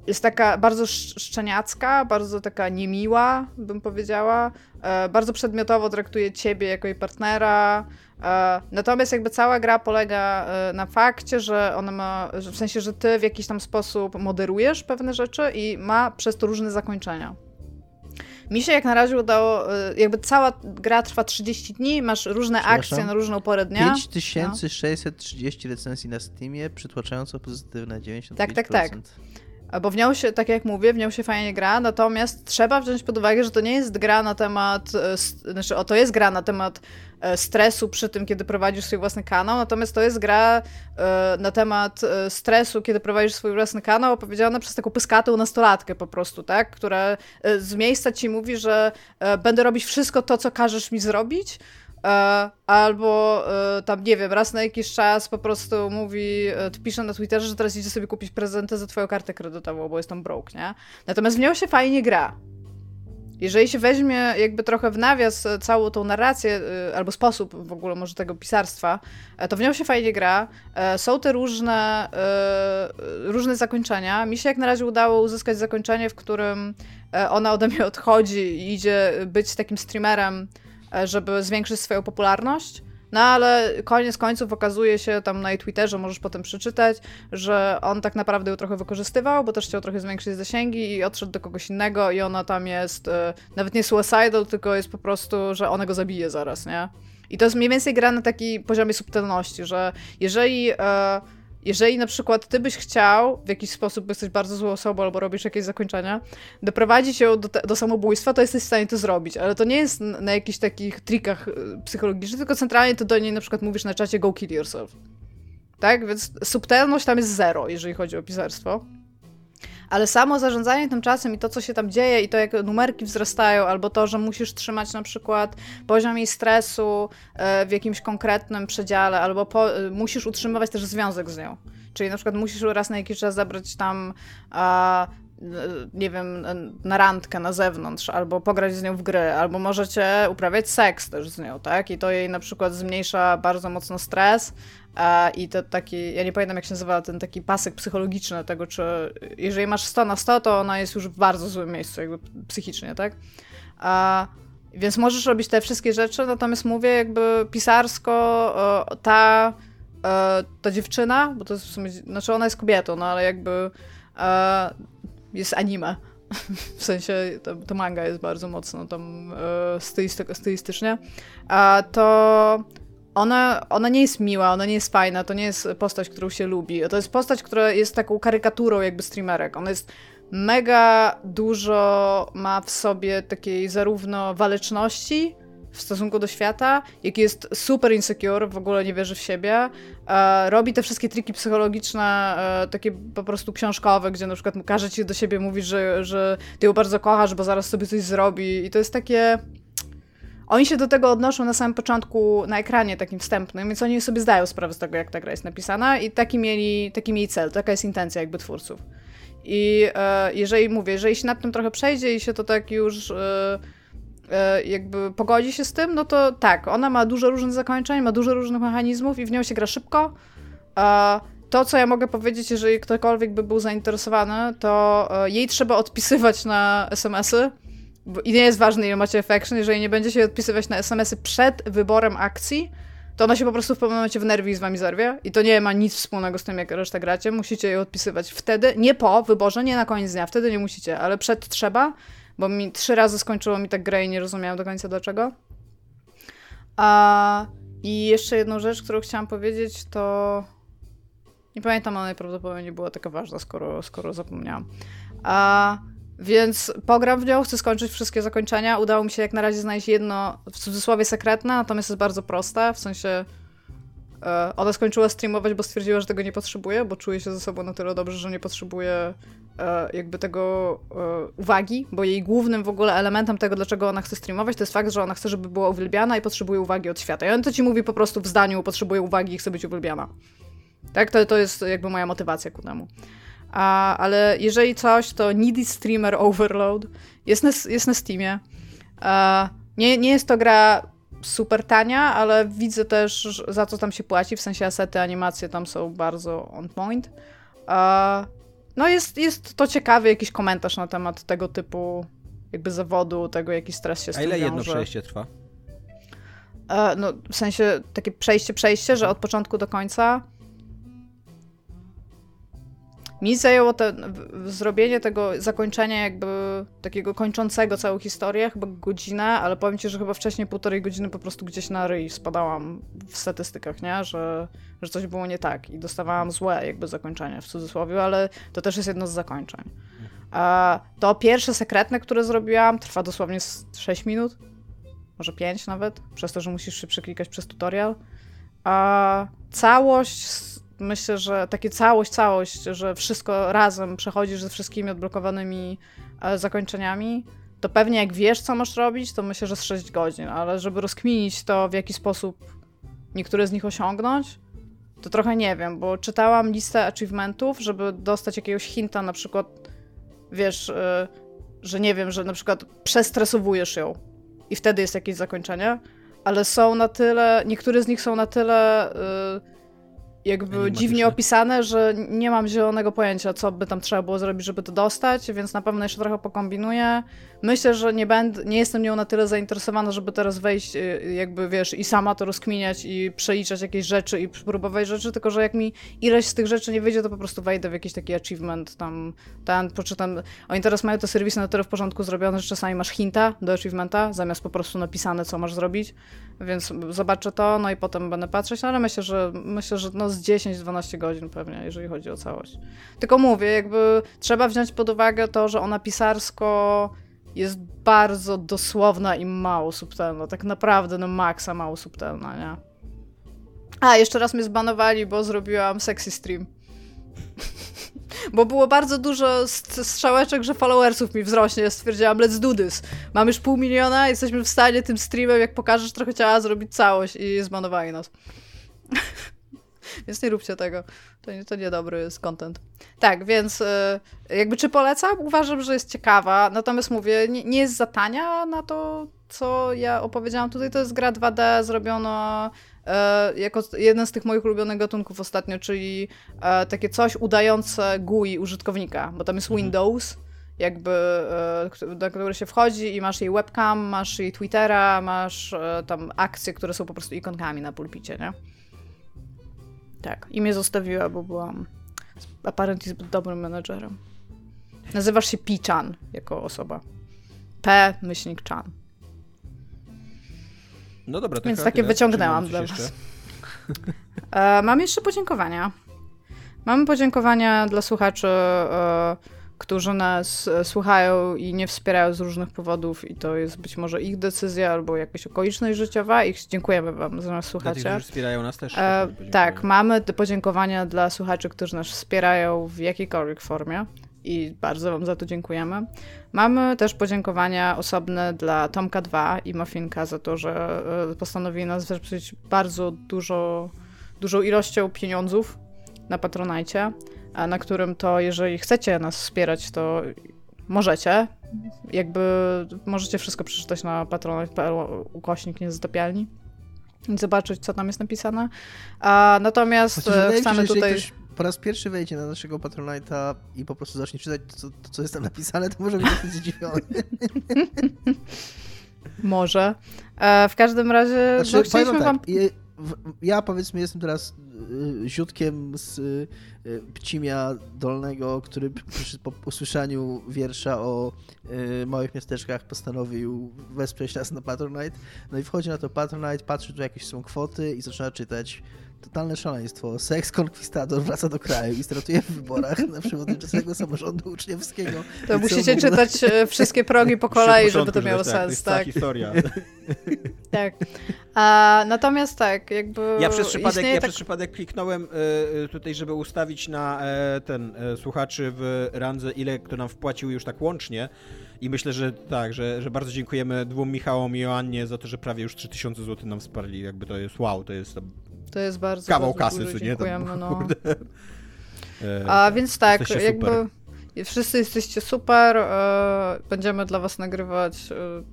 jest taka bardzo szczeniacka, bardzo taka niemiła, bym powiedziała. E, bardzo przedmiotowo traktuje ciebie jako jej partnera. E, natomiast jakby cała gra polega e, na fakcie, że ona ma, w sensie, że ty w jakiś tam sposób moderujesz pewne rzeczy i ma przez to różne zakończenia. Mi się jak na razie udało, e, jakby cała gra trwa 30 dni, masz różne akcje na różną porę dnia. 5630 no. recenzji na Steamie, przytłaczająco pozytywne 95%. Tak, tak, tak. Bo w nią się, tak jak mówię, w nią się fajnie gra, natomiast trzeba wziąć pod uwagę, że to nie jest gra na temat, e, znaczy o, to jest gra na temat e, stresu przy tym, kiedy prowadzisz swój własny kanał, natomiast to jest gra e, na temat stresu, kiedy prowadzisz swój własny kanał, opowiedziana przez taką pyskatą nastolatkę po prostu, tak, która z miejsca ci mówi, że będę robić wszystko to, co każesz mi zrobić, albo e, tam, nie wiem, raz na jakiś czas po prostu mówi, e, pisze na Twitterze, że teraz idzie sobie kupić prezenty za twoją kartę kredytową, bo jest tam broke, nie? Natomiast w nią się fajnie gra. Jeżeli się weźmie jakby trochę w nawias całą tą narrację, albo sposób w ogóle może tego pisarstwa, to w nią się fajnie gra. Są te różne, różne zakończenia. Mi się jak na razie udało uzyskać zakończenie, w którym ona ode mnie odchodzi i idzie być takim streamerem, E, żeby zwiększyć swoją popularność. No ale koniec końców okazuje się tam na jej Twitterze, możesz potem przeczytać, że on tak naprawdę ją trochę wykorzystywał, bo też chciał trochę zwiększyć zasięgi i odszedł do kogoś innego i ona tam jest e, nawet nie suicidal, tylko jest po prostu, że ona go zabije zaraz, nie? I to jest mniej więcej gra na takiej poziomie subtelności, że jeżeli... E, jeżeli na przykład ty byś chciał w jakiś sposób, bo jesteś bardzo złą osobą albo robisz jakieś zakończenia, doprowadzić ją do, do samobójstwa, to jesteś w stanie to zrobić, ale to nie jest na jakichś takich trikach y, psychologicznych, tylko centralnie to do niej na przykład mówisz na czacie go kill yourself. Tak? Więc subtelność tam jest zero, jeżeli chodzi o pisarstwo ale samo zarządzanie tym czasem i to, co się tam dzieje, i to, jak numerki wzrastają, albo to, że musisz trzymać na przykład poziom jej stresu e, w jakimś konkretnym przedziale, albo po, e, musisz utrzymywać też związek z nią. Czyli na przykład musisz raz na jakiś czas zabrać tam nie wiem, na randkę na zewnątrz, albo pograć z nią w gry, albo możecie uprawiać seks też z nią, tak? I to jej na przykład zmniejsza bardzo mocno stres, i to taki, ja nie pamiętam jak się nazywa ten taki pasek psychologiczny tego, czy jeżeli masz 100 na 100, to ona jest już w bardzo złym miejscu, jakby psychicznie, tak? A, więc możesz robić te wszystkie rzeczy, natomiast mówię jakby pisarsko, ta, e, ta dziewczyna, bo to jest w sumie, znaczy ona jest kobietą, no ale jakby e, jest anime. W sensie to, to manga jest bardzo mocno tam e, stylistycznie. A to ona, ona nie jest miła, ona nie jest fajna, to nie jest postać, którą się lubi. To jest postać, która jest taką karykaturą jakby streamerek. Ona jest mega dużo, ma w sobie takiej zarówno waleczności w stosunku do świata, jak jest super insecure, w ogóle nie wierzy w siebie. E, robi te wszystkie triki psychologiczne, e, takie po prostu książkowe, gdzie na przykład każe ci do siebie mówić, że, że ty ją bardzo kochasz, bo zaraz sobie coś zrobi. I to jest takie oni się do tego odnoszą na samym początku na ekranie takim wstępnym, więc oni sobie zdają sprawę z tego, jak ta gra jest napisana i taki mieli, taki mieli cel, taka jest intencja jakby twórców. I e, jeżeli mówię, jeżeli się nad tym trochę przejdzie i się to tak już e, e, jakby pogodzi się z tym, no to tak, ona ma dużo różnych zakończeń, ma dużo różnych mechanizmów i w nią się gra szybko. E, to, co ja mogę powiedzieć, jeżeli ktokolwiek by był zainteresowany, to e, jej trzeba odpisywać na SMS-y, i nie jest ważne, ile macie affection, jeżeli nie będzie się odpisywać na SMS-y przed wyborem akcji, to ona się po prostu w pewnym momencie wnerwi i z wami zerwie. I to nie ma nic wspólnego z tym, jak reszta gracie. Musicie je odpisywać wtedy, nie po wyborze, nie na koniec dnia, wtedy nie musicie, ale przed trzeba, bo mi trzy razy skończyło mi tak grę i nie rozumiałam do końca dlaczego. A, I jeszcze jedną rzecz, którą chciałam powiedzieć, to nie pamiętam, ale najprawdopodobniej nie była taka ważna, skoro, skoro zapomniałam. A Więc pogram w nią, chcę skończyć wszystkie zakończenia. Udało mi się jak na razie znaleźć jedno, w cudzysłowie sekretne, natomiast jest bardzo proste, w sensie e, ona skończyła streamować, bo stwierdziła, że tego nie potrzebuje, bo czuje się ze sobą na tyle dobrze, że nie potrzebuje e, jakby tego e, uwagi, bo jej głównym w ogóle elementem tego, dlaczego ona chce streamować, to jest fakt, że ona chce, żeby była uwielbiana i potrzebuje uwagi od świata. I on to ci mówi po prostu w zdaniu, potrzebuje uwagi i chce być uwielbiana. Tak, to, to jest jakby moja motywacja ku temu. A, ale jeżeli coś, to Needy Streamer Overload jest na, jest na Steamie. A, nie, nie jest to gra super tania, ale widzę też, za co tam się płaci, w sensie asety, animacje tam są bardzo on point. A, no jest, jest to ciekawy jakiś komentarz na temat tego typu jakby zawodu, tego jaki stres się z A ile jedno wiąże. przejście trwa? E, no, w sensie takie przejście, przejście, że od początku do końca. Mi zajęło te, zrobienie tego zakończenia, jakby takiego kończącego całą historię, chyba godzinę, ale powiem ci, że chyba wcześniej półtorej godziny po prostu gdzieś na ryj spadałam w statystykach, nie? Że, że coś było nie tak i dostawałam złe jakby zakończenie w cudzysłowie, ale to też jest jedno z zakończeń. A to pierwsze sekretne, które zrobiłam, trwa dosłownie z 6 minut może 5 nawet, przez to, że musisz się przeklikać przez tutorial. A całość, myślę, że takie całość, całość, że wszystko razem przechodzisz ze wszystkimi odblokowanymi e, zakończeniami, to pewnie jak wiesz, co masz robić, to myślę, że z 6 godzin, ale żeby rozkminić to, w jaki sposób niektóre z nich osiągnąć, to trochę nie wiem, bo czytałam listę achievementów, żeby dostać jakiegoś hinta, na przykład, wiesz, e, że nie wiem, że na przykład przestresowujesz ją i wtedy jest jakieś zakończenie, ale są na tyle, niektóre z nich są na tyle y, jakby dziwnie opisane, że nie mam zielonego pojęcia, co by tam trzeba było zrobić, żeby to dostać, więc na pewno jeszcze trochę pokombinuję. Myślę, że nie będę, nie jestem nią na tyle zainteresowana, żeby teraz wejść, y, jakby wiesz, i sama to rozkminiać i przeliczać jakieś rzeczy i próbować rzeczy, tylko że jak mi ileś z tych rzeczy nie wyjdzie, to po prostu wejdę w jakiś taki achievement tam, ten, poczytam. Oni teraz mają te serwisy na tyle w porządku zrobione, że czasami masz hinta do achievementa, zamiast po prostu napisane, co masz zrobić, więc zobaczę to, no i potem będę patrzeć, no ale myślę, że myślę, że no z 10-12 godzin pewnie, jeżeli chodzi o całość. Tylko mówię, jakby trzeba wziąć pod uwagę to, że ona pisarsko jest bardzo dosłowna i mało subtelna. Tak naprawdę na maksa mało subtelna, nie? A, jeszcze raz mnie zbanowali, bo zrobiłam sexy stream. bo było bardzo dużo st- strzałeczek, że followersów mi wzrośnie. Stwierdziłam, let's do this. Mam już pół miliona, jesteśmy w stanie tym streamem, jak pokażesz trochę ciała, zrobić całość i zbanowali nas. Więc nie róbcie tego. To, nie- to niedobry jest content. Tak, więc e, jakby czy polecam? Uważam, że jest ciekawa. Natomiast mówię, nie, nie jest za tania na to, co ja opowiedziałam tutaj. To jest gra 2D zrobiona e, jako jeden z tych moich ulubionych gatunków ostatnio, czyli e, takie coś udające GUI użytkownika, bo tam jest Windows, jakby któ- na który się wchodzi i masz jej webcam, masz jej Twittera, masz tam akcje, które są po prostu ikonkami na pulpicie, nie? Tak. I mnie zostawiła, bo byłam apparently zbyt dobrym menedżerem. Nazywasz się P-chan jako osoba. P myślnik Chan. No dobra, to Więc takie wyciągnęłam dla was. jeszcze? E, mam jeszcze podziękowania. Mamy podziękowania dla słuchaczy, e, którzy nas e, słuchają i nie wspierają z różnych powodów i to jest być może ich decyzja albo jakaś okoliczność życiowa i dziękujemy wam, że nas Dla tych, słuchacie. wspierają nas też. E, tak, mamy te podziękowania dla słuchaczy, którzy nas wspierają w jakiejkolwiek formie i bardzo Wam za to dziękujemy. Mamy też podziękowania osobne dla Tomka 2 i Mafinka za to, że e, postanowili nas wesprzeć bardzo dużo, dużą ilością pieniądzów na Patronajcie, a na którym to, jeżeli chcecie nas wspierać, to możecie. Jakby możecie wszystko przeczytać na patronite.pl ukośnik niezatapialni i zobaczyć, co tam jest napisane. A, natomiast Chociaż się, chcemy jeżeli tutaj... ktoś po raz pierwszy wejdzie na naszego Patronite'a i po prostu zacznie czytać to, co- to, co jest tam napisane, to może być zdziwiony. Może. E, w każdym razie Znaczy, no, chcieliśmy wam wam... ja powiedzmy jestem teraz y, ziutkiem z y, Pcimia Dolnego, który przy, po usłyszeniu wiersza o y, małych miasteczkach postanowił wesprzeć nas na Patronite. No i wchodzi na to Patronite, patrzy tu jakieś są kwoty i zaczyna czytać Totalne szaleństwo. Seks konkwistador wraca do kraju i startuje w wyborach na przewodniczącego samorządu uczniowskiego. To musicie ogóle- czytać e, wszystkie progi po kolei, żeby to miało tak, to sens, jest cała tak. historia. tak. A, natomiast tak, jakby Ja przez przypadek, ja tak... przez przypadek kliknąłem e, tutaj, żeby ustawić na e, ten e, słuchaczy w randze, ile kto nam wpłacił już tak łącznie. I myślę, że tak, że, że bardzo dziękujemy dwóm Michałom i Joannie za to, że prawie już 3000 zł nam wsparli. Jakby to jest wow, to jest To jest bardzo, kawał bardzo kasy, nie? Tam, no. kurde. E, A więc tak, jakby super. wszyscy jesteście super, e, będziemy dla was nagrywać e,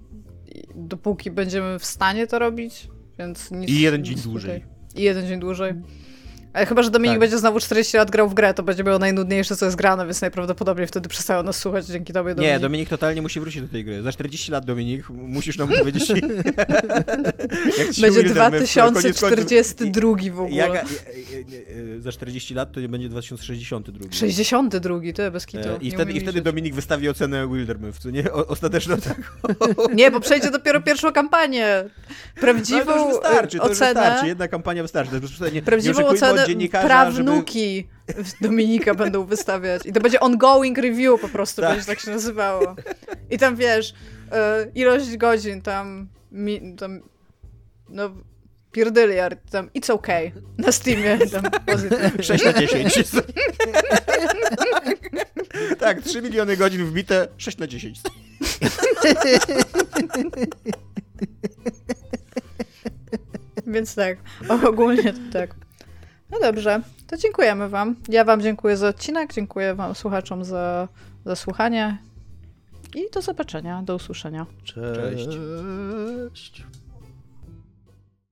dopóki będziemy w stanie to robić, więc nic... I jeden dzień dłużej. I jeden dzień dłużej. Ale chyba, że Dominik Tak. będzie znowu 40 lat grał w grę, to będzie miał najnudniejsze, co jest grane, więc najprawdopodobniej wtedy przestają nas słuchać dzięki tobie, Dominik. Nie, Dominik totalnie musi wrócić do tej gry. Za 40 lat, Dominik, musisz nam powiedzieć. Będzie Wildermy w koniec końców- 2042 w ogóle. E, e, e, za 40 lat to nie będzie 2062. 62, ty, bez kitu. I wtedy, I wtedy. Dominik wystawi ocenę Wildermyth, co nie? O, ostateczną. Nie, bo przejdzie dopiero pierwszą kampanię. Prawdziwą No, to już wystarczy, to już ocenę. wystarczy. Jedna kampania wystarczy. To już Prawdziwą oczekujmy dziennikarza, prawnuki Dominika będą wystawiać. I to będzie ongoing review po prostu, Tak. będzie tak się nazywało. I tam wiesz, e, ilość godzin tam, mi, tam no pierdyliard, tam it's okay na Steamie. Tam, pozytywnie. Żeby 6 na 10. tak, 3 miliony godzin wbite, 6 na 10. Więc tak, ogólnie tak. No dobrze, to dziękujemy wam. Ja wam dziękuję za odcinek, dziękuję wam słuchaczom za, za słuchanie i do zobaczenia, do usłyszenia. Cześć. Cześć.